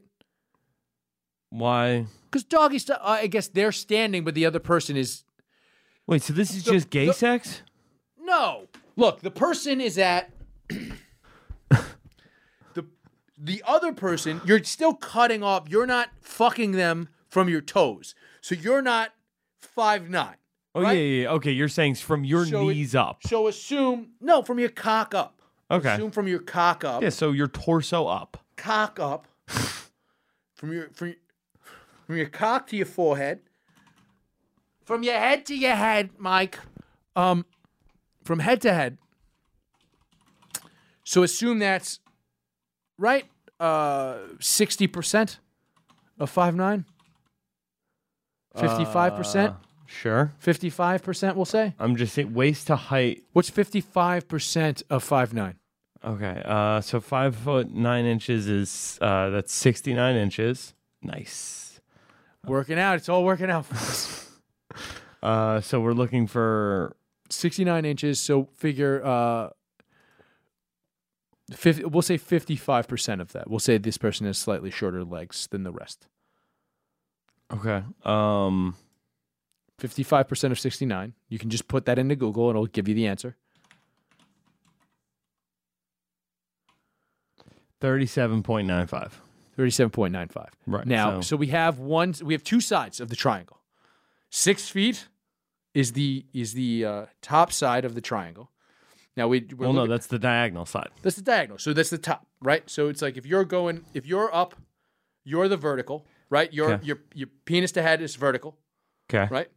Why? Because doggy style, uh, I guess they're standing, but the other person is Wait, so this is The- just gay the- sex? no. Look, the person is at [COUGHS] the the other person. You're still cutting off. You're not fucking them from your toes, so you're not five nine. Oh right? yeah, yeah, yeah. Okay, you're saying from your So it- knees up. So assume no from your cock up. Okay. Assume from your cock up. Yeah, so your torso up. cock up [LAUGHS] from your from your, from your cock to your forehead, from your head to your head, Mike. Um, from head to head. So assume that's right. Uh, sixty percent of five nine. Fifty-five percent. Sure. Fifty-five percent. We'll say. I'm just saying waist to height. What's fifty-five percent of five nine? Okay. Uh, so five foot nine inches is uh, that's sixty nine inches. Nice. Working out. It's all working out for us. [LAUGHS] Uh, so we're looking for 69 inches. So figure uh, 50, we'll say 55% of that. We'll say this person has slightly shorter legs than the rest. Okay. Um, 55% of 69. You can just put that into Google and it'll give you the answer. thirty-seven point nine five. 37.95. Right, Now, so- so. we have one we have two sides of the triangle. 6 feet is the is the uh, top side of the triangle. Now we Well, no, that's the diagonal side. That's the diagonal. So that's the top, right? So it's like if you're going, if you're up, you're the vertical, right? Your Okay. your your penis to head is vertical, Okay. right?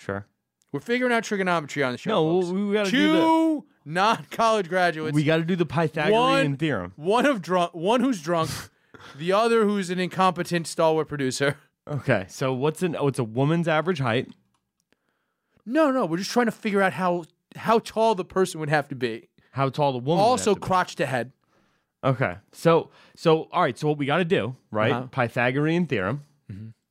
Sure. We're figuring out trigonometry on the show. No, folks. we- we gotta do two non-college graduates. we got to do the Pythagorean one, theorem. One of drunk, one who's drunk, [LAUGHS] the other who's an incompetent stalwart producer. Okay. So what's an? Oh, it's a woman's average height. No, no, we're just trying to figure out how how tall the person would have to be. How tall the woman? would also, to be. crotch to head. Okay. So so all right. So what we got to do, right? Uh-huh. Pythagorean theorem.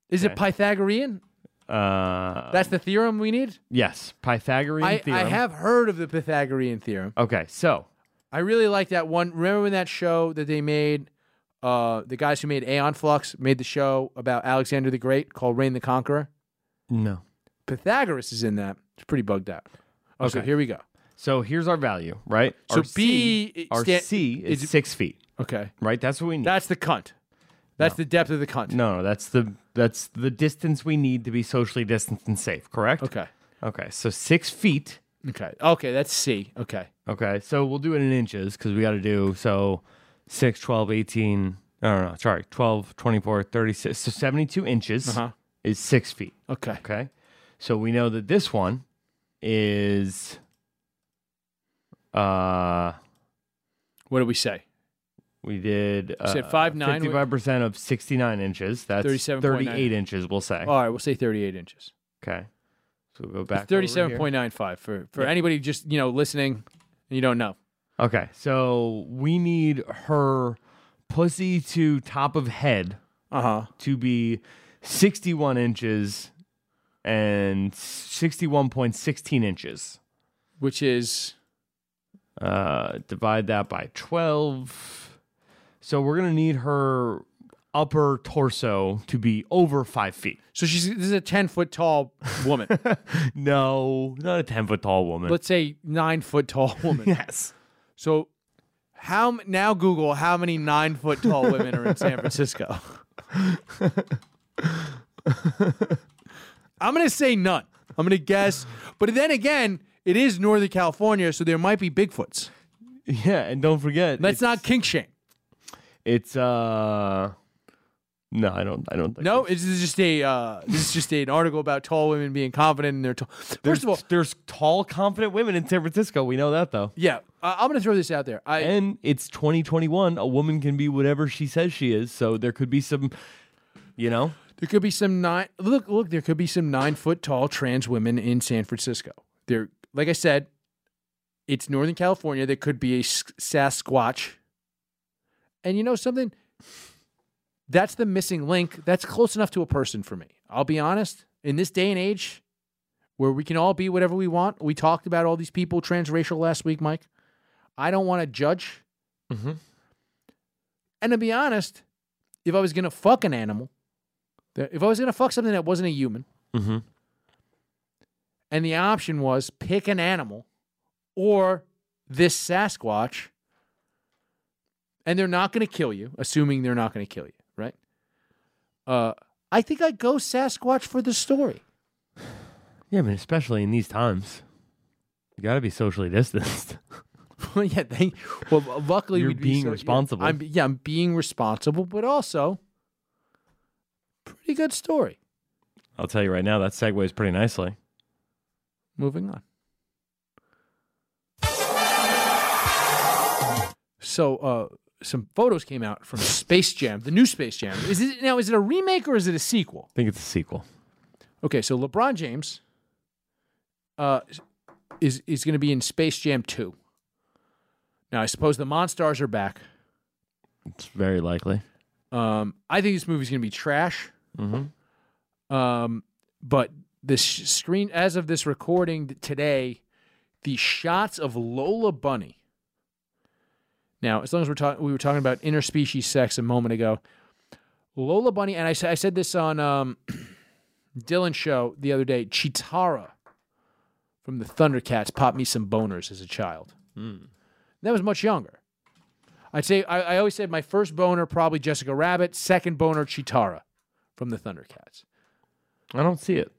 Is it Pythagorean? Uh, That's the theorem we need. yes, Pythagorean I, theorem. I have heard of the Pythagorean theorem. Okay. So I really like that one. Remember when that show that they made? Uh, the guys who made Aeon Flux made the show about Alexander the Great called Reign the Conqueror. no. Pythagoras is in that. It's pretty bugged out. So Okay. here we go. So here's our value, right? So our B C, our sta- C is, is- six feet, Okay, right? That's what we need. that's the cunt. That's the depth of the cunt. no, no, that's the that's the distance we need to be socially distanced and safe. Correct? Okay. Okay. So six feet. Okay. Okay. That's C. Okay. Okay. So we'll do it in inches because we got to do so 6, 12, 18. No, no, no. Sorry. 12, 24, 36. So 72 inches Uh-huh. is six feet. Okay. Okay. So we know that this one is uh What did we say? We did uh, said 5'9", 55% of 69 inches. That's 37.9. 38 inches, we'll say. All right. We'll say 38 inches. Okay. So we'll go back. over Thirty-seven here. point nine five for for Yeah. anybody just you know listening. and You don't know. Okay. So we need her pussy to top of head Uh huh. to be 61 inches and 61.16 inches. Which is Uh, divide that by 12. So we're going to need her upper torso to be over five feet. so she's this is a ten foot tall woman. [LAUGHS] No, not a 10 foot tall woman. Let's say nine foot tall woman. [LAUGHS] yes. So how m- now Google how many nine foot tall women are in San Francisco? [LAUGHS] I'm gonna say none. I'm gonna guess, but then again, it is Northern California, so there might be Bigfoots. Yeah, and don't forget. That's it's- not kink shame. It's uh no, I don't I don't think No, it's- this is just a uh, this is just an article about tall women being confident in their tall. First there's, of all, there's tall, confident women in San Francisco. We know that though. yeah, uh, I'm gonna throw this out there. I And it's 2021. A woman can be whatever she says she is. So there could be some, you know, There could be some nine. Look, look. There could be some nine foot tall trans women in San Francisco. There, like I said, it's Northern California. There could be a Sasquatch, and you know something. That's the missing link. That's close enough to a person for me. I'll be honest. In this day and age, where we can all be whatever we want, we talked about all these people transracial last week, Mike. I don't want to judge. Mhm. And to be honest, if I was gonna fuck an animal, if I was gonna fuck something that wasn't a human, mm-hmm. and the option was pick an animal or this Sasquatch, and they're not gonna kill you, assuming they're not gonna kill you, right? Uh, I think I'd go Sasquatch for the story. [SIGHS] yeah, but especially in these times, you got to be socially distanced. [LAUGHS] well, yeah, they, well, luckily You're we'd be being so- yeah, responsible. I'm, yeah, I'm being responsible, but also pretty good story. I'll tell you right now, that segues pretty nicely. Moving on. So, uh, some photos came out from Space Jam, the new Space Jam. Is it now? Is it a remake or is it a sequel? I think it's a sequel. Okay, so LeBron James, uh, is is going to be in Space Jam two. Now, I suppose the Monstars are back. It's very likely. Um, I think this movie's going to be trash. Mm-hmm. Um, but the screen, as of this recording today, the shots of Lola Bunny Now, as long as we're talking, we were talking about interspecies sex a moment ago. Lola Bunny, and I, I said this on um, [CLEARS THROAT] Dylan's show the other day. Cheetara from the Thundercats popped me some boners as a child. That was much younger. I'd say I, I always said my first boner probably Jessica Rabbit, second boner Cheetara from the Thundercats. I don't see it.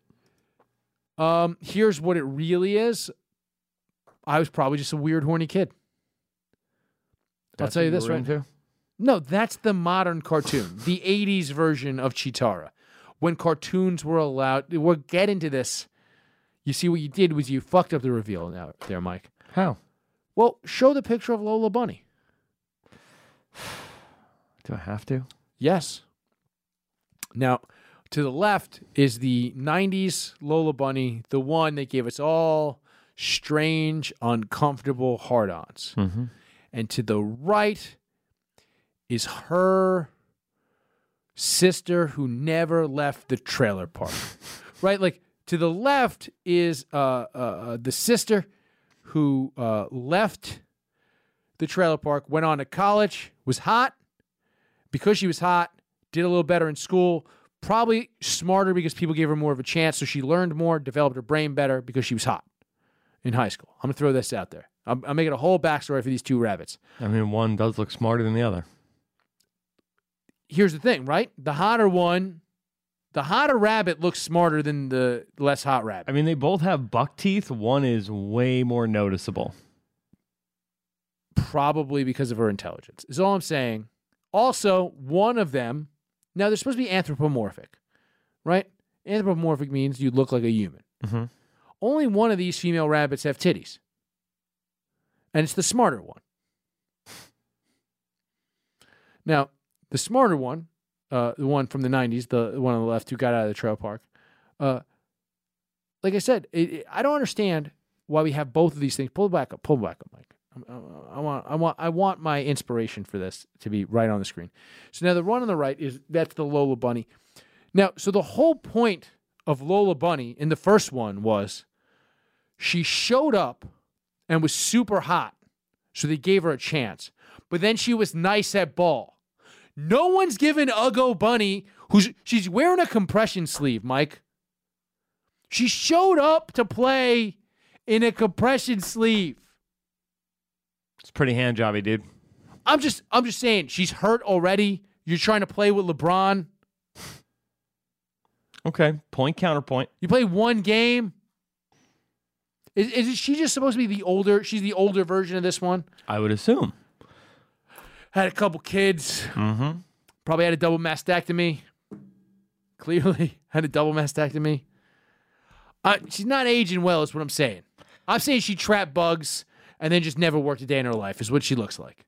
Um, here's what it really is. I was probably just a weird, horny kid. I'll tell you this right into? No, that's the modern cartoon, the [LAUGHS] '80s version of Cheetara. When cartoons were allowed, we'll get into this. You see, what you did was you fucked up the reveal now, there, Mike. How? Well, show the picture of Lola Bunny. [SIGHS] Do I have to? Yes. Now, to the left is the 90s Lola Bunny, the one that gave us all strange, uncomfortable hard ons. Mm-hmm. And to the right is her sister who never left the trailer park. [LAUGHS] right? Like to the left is uh, uh, uh, the sister who uh, left the trailer park, went on to college, was hot. Because she was hot, did a little better in school, probably smarter because people gave her more of a chance. So she learned more, developed her brain better because she was hot in high school. I'm going to throw this out there. I'm, I'm making a whole backstory for these two rabbits. I mean, one does look smarter than the other. Here's the thing, right? The hotter one, the hotter rabbit looks smarter than the less hot rabbit. I mean, they both have buck teeth. One is way more noticeable. probably because of her intelligence. Is all I'm saying. Also, one of them, now they're supposed to be anthropomorphic, right? Anthropomorphic means you look like a human. Mhm. Only one of these female rabbits have titties, and it's the smarter one. Now, the smarter one, uh, the one from the '90s, the one on the left who got out of the trail park, uh, like I said, it, it- I don't understand why we have both of these things. Pull back up. Pull back up, Mike. I want, I want, I want my inspiration for this to be right on the screen. So now the one on the right is that's the Lola Bunny. Now, so the whole point of Lola Bunny in the first one was she showed up and was super hot, so they gave her a chance. But then she was nice at ball. No one's given Uggo Bunny, who's she's wearing a compression sleeve, Mike. She showed up to play in a compression sleeve. It's pretty hand jobby, dude. I'm just I'm just saying she's hurt already. You're trying to play with LeBron. Okay, point counterpoint. You play one game. Is, is she just supposed to be the older? She's the older version of this one. I would assume. Had a couple kids. Mm-hmm. Probably had a double mastectomy. Clearly [LAUGHS] had a double mastectomy. Uh, she's not aging well, is what I'm saying. I'm saying she trapped bugs and then just never worked a day in her life, is what she looks like.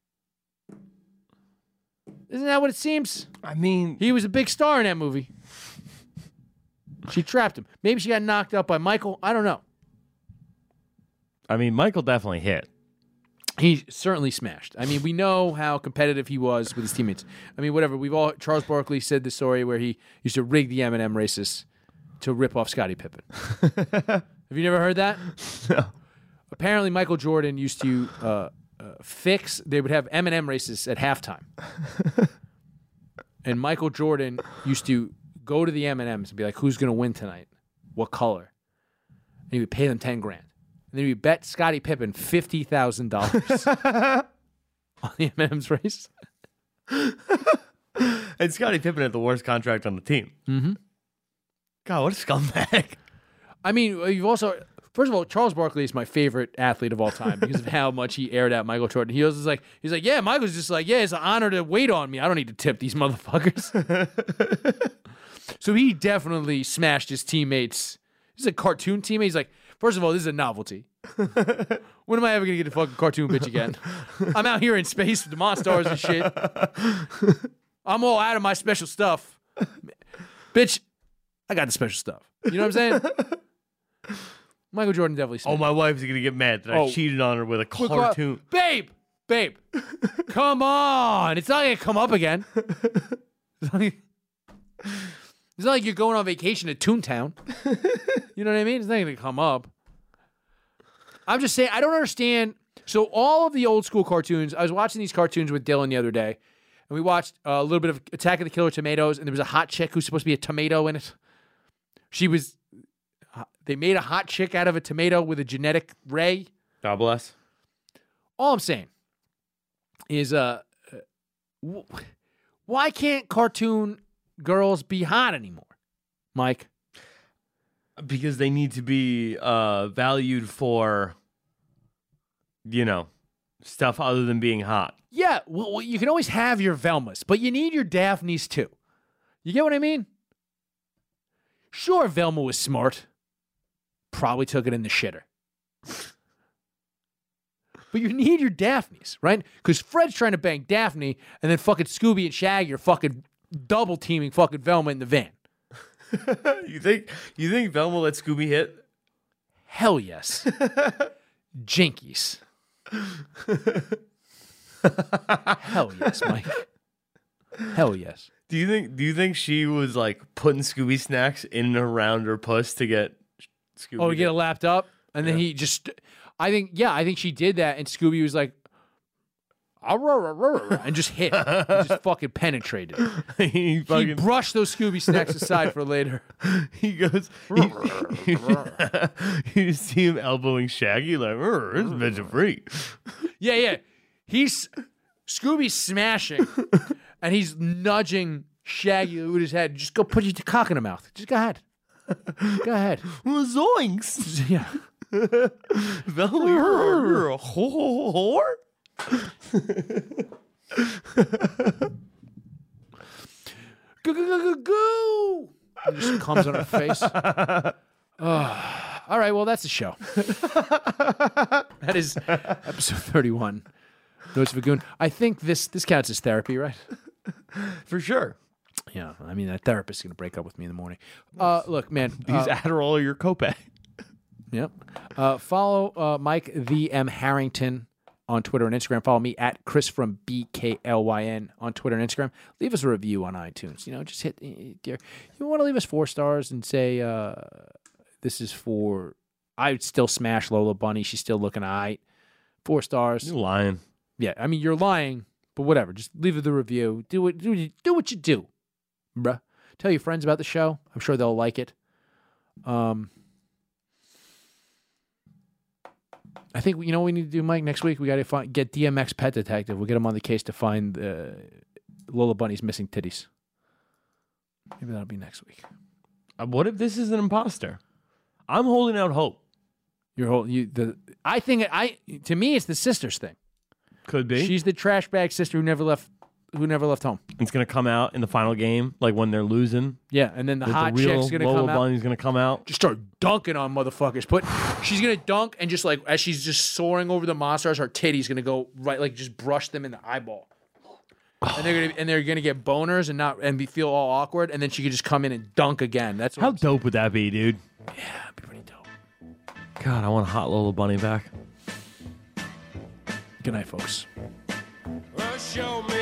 Isn't that what it seems? I mean, He was a big star in that movie. She trapped him. Maybe she got knocked out by Michael. I don't know. I mean, Michael definitely hit. He certainly smashed. I mean, we know how competitive he was with his teammates. I mean, whatever. We've all Charles Barkley said the story where he used to rig the M&M races to rip off Scottie Pippen. [LAUGHS] Have you never heard that? No. Apparently, Michael Jordan used to uh, uh, fix. They would have M&M races at halftime, [LAUGHS] and Michael Jordan used to go to the M&Ms and be like, "Who's going to win tonight? What color?" And he would pay them ten grand, and then he would bet Scottie Pippen fifty thousand dollars [LAUGHS] on the M&M's race. [LAUGHS] And Scottie Pippen had the worst contract on the team. Mm-hmm. God, what a scumbag. I mean, uh, you've also first of all, Charles Barkley is my favorite athlete of all time because of how much he aired out Michael Jordan. He was like, he's like, yeah, Michael's just like, yeah, it's an honor to wait on me. I don't need to tip these motherfuckers. [LAUGHS] so he definitely smashed his teammates. He's a cartoon teammate. He's like, first of all, this is a novelty. [LAUGHS] when am I ever gonna get a fucking cartoon bitch again? [LAUGHS] I'm out here in space with the Monstars and shit. I'm all out of my special stuff. Bitch, I got the special stuff. You know what I'm saying? [LAUGHS] Michael Jordan definitely. Oh, my wife's going to get mad that Oh. I cheated on her with a cartoon. babe, babe, come on! It's not gonna come up again. It's not, it's not like you're going on vacation to Toontown. [LAUGHS] You know what I mean? It's not gonna come up. I'm just saying I don't understand So all of the old school cartoons, I was watching these cartoons with Dylan the other day, and we watched uh, a little bit of Attack of the Killer Tomatoes, and there was a hot chick who's supposed to be a tomato in it. She was. uh, They made a hot chick out of a tomato with a genetic ray. God bless. All I'm saying is, uh, uh, why can't cartoon girls be hot anymore, Mike? Because they need to be uh, valued for, you know, stuff other than being hot. Yeah, well, you can always have your Velmas, but you need your Daphnes too. You get what I mean? Sure, Velma was smart. Probably took it in the shitter. but you need your Daphnes, right? Because Fred's trying to bang Daphne, and then fucking Scooby and Shaggy are fucking double teaming fucking Velma in the van. [LAUGHS] you think you think Velma let Scooby hit? Hell yes. [LAUGHS] Jinkies. Hell yes, Mike. Hell yes. Do you think do you think she was like putting Scooby snacks in and around her puss to get Scooby? Oh, to get it lapped up, and then he just. I think yeah, I think she did that, and Scooby was like, and just hit, and just [LAUGHS] fucking penetrated. he He brushed those Scooby snacks aside for later. [LAUGHS] he goes he, [LAUGHS] you see him elbowing Shaggy like this bitch a freak. Yeah, yeah. He's Scooby's smashing, and he's nudging Shaggy with his head. Just go put your cock in the mouth. Just go ahead. Go ahead. Zoinks! Yeah. Velma, you're, you're a whore. [LAUGHS] Goo goo goo goo goo. It just comes on her face. [LAUGHS] Ah. all right, well that's the show. [LAUGHS] that is episode thirty-one. Notes of a goon. I think this this counts as therapy, right? For sure. Yeah, I mean that therapist is gonna break up with me in the morning. Uh, look, man. These uh, Adderall are your copay. Yep. Uh, follow uh, Mike the M Harrington on Twitter and Instagram. Follow me at Chris from BKLYN on Twitter and Instagram. Leave us a review on iTunes. You know, just hit. You want to leave us four stars and say uh, this is for. I would still smash Lola Bunny. She's still looking alright. Four stars. You're lying. Yeah, I mean you're lying, but whatever. Just leave it the review. Do it. Do do what you do, bruh. Tell your friends about the show. I'm sure they'll like it. Um, I think you know what we need to do, Mike. Next week we got to find get DMX Pet Detective. We'll get him on the case to find uh, Lola Bunny's missing titties. Maybe that'll be next week. Uh, What if this is an imposter? I'm holding out hope. Your whole you the I think I to me it's the sisters thing. Could be. She's the trash bag sister who never left who never left home. it's gonna come out in the final game, like when they're losing. Yeah, and then the that hot the real chick's gonna Lola come out. Bunny's gonna come out. just start dunking on motherfuckers. Put she's gonna dunk and just like as she's just soaring over the monsters, her titty's gonna go right like just brush them in the eyeball. And they're gonna and they're gonna get boners and not and be feel all awkward, and then she could just come in and dunk again. That's what How I'm- dope would that be, dude? yeah, it'd be pretty dope. God, I want a hot Lola Bunny back. Good night, folks. Show me